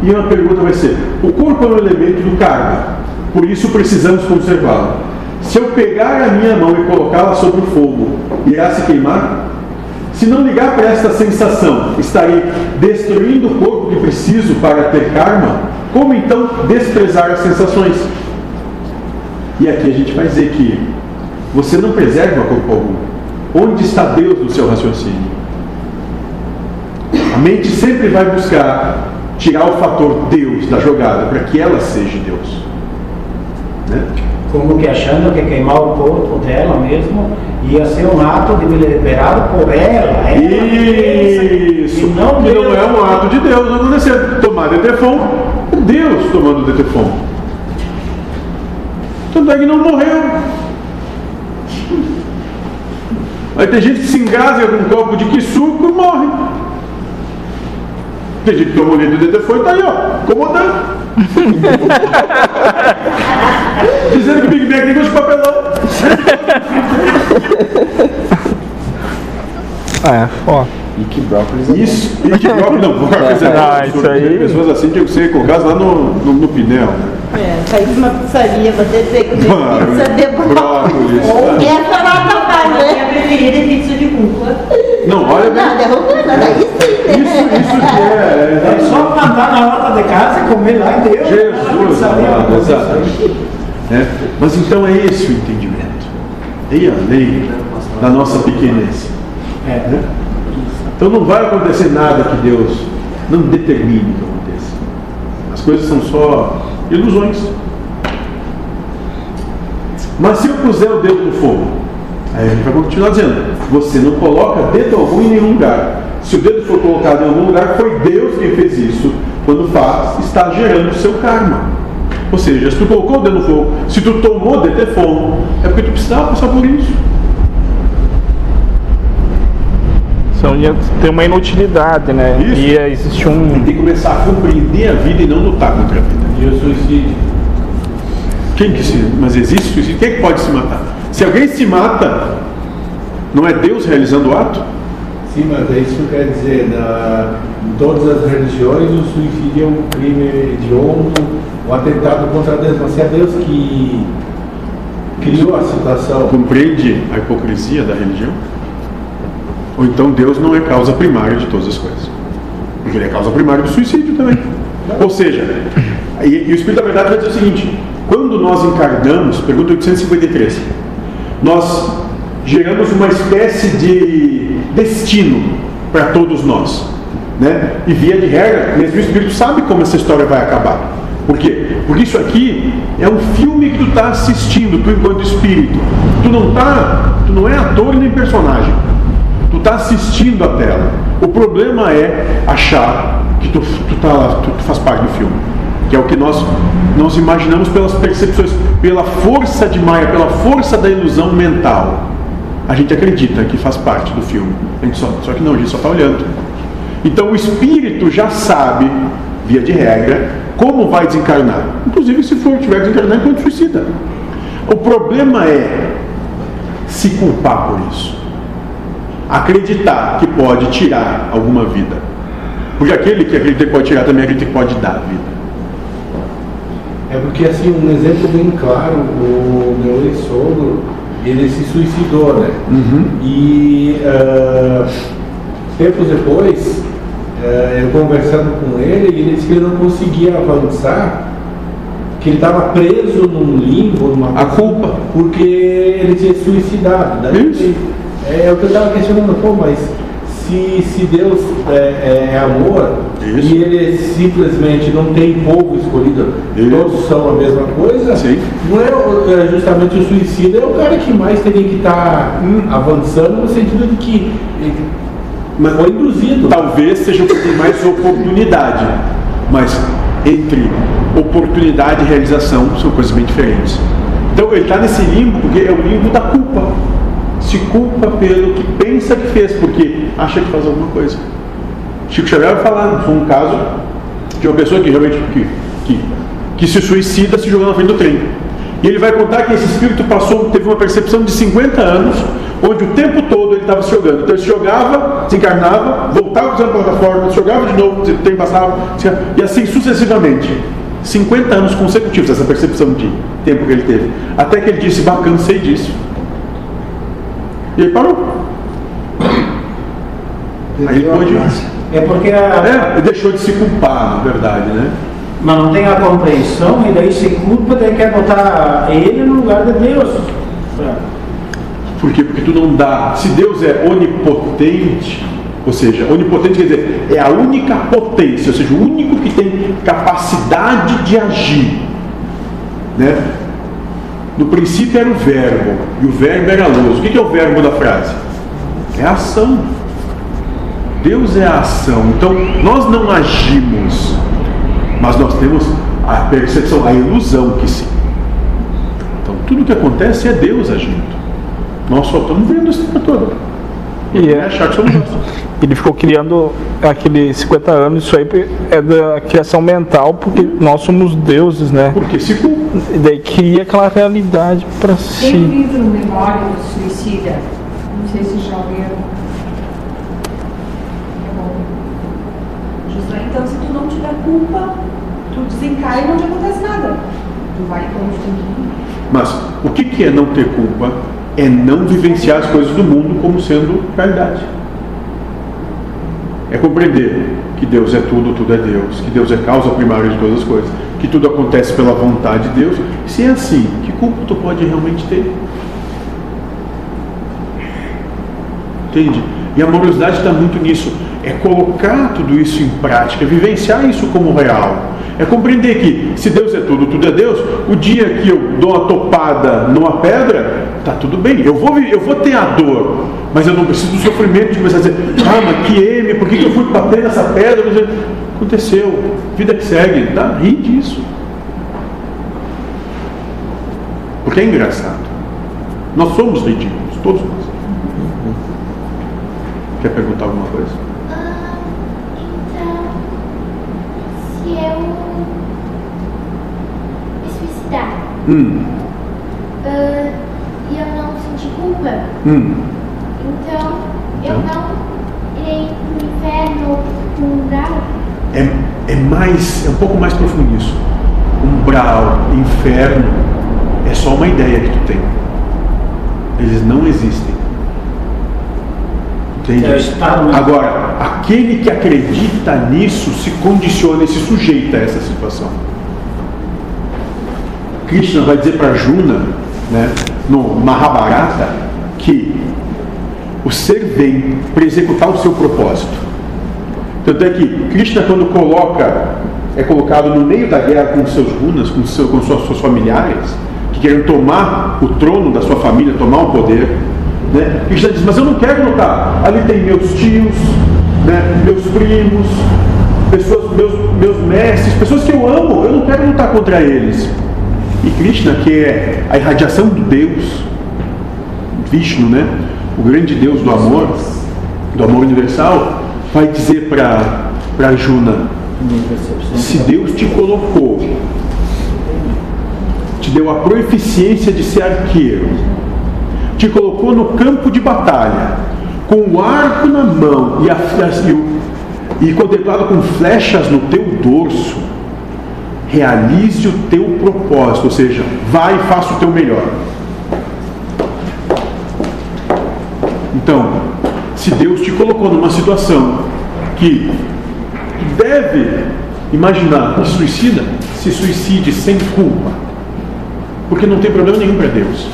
E uma pergunta vai ser: o corpo é um elemento do karma, por isso precisamos conservá-lo. Se eu pegar a minha mão e colocá-la sobre o fogo, irá se queimar? Se não ligar para esta sensação, estarei destruindo o corpo que preciso para ter karma? Como então desprezar as sensações? E aqui a gente vai dizer que você não preserva corpo algum. Onde está Deus no seu raciocínio? A mente sempre vai buscar tirar o fator Deus da jogada para que ela seja Deus. Né? Como que achando que queimar o corpo dela mesmo ia ser um ato de liberado por ela. ela Isso! Não que não é um ato de Deus não acontecer. Tomar Detefon, Deus tomando Detefon. Tanto é que não morreu. Aí tem gente que se engasga com um copo de suco e morre. Tem gente que toma o litro de foi e tá aí, ó, incomodando. [LAUGHS] Dizendo que o Big Mac tem gosto de papelão. [LAUGHS] É, ó. E que brócolis. Isso, e que brócolis não, brócolis é [LAUGHS] Ah, isso aí. Pessoas assim tinham que ser colocadas lá no, no, no pneu. É, sair de uma pizzaria, você dizer que pizza de brócolis. Essa nota vai, Minha né? preferida é pizza de rúcula. Não, olha bem. Não, derrubando, daí sim, né? Isso, isso que é. É só mandar na hora de casa e comer lá e deu. Jesus, amado, exato. É, Mas então é esse o entendimento. E a lei da nossa pequenez. É. né? Então não vai acontecer nada que Deus não determine que aconteça. As coisas são só ilusões. Mas se eu puser o dedo no fogo, aí a gente vai continuar dizendo: você não coloca dedo algum em nenhum lugar. Se o dedo for colocado em algum lugar, foi Deus quem fez isso. Quando faz, está gerando o seu karma. Ou seja, se tu colocou o dedo no fogo, se tu tomou detefon, é porque tu precisava passar por isso. São, tem uma inutilidade, né? Isso. E existe um. Tem que começar a compreender a vida e não lutar contra a vida. E o suicídio? Quem que se. Mas existe suicídio? Quem é que pode se matar? Se alguém se mata, não é Deus realizando o ato? Sim, mas é isso que quer dizer, na, em todas as religiões o suicídio é um crime hediondo, um atentado contra Deus, mas se é Deus que criou a situação. Compreende a hipocrisia da religião? Ou então Deus não é causa primária de todas as coisas? Porque ele é causa primária do suicídio também. Ou seja, e, e o Espírito da Verdade vai dizer o seguinte: quando nós encarnamos, pergunta 853, nós geramos uma espécie de destino para todos nós. Né? E via de regra, mesmo o Espírito sabe como essa história vai acabar. Por quê? Porque isso aqui é um filme que tu está assistindo, tu enquanto espírito. Tu não tá, tu não é ator nem personagem. Está assistindo a tela. O problema é achar que tu, tu, tá, tu, tu faz parte do filme. Que é o que nós, nós imaginamos pelas percepções, pela força de Maia, pela força da ilusão mental. A gente acredita que faz parte do filme. A gente só, só que não, a gente só está olhando. Então o espírito já sabe, via de regra, como vai desencarnar? Inclusive se for tiver desencarnar enquanto suicida. O problema é se culpar por isso. Acreditar que pode tirar alguma vida. Porque aquele que acredita que pode tirar também acredita que pode dar vida. É porque assim, um exemplo bem claro, o meu ex-sogro, ele se suicidou, né? Uhum. E uh, tempos depois, uh, eu conversando com ele, ele disse que ele não conseguia avançar, que ele estava preso num limbo, numa A culpa. porque ele tinha se suicidado. Daí Isso. ele- é, o que eu estava questionando, pô, mas se, se Deus é, é- é amor Isso. e ele simplesmente não tem povo escolhido, Isso. todos são a mesma coisa, Sim. não é, é justamente o suicida, é o cara que mais teria que estar avançando no sentido de que Mas- foi induzido. Talvez seja o que tem mais oportunidade. Mas entre oportunidade e realização são coisas bem diferentes. Então ele está nesse limbo porque é o limbo da culpa. Se culpa pelo que pensa que fez, porque acha que faz alguma coisa. Chico Xavier vai falar, foi um caso de uma pessoa que realmente que, que, que se suicida se jogando na frente do trem. E ele vai contar que esse espírito passou, teve uma percepção de 50 anos, onde o tempo todo ele estava se jogando. Então ele se jogava, desencarnava, voltava usando a plataforma, se jogava de novo, o tempo passava, se- e assim sucessivamente. 50 anos consecutivos, essa percepção de tempo que ele teve. Até que ele disse, bah, disso. E ele parou. Aí pôde. É porque a, É, ele deixou de se culpar, na verdade, né? mas não tem a compreensão e daí se culpa, daí quer botar ele no lugar de Deus. Por quê? Porque tu não dá. Se Deus é onipotente, ou seja, onipotente quer dizer, é a única potência, ou seja, o único que tem capacidade de agir. Né? No princípio era o verbo, e o verbo era luz. O que é o verbo da frase? É a ação. Deus é a ação. Então, nós não agimos, mas nós temos a percepção, a ilusão que sim. Então, tudo que acontece é Deus agindo. Nós só estamos vendo isso o tempo todo. E É é, achar que somos nós. ele ficou criando aqueles 50 anos, isso aí é da criação mental, porque nós somos deuses, né? Porque se culpa. E daí cria aquela realidade para Tem um si. livro Memória do Suicida. Não sei se já leram. É então, se tu não tiver culpa, tu desencarna e não te acontece nada. Tu vai construindo. Mas o que que é não ter culpa? É não vivenciar as coisas do mundo como sendo realidade. É compreender que Deus é tudo, tudo é Deus, que Deus é causa primária de todas as coisas, que tudo acontece pela vontade de Deus. Se é assim, que culpa tu pode realmente ter? Entende? E a amorosidade está muito nisso. É colocar tudo isso em prática, vivenciar isso como real. É compreender que se Deus é tudo, tudo é Deus, o dia que eu dou uma topada numa pedra, tá tudo bem. Eu vou, eu vou ter a dor, mas eu não preciso do sofrimento de começar a dizer, ah, mas que M, por que, que eu fui bater nessa pedra? Aconteceu, vida que segue, dá, ri disso. Porque é engraçado. Nós somos ridículos, todos nós. Quer perguntar alguma coisa? Ah, então, se eu Hum, ah, e eu não hum. Então, eu não irei pro inferno ou pro umbral. É, é mais, é um pouco mais profundo isso. Umbral, inferno, é só uma ideia que tu tem. Eles não existem. Entende? É o estado, né? Agora, aquele que acredita nisso se condiciona e se sujeita a essa situação. Krishna vai dizer para Juna, né, no Mahabharata, que o ser vem para executar o seu propósito. Tanto é que Krishna, quando coloca, é colocado no meio da guerra com seus gunas, com, seu, com suas, suas familiares, que querem tomar o trono da sua família, tomar o poder, né? Krishna diz, mas eu não quero lutar. Ali tem meus tios, né? meus primos, pessoas, meus, meus mestres, pessoas que eu amo, eu não quero lutar contra eles. E Krishna, que é a irradiação do Deus, Vishnu, né? o grande Deus do amor, do amor universal, vai dizer para Juna: se Deus te colocou, te deu a proeficiência de ser arqueiro, te colocou no campo de batalha, com o arco na mão e, a, e, e contemplado com flechas no teu dorso, realize o teu propósito, ou seja, vai e faça o teu melhor. Então, se Deus te colocou numa situação que deve imaginar que suicida, se suicide sem culpa, porque não tem problema nenhum para Deus.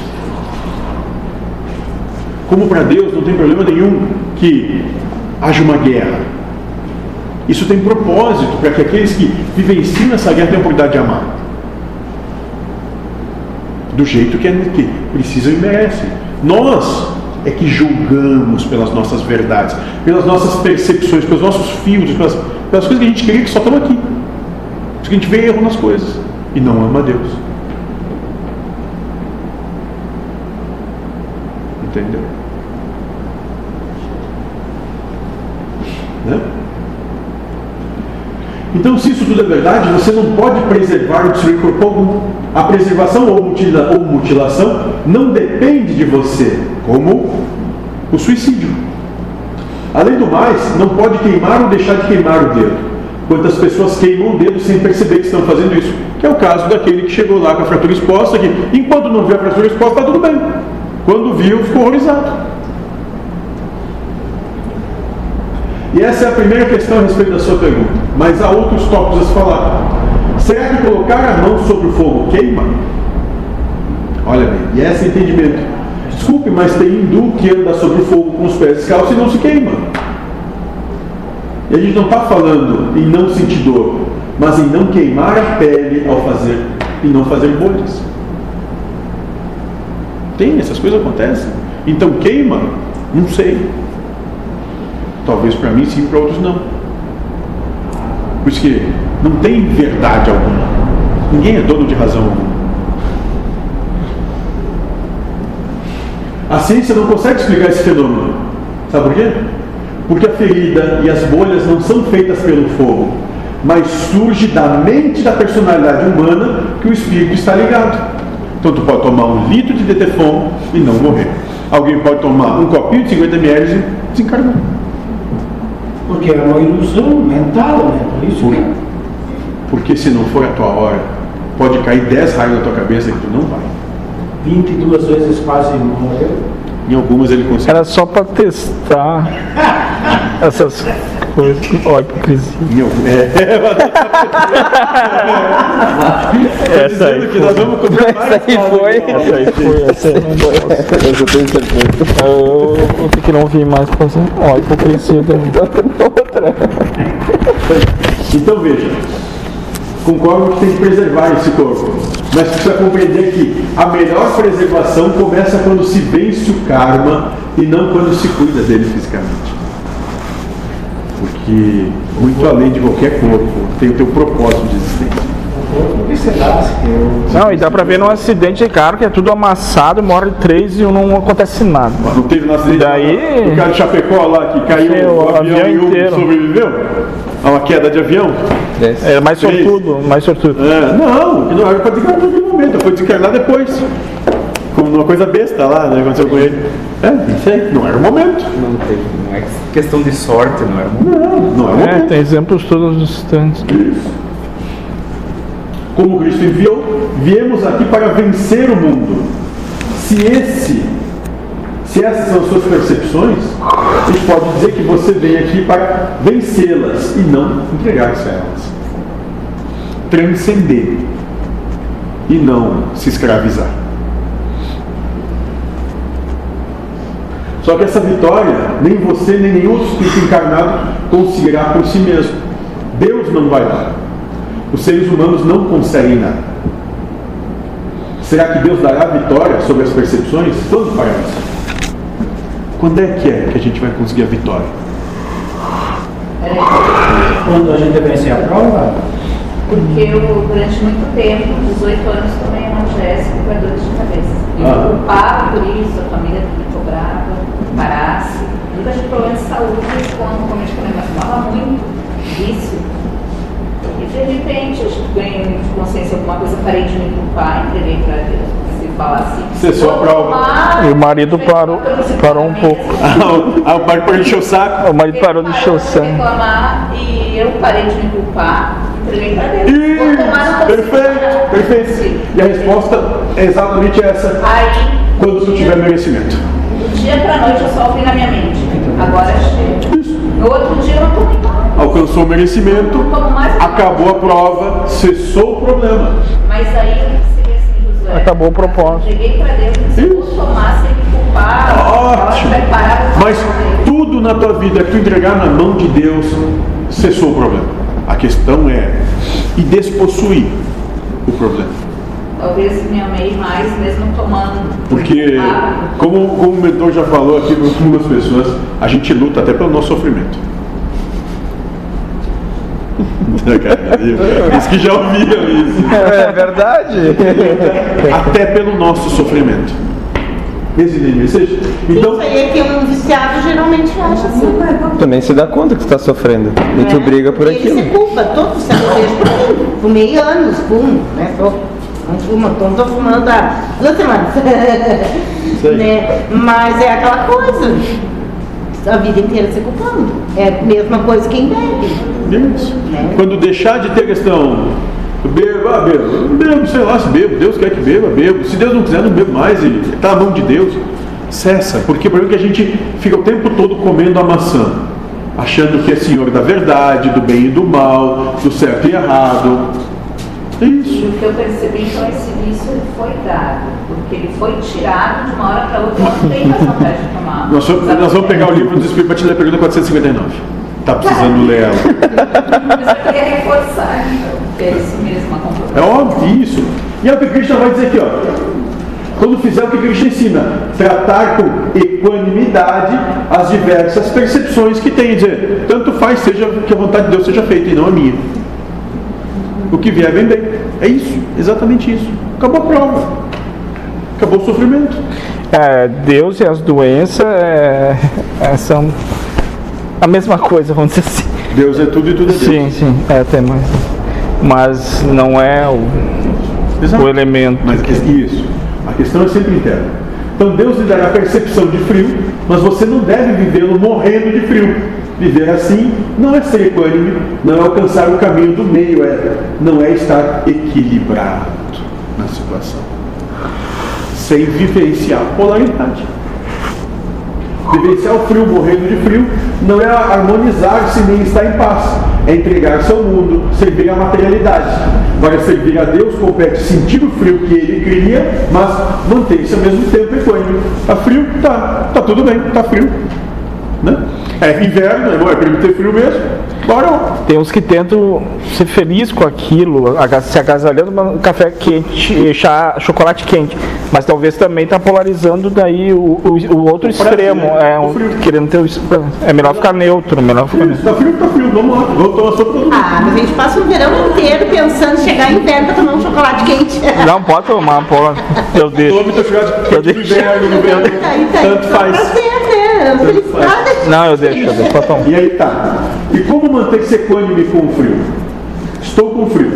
Como para Deus não tem problema nenhum que haja uma guerra. Isso tem propósito para que aqueles que vivenciam essa guerra tenham a oportunidade de amar. Do jeito que, é, que precisam e merecem. Nós é que julgamos pelas nossas verdades, pelas nossas percepções, pelos nossos filtros, pelas, pelas coisas que a gente queria que só estão aqui. Por isso que a gente vê erro nas coisas e não ama Deus. Entendeu? Né? Então, se isso tudo é verdade, você não pode preservar ou destruir corpo. A preservação ou, ou mutilação não depende de você, como o suicídio. Além do mais, não pode queimar ou deixar de queimar o dedo. Quantas pessoas queimam o dedo sem perceber que estão fazendo isso? Que é o caso daquele que chegou lá com a fratura exposta, que enquanto não viu a fratura exposta, está tudo bem. Quando viu, ficou horrorizado. E essa é a primeira questão a respeito da sua pergunta. Mas há outros tópicos a se falar. Será que colocar a mão sobre o fogo queima? Olha bem, e esse é entendimento. Desculpe, mas tem hindu que anda sobre o fogo com os pés descalços e não se queima. E a gente não está falando em não sentir dor, mas em não queimar a pele ao fazer e não fazer bolhas. Tem, essas coisas acontecem. Então queima? Não sei. Talvez para mim sim, para outros não. Por isso que não tem verdade alguma. Ninguém é dono de razão alguma. A ciência não consegue explicar esse fenômeno. Sabe por quê? Porque a ferida e as bolhas não são feitas pelo fogo, mas surge da mente da personalidade humana que o espírito está ligado. Então tu pode tomar um litro de Detefon e não morrer. Alguém pode tomar um copinho de 50 ml e desencarnar. Porque é uma ilusão mental, né? Por isso que. Porque se não for a tua hora, pode cair 10 raios na tua cabeça que tu não vai. 22 vezes quase morreu. Em algumas ele consegue. Era só pra testar [LAUGHS] essas coisas. Ó, hipocrisia. Algum- É. Essa aí que nós vamos Essa aí foi. Essa aí foi. Essa aí gosto. Eu tenho certeza. Eu ter que não vir mais fazer. Ó, hipocrisia também. Então veja, concordo que tem que preservar esse corpo, mas precisa compreender que a melhor preservação começa quando se vence o karma e não quando se cuida dele fisicamente. Porque muito além de qualquer corpo, tem o teu propósito de existência. Que que. Não, e dá pra ver num acidente de carro que é tudo amassado, morre três e não acontece nada. Não teve no acidente Daí- o cara de Chapecó lá que caiu Sim, o avião, avião e um inteiro. sobreviveu? A uma queda de avião? É mais sortudo, mais sortudo. É, não, que não era qualquer momento. momento, foi desencarnar depois. Uma coisa besta lá, né? Aconteceu com ele. É, não sei, não era o momento. Não, teve, não é questão de sorte, não era um Não, não é o É, momento. tem exemplos todos os instantes. Como Cristo enviou, viemos aqui para vencer o mundo. Se esse, se essas são as suas percepções, a gente pode dizer que você vem aqui para vencê-las e não entregar-se a elas. Transcender e não se escravizar. Só que essa vitória, nem você, nem nenhum outro espírito encarnado conseguirá por si mesmo. Deus não vai dar. Os seres humanos não conseguem nada. Será que Deus dará vitória sobre as percepções? Quando fará isso? Quando é que é que a gente vai conseguir a vitória? Quando a gente vencer a prova, Porque eu, durante muito tempo, 18 anos, tomei analgésico para dores de cabeça. E Ah. eu culpava por isso, a família me cobrava, parasse. Nunca tive problema de saúde quando com medicamento, mas tomava muito, vício. E de repente, acho que ganhei de consciência alguma coisa, parei de me culpar, entreguei para Deus, assim. A "Vou prova." E o marido parou, parou um pouco. [LAUGHS] Ah, o pai parou de encher o saco. O marido parou de encher o sangue. reclamar e eu parei de me culpar, Isso, perfeito, perfeito. E a resposta é exatamente essa. Aí, Quando tu do tiver merecimento. Dia pra noite eu só ouvi na minha mente. Agora chega. No outro dia eu não. Alcançou o merecimento, acabou a prova, cessou o problema. Mas aí seria assim, Josué. Acabou o propósito. Entreguei pra Deus, me culpar. A hora que Ótimo. eu Mas tudo na tua vida que tu entregar na mão de Deus, cessou o problema. A questão é e despossuir o problema. Talvez me amei mais mesmo tomando. Porque, como, como o mentor já falou aqui para algumas pessoas, a gente luta até pelo nosso sofrimento. [LAUGHS] Diz que já ouviram isso. É verdade. Até pelo nosso sofrimento. Esse nem seja. Então, Isso aí é que um viciado geralmente acha assim. Também se dá conta que tu tá sofrendo. E tu né? briga por Ele aquilo. se culpa, todo se vejo por mim. Fumei anos, fumo, né? Não fumo, tô, tô fumando há duas semanas. Né? Mas é aquela coisa. A vida inteira se culpando. É a mesma coisa quem bebe. isso. Né? Quando deixar de ter questão, bebo, ah, bebo, bebo, sei lá se bebo, Deus quer que beba, bebo. Se Deus não quiser, não bebo mais, está na mão de Deus. Cessa, porque o problema é que a gente fica o tempo todo comendo a maçã, achando que é senhor da verdade, do bem e do mal, do certo e errado. É E isso. o que eu percebi, então, esse vício foi dado, porque ele foi tirado de uma hora para outra, não tem mais vontade de tomar. Nós, vamos- nós vamos pegar o livro do Espírito para te ler a pergunta 459. Tá precisando ler ela. Mas eu queria reforçar, então, é isso mesmo, a comprovação. É óbvio isso. E é o que o Krishna vai dizer aqui, ó. Quando fizer o que o Krishna ensina, tratar com equanimidade as diversas percepções que tem. Dizer, tanto faz, seja que a vontade de Deus seja feita e não a minha. O que vier, vem bem. É isso, exatamente isso. Acabou a prova. Acabou o sofrimento. É, Deus e as doenças é, é, são a mesma coisa, vamos dizer assim. Deus é tudo e tudo é Deus. Sim, sim, é, tem mais. Mas não é o, Exato. o elemento. Mas que- isso. A questão é sempre interna. Então Deus lhe dará percepção de frio, mas você não deve vivê-lo morrendo de frio. Viver assim não é ser equânime, não é alcançar o caminho do meio, é, não é estar equilibrado na situação. Sem vivenciar polaridade. Vivenciar o frio morrendo de frio não é harmonizar-se nem estar em paz, é entregar-se ao mundo, servir a materialidade. Agora, servir a Deus compete sentir o frio que Ele cria, mas manter-se ao mesmo tempo equânime. Tá frio? Tá. Tá tudo bem, tá frio. Né? É inverno, é bom, é para ter frio mesmo. Bora. Tem uns que tentam ser feliz com aquilo, se agasalhando com café quente, chá, chocolate quente. Mas talvez também está polarizando daí o, o, o outro prazer, extremo. né? É, O um- frio. querendo ter o, é melhor ficar neutro, melhor ficar neutro. Tá frio, tá frio, vamos lá, vamos tomar sopa todo mundo. Ah, mas a gente passa o verão inteiro pensando em chegar em inverno pra tomar um chocolate quente. [LAUGHS] Não pode tomar, pode. Eu deixo. Tome teu chocolate Eu quente no deixo. inverno, no verão, Aí tá tanto só prazer, né? Felicidade. Não, eu deixo, eu deixo. Pode tomar. E aí tá. E como manter-se equânime com o frio? Estou com frio.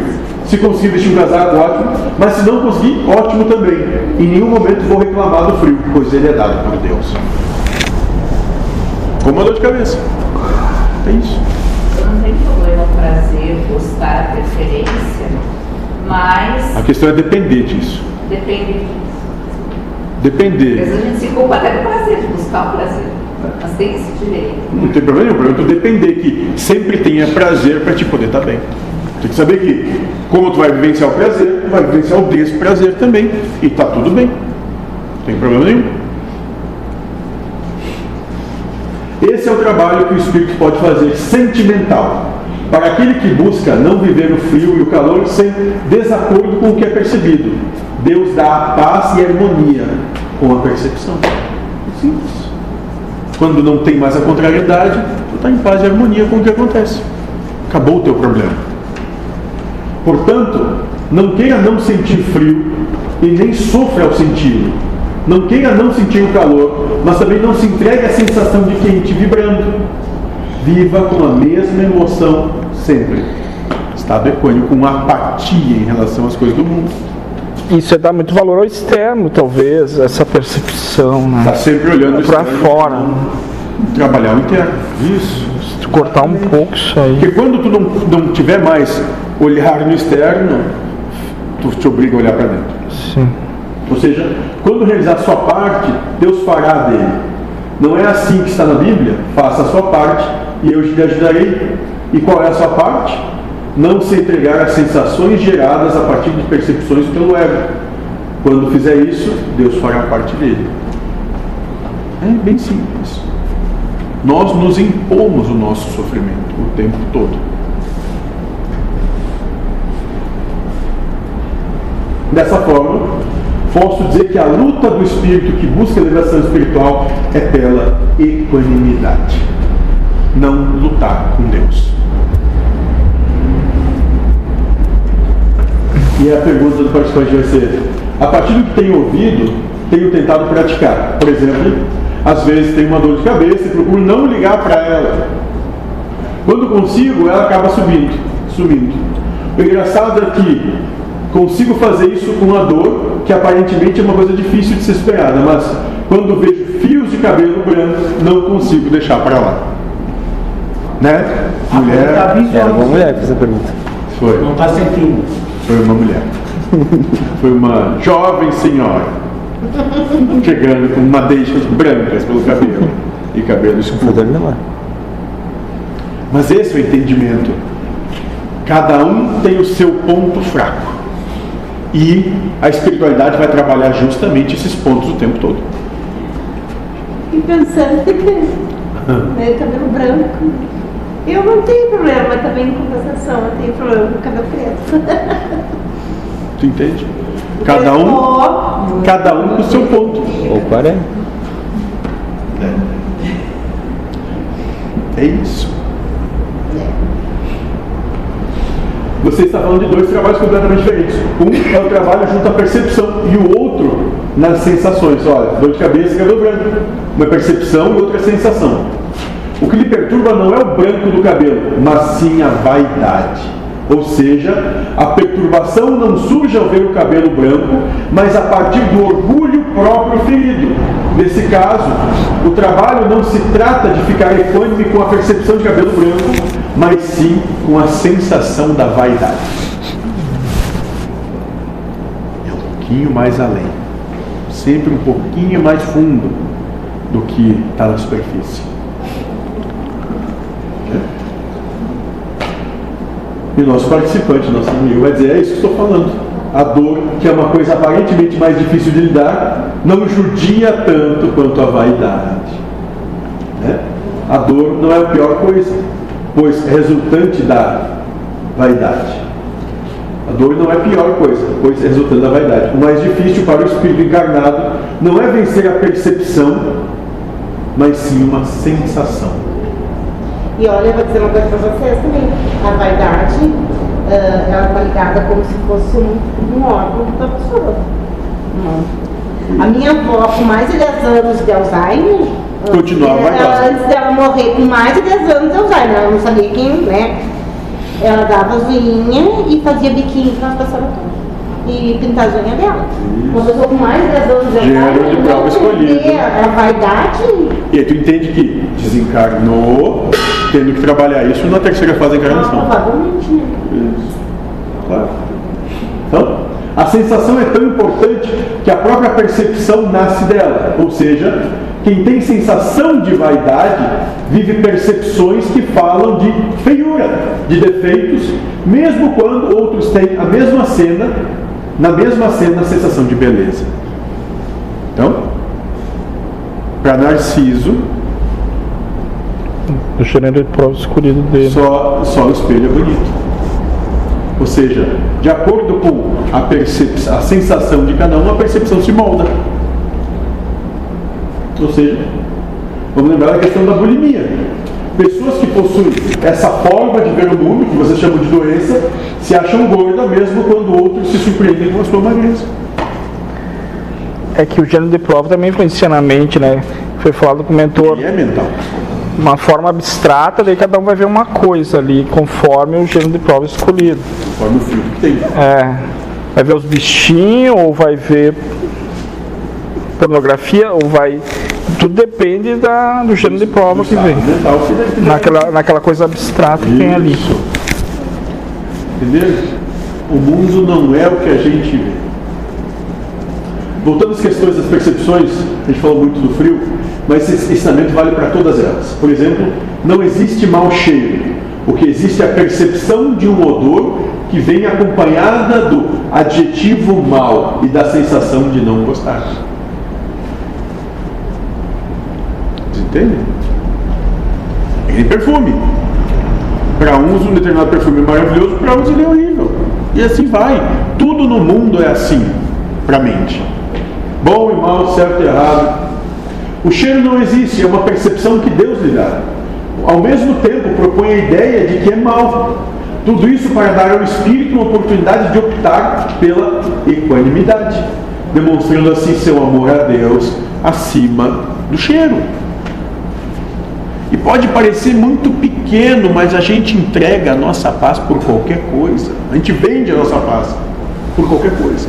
Se conseguir vestir um casaco, ótimo. Mas se não conseguir, ótimo também. Em nenhum momento vou reclamar do frio, pois ele é dado por Deus. Como dor de cabeça. É isso. Eu não tenho problema prazer, gostar, preferência, mas A questão é depender disso. depende disso. Às Depender. vezes a gente se culpa até do prazer, de buscar o prazer. Mas tem esse direito. Não tem problema nenhum. O problema é tu depender que sempre tenha prazer para te poder estar bem. Tem que saber que, como tu vai vivenciar o prazer, tu vai vivenciar o desprazer também. E tá tudo bem. Não tem problema nenhum. Esse é o trabalho que o espírito pode fazer sentimental. Para aquele que busca não viver o frio e o calor sem desacordo com o que é percebido. Deus dá a paz e a harmonia com a percepção. Simples. Quando não tem mais a contrariedade, tu está em paz e harmonia com o que acontece. Acabou o teu problema. Portanto, não queira não sentir frio e nem sofra ao senti-lo. Não queira não sentir o calor, mas também não se entregue à sensação de quente vibrando. Viva com a mesma emoção sempre. Estado equânime, com apatia em relação às coisas do mundo. Isso é dar muito valor ao externo, talvez, essa percepção, né? Está sempre olhando externo, fora. Trabalhar o interno. Isso. Se tu cortar um pouco isso aí. Porque quando tu não, não tiver mais olhar no externo, tu te obriga a olhar para dentro. Sim. Ou seja, quando realizar a sua parte, Deus fará dele. Não é assim que está na Bíblia? Faça a sua parte e eu te ajudarei. E qual é a sua parte? Não se entregar às sensações geradas a partir de percepções pelo ego. Quando fizer isso, Deus fará parte dele. É bem simples. Nós nos impomos o nosso sofrimento o tempo todo. Dessa forma, posso dizer que a luta do espírito que busca elevação espiritual é pela equanimidade. Não lutar com Deus. E a pergunta do participante vai ser: a partir do que tenho ouvido, tenho tentado praticar. Por exemplo, às vezes tenho uma dor de cabeça e procuro não ligar para ela. Quando consigo, ela acaba subindo, sumindo. O engraçado é que consigo fazer isso com uma dor que aparentemente é uma coisa difícil de ser superada, mas quando vejo fios de cabelo branco, não consigo deixar para lá. Né? Mulher. Era uma mulher que fez a pergunta. Foi. Não está sentindo. Foi uma mulher. Foi uma jovem senhora. Chegando com madeixas brancas pelo cabelo e cabelo escuro. Mas esse é o entendimento. Cada um tem o seu ponto fraco. E a espiritualidade vai trabalhar justamente esses pontos o tempo todo. E pensando [LAUGHS] né, cabelo branco. Eu não tenho problema também com compensação, eu tenho problema com cabelo preto. [LAUGHS] Tu entende? Cada um, cada um com o seu ponto. Ou 40. É isso. Você está falando de dois trabalhos completamente diferentes. Um é o trabalho junto à percepção e o outro nas sensações. Olha, dor de cabeça e cabelo branco. Uma percepção e outra sensação. O que lhe perturba não é o branco do cabelo, mas sim a vaidade. Ou seja, a perturbação não surge ao ver o cabelo branco, mas a partir do orgulho próprio ferido. Nesse caso, o trabalho não se trata de ficar equânime com a percepção de cabelo branco, mas sim com a sensação da vaidade. É um pouquinho mais além, sempre um pouquinho mais fundo do que está na superfície. E o nosso participante, nosso amigo, vai dizer: é isso que estou falando. A dor, que é uma coisa aparentemente mais difícil de lidar, não judia tanto quanto a vaidade. Né? A dor não é a pior coisa, pois é resultante da vaidade. A dor não é a pior coisa, pois é resultante da vaidade. O mais difícil para o espírito encarnado não é vencer a percepção, mas sim uma sensação. E olha, eu vou dizer uma coisa para vocês também. A vaidade, ah, ela está ligada como se fosse um, um órgão da pessoa. Não. A minha avó, com mais de 10 anos de Alzheimer, Continuava ela, vaidosa. antes dela morrer com mais de 10 anos de Alzheimer, ela não sabia quem, né? Ela dava as unhas e fazia biquinho ela passar batom. E pintar as unhas dela. Uma pessoa com mais de 10 anos de Gênero de prova escolhido. A vaidade E aí tu entende que desencarnou, tendo que trabalhar isso na terceira fase da encarnação. né? Isso. Claro. Então, a sensação é tão importante que a própria percepção nasce dela. Ou seja, quem tem sensação de vaidade vive percepções que falam de feiura, de defeitos, mesmo quando outros têm a mesma cena, na mesma cena, a sensação de beleza. Então, para Narciso, O gênero de prova escolhido dele. só, só o espelho é bonito. Ou seja, de acordo com a, percep- a sensação de cada um, a percepção se molda. Ou seja, vamos lembrar da questão da bulimia. Pessoas que possuem essa forma de ver o mundo, que vocês chamam de doença, se acham gorda mesmo quando outros se surpreendem com a sua magreza. É que o gênero de prova também influencia na mente, né? Foi falado com o mentor. E é mental. Uma forma abstrata, daí cada um vai ver uma coisa ali, conforme o gênero de prova escolhido. Conforme o filtro que tem. É, vai ver os bichinhos, ou vai ver pornografia, ou vai. Tudo depende da, do gênero de prova que vem. Deve ter. Naquela, naquela coisa abstrata que tem ali. Isso. Entendeu? O mundo não é o que a gente vê. Voltando às questões das percepções, a gente falou muito do frio, mas esse ensinamento vale para todas elas. Por exemplo, não existe mau cheiro. O que existe é a percepção de um odor que vem acompanhada do adjetivo mal e da sensação de não gostar. Vocês entendem? É perfume. Para uns um determinado perfume é maravilhoso, para outros ele é horrível. E assim vai. Tudo no mundo é assim, para a mente. Bom e mal, certo e errado. O cheiro não existe, é uma percepção que Deus lhe dá. Ao mesmo tempo, propõe a ideia de que é mal. Tudo isso para dar ao espírito uma oportunidade de optar pela equanimidade, demonstrando assim seu amor a Deus acima do cheiro. E pode parecer muito pequeno, mas a gente entrega a nossa paz por qualquer coisa. A gente vende a nossa paz por qualquer coisa.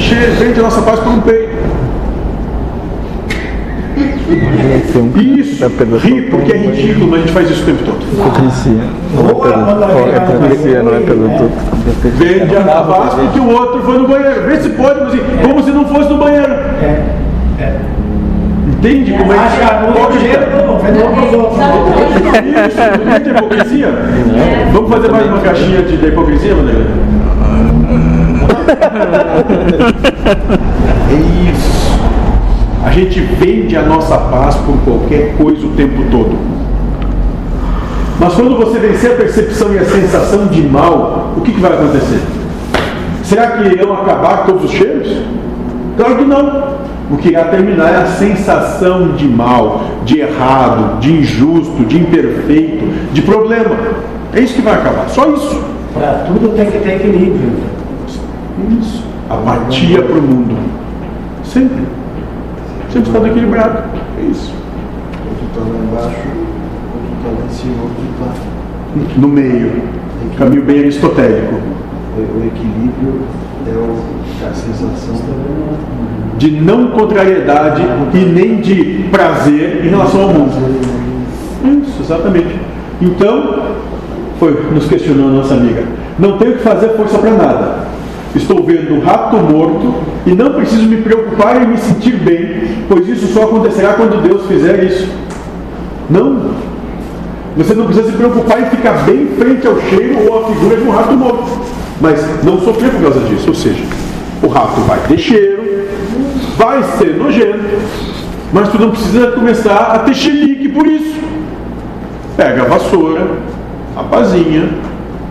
Gente a nossa paz por um peito. Isso, ri porque é ridículo, mas a gente faz isso o tempo todo. Hipocrisia. Não é pelo, é hipocrisia, não é pelo tudo. Vende a paz porque o outro foi no banheiro. Vê se pode, como se, como se não fosse no banheiro. Entende como é que pode não. Isso, entende a hipocrisia? Vamos fazer mais uma caixinha de, da hipocrisia, Maneira? É isso. A gente vende a nossa paz por qualquer coisa o tempo todo. Mas quando você vencer a percepção e a sensação de mal, o que, que vai acontecer? Será que irão acabar todos os cheiros? Claro que não. O que irá terminar é a sensação de mal, de errado, de injusto, de imperfeito, de problema. É isso que vai acabar. Só isso. Para tudo tem que ter equilíbrio. Isso. Apatia para o mundo. Sempre. Sempre estado equilibrado. É isso. Outro está lá embaixo, outro está lá em cima, outro está. No meio. Caminho bem aristotélico. O o equilíbrio é o- a sensação De não contrariedade e nem de prazer em relação ao mundo. Isso, exatamente. Então, foi nos questionou a nossa amiga. Não tenho que fazer força para nada. Estou vendo um rato morto e não preciso me preocupar em me sentir bem, pois isso só acontecerá quando Deus fizer isso. Não. Você não precisa se preocupar em ficar bem frente ao cheiro ou à figura de um rato morto. Mas não sofrer por causa disso. Ou seja, o rato vai ter cheiro, vai ser nojento, mas tu não precisa começar a ter chilique por isso. Pega a vassoura, a pazinha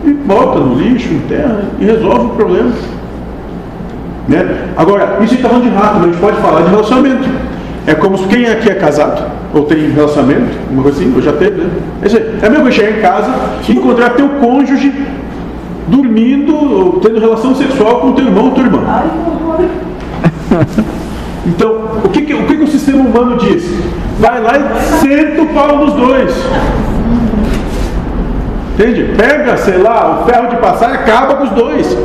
e bota no lixo, enterra e resolve o problema. Né? Agora, isso a gente está falando de rato, mas a gente pode falar de relacionamento. É como se quem aqui é casado, ou tem relacionamento, uma coisa assim, ou já teve, né? É. É coisa chegar em casa e encontrar teu cônjuge dormindo, ou tendo relação sexual com teu irmão ou tua irmã. [LAUGHS] Então, o que, que- o que, que o sistema humano diz? Vai lá e senta o pau nos dois. Entende? Pega, sei lá, o ferro de passar e acaba com os dois.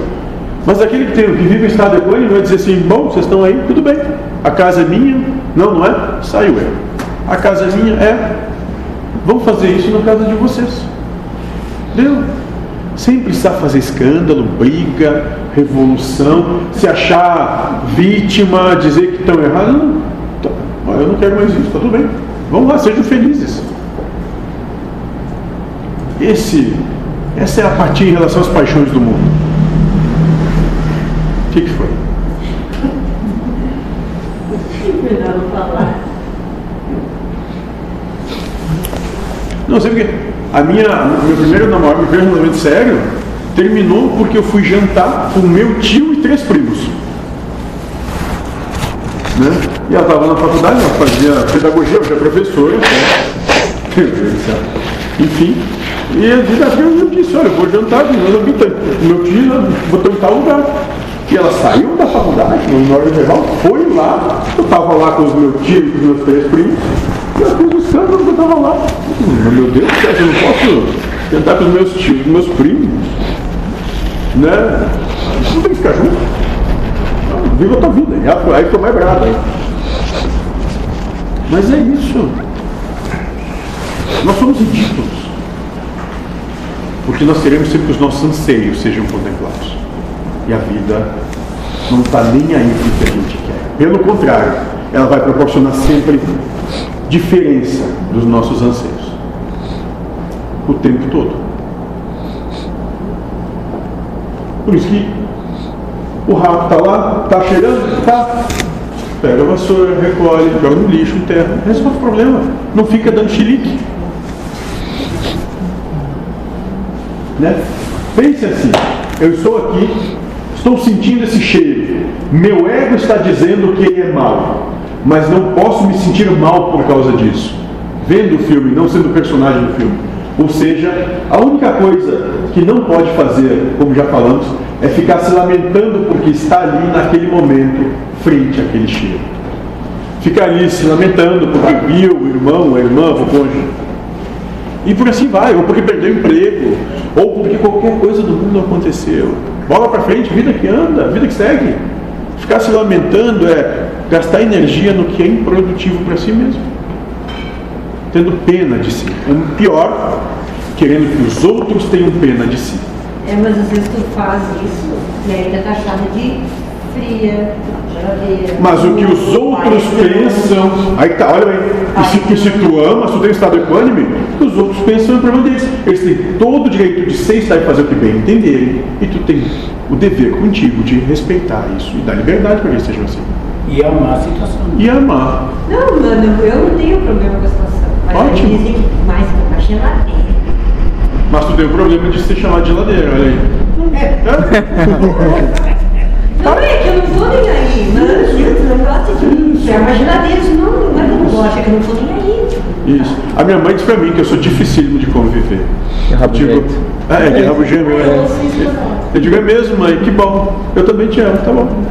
Mas aquele que, tem, que vive em estado equânime vai dizer assim: bom, vocês estão aí, tudo bem. A casa é minha. Não, não é? Saiu ele. A casa é minha, é. Vamos fazer isso na casa de vocês. Deu. Sem precisar fazer escândalo, briga, revolução, se achar vítima, dizer que estão errados. Não. Tá, Eu não quero mais isso, tá tudo bem. Vamos lá, sejam felizes. Esse, essa é a apatia em relação às paixões do mundo. O que, que foi? Não sei porque a minha, meu primeiro namorado, meu primeiro relacionamento sério, terminou porque eu fui jantar com meu tio e três primos. Né? E ela estava na faculdade, ela fazia pedagogia, hoje é professora. Céu. [LAUGHS] Enfim. E eu disse, eu disse, olha, eu vou jantar meu tio, botou em tal lugar. E ela saiu da faculdade, no hora intervalo, foi lá, eu estava lá com os meus tios e os meus três primos, e eu fiz o escândalo que eu estava lá. Meu Deus do céu, eu não posso tentar com os meus tios, com os meus primos. Né? Não tem que ficar junto. Não, viva a tua vida. E ela aí foi mais brava. Mas é isso. Nós somos ridículos. Porque nós queremos sempre que os nossos anseios sejam contemplados. E a vida não está nem aí para o que a gente quer. Pelo contrário, ela vai proporcionar sempre diferença dos nossos anseios. O tempo todo. Por isso que o rato está lá, está cheirando, tá. Pega a vassoura, recolhe, joga no lixo, enterra. Resolve o problema. Não fica dando chilique. Né? Pense assim, eu estou aqui, estou sentindo esse cheiro. Meu ego está dizendo que ele é mau, mas não posso me sentir mal por causa disso. Vendo o filme, não sendo personagem do filme. Ou seja, a única coisa que não pode fazer, como já falamos, é ficar se lamentando porque está ali naquele momento, frente àquele cheiro. Ficar ali se lamentando porque viu o irmão, a irmã, o cônjuge. E por assim vai, ou porque perdeu emprego, ou porque qualquer coisa do mundo aconteceu. Bola para frente, vida que anda, vida que segue. Ficar se lamentando é gastar energia no que é improdutivo para si mesmo. Tendo pena de si. O pior, querendo que os outros tenham pena de si. É, mas às vezes tu faz isso e ainda tá achada de fria, geladeira. Mas o que os outros pensam. Aí tá, olha bem. E se, que se tu ama, se tu tem estado equânime, que os outros pensam é o problema deles. Eles têm todo o direito de ser estar e fazer o que bem entenderem. E tu tem o dever contigo de respeitar isso e dar liberdade para que eles sejam assim. E é uma situação. E amar. Não, mano, eu não tenho problema com a situação. Mas Ótimo. aí dizem que mais uma geladeira. Mas tu tem o problema de ser chamado de geladeira, olha aí. Não [LAUGHS] é que eu não tô aí, mas gente, o negócio de é uma geladeira, não, não é que eu não gosto, é que eu não tô nem aí. Isso. A minha mãe diz pra mim que eu sou dificílimo de conviver. Tipo, é, é de rabo gêmeo. É. Eu digo, é mesmo, mãe, que bom. Eu também te amo, tá bom. [LAUGHS]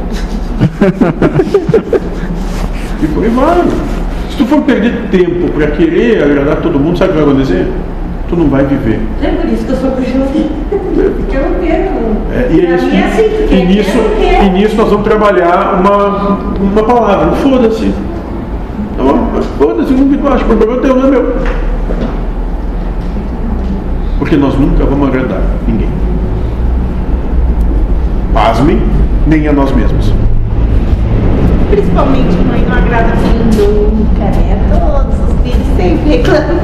e por aí vai. Se tu for perder tempo pra querer agradar todo mundo, sabe o que vai acontecer? Tu não vai viver. É por isso que eu sou pro geladeira. Porque eu não perco. É, e, é isso, é assim, tu e, nisso, e nisso nós vamos trabalhar uma, uma palavra, foda-se. Tá? Mas Foda-se, não me acho, o problema é teu, não é meu. Porque nós nunca vamos agradar ninguém. Pasmem, nem a nós mesmos. Principalmente mãe não agrada filho nunca, né? Todos os filhos sempre reclamam.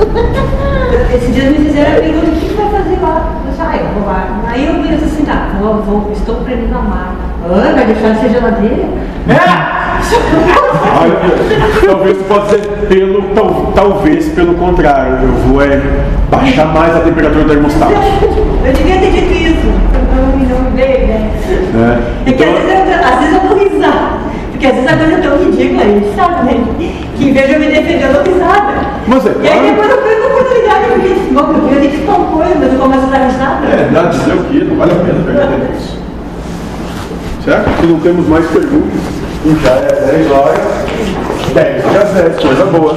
[LAUGHS] Esse dia me fizeram a pergunta, o que vai fazer lá? Eu disse, ah, eu vou lá. Aí eu penso assim, tá, vou, vou, estou aprendendo a amar. Ah, vai deixar de ser geladeira? Olha, talvez possa dizer pelo, tal- talvez pelo contrário, eu vou é, baixar mais a temperatura do termostato. [LAUGHS] Eu devia ter dito isso. Não, me- não me veio, né? É que Então, às vezes, eu, às vezes eu dou risada. Porque às vezes a coisa é tão ridícula, a gente sabe, né? Que em vez de eu me defender, eu dou risada. Mas é E aí claro. depois eu perco a oportunidade, porque bom, eu queria dizer tal coisa, mas eu começo a dar risada. É, dá dizer o que? Não vale a pena perder tempo. Certo? Se não temos mais perguntas. E já é 10 horas, 10 para 7, coisa boa.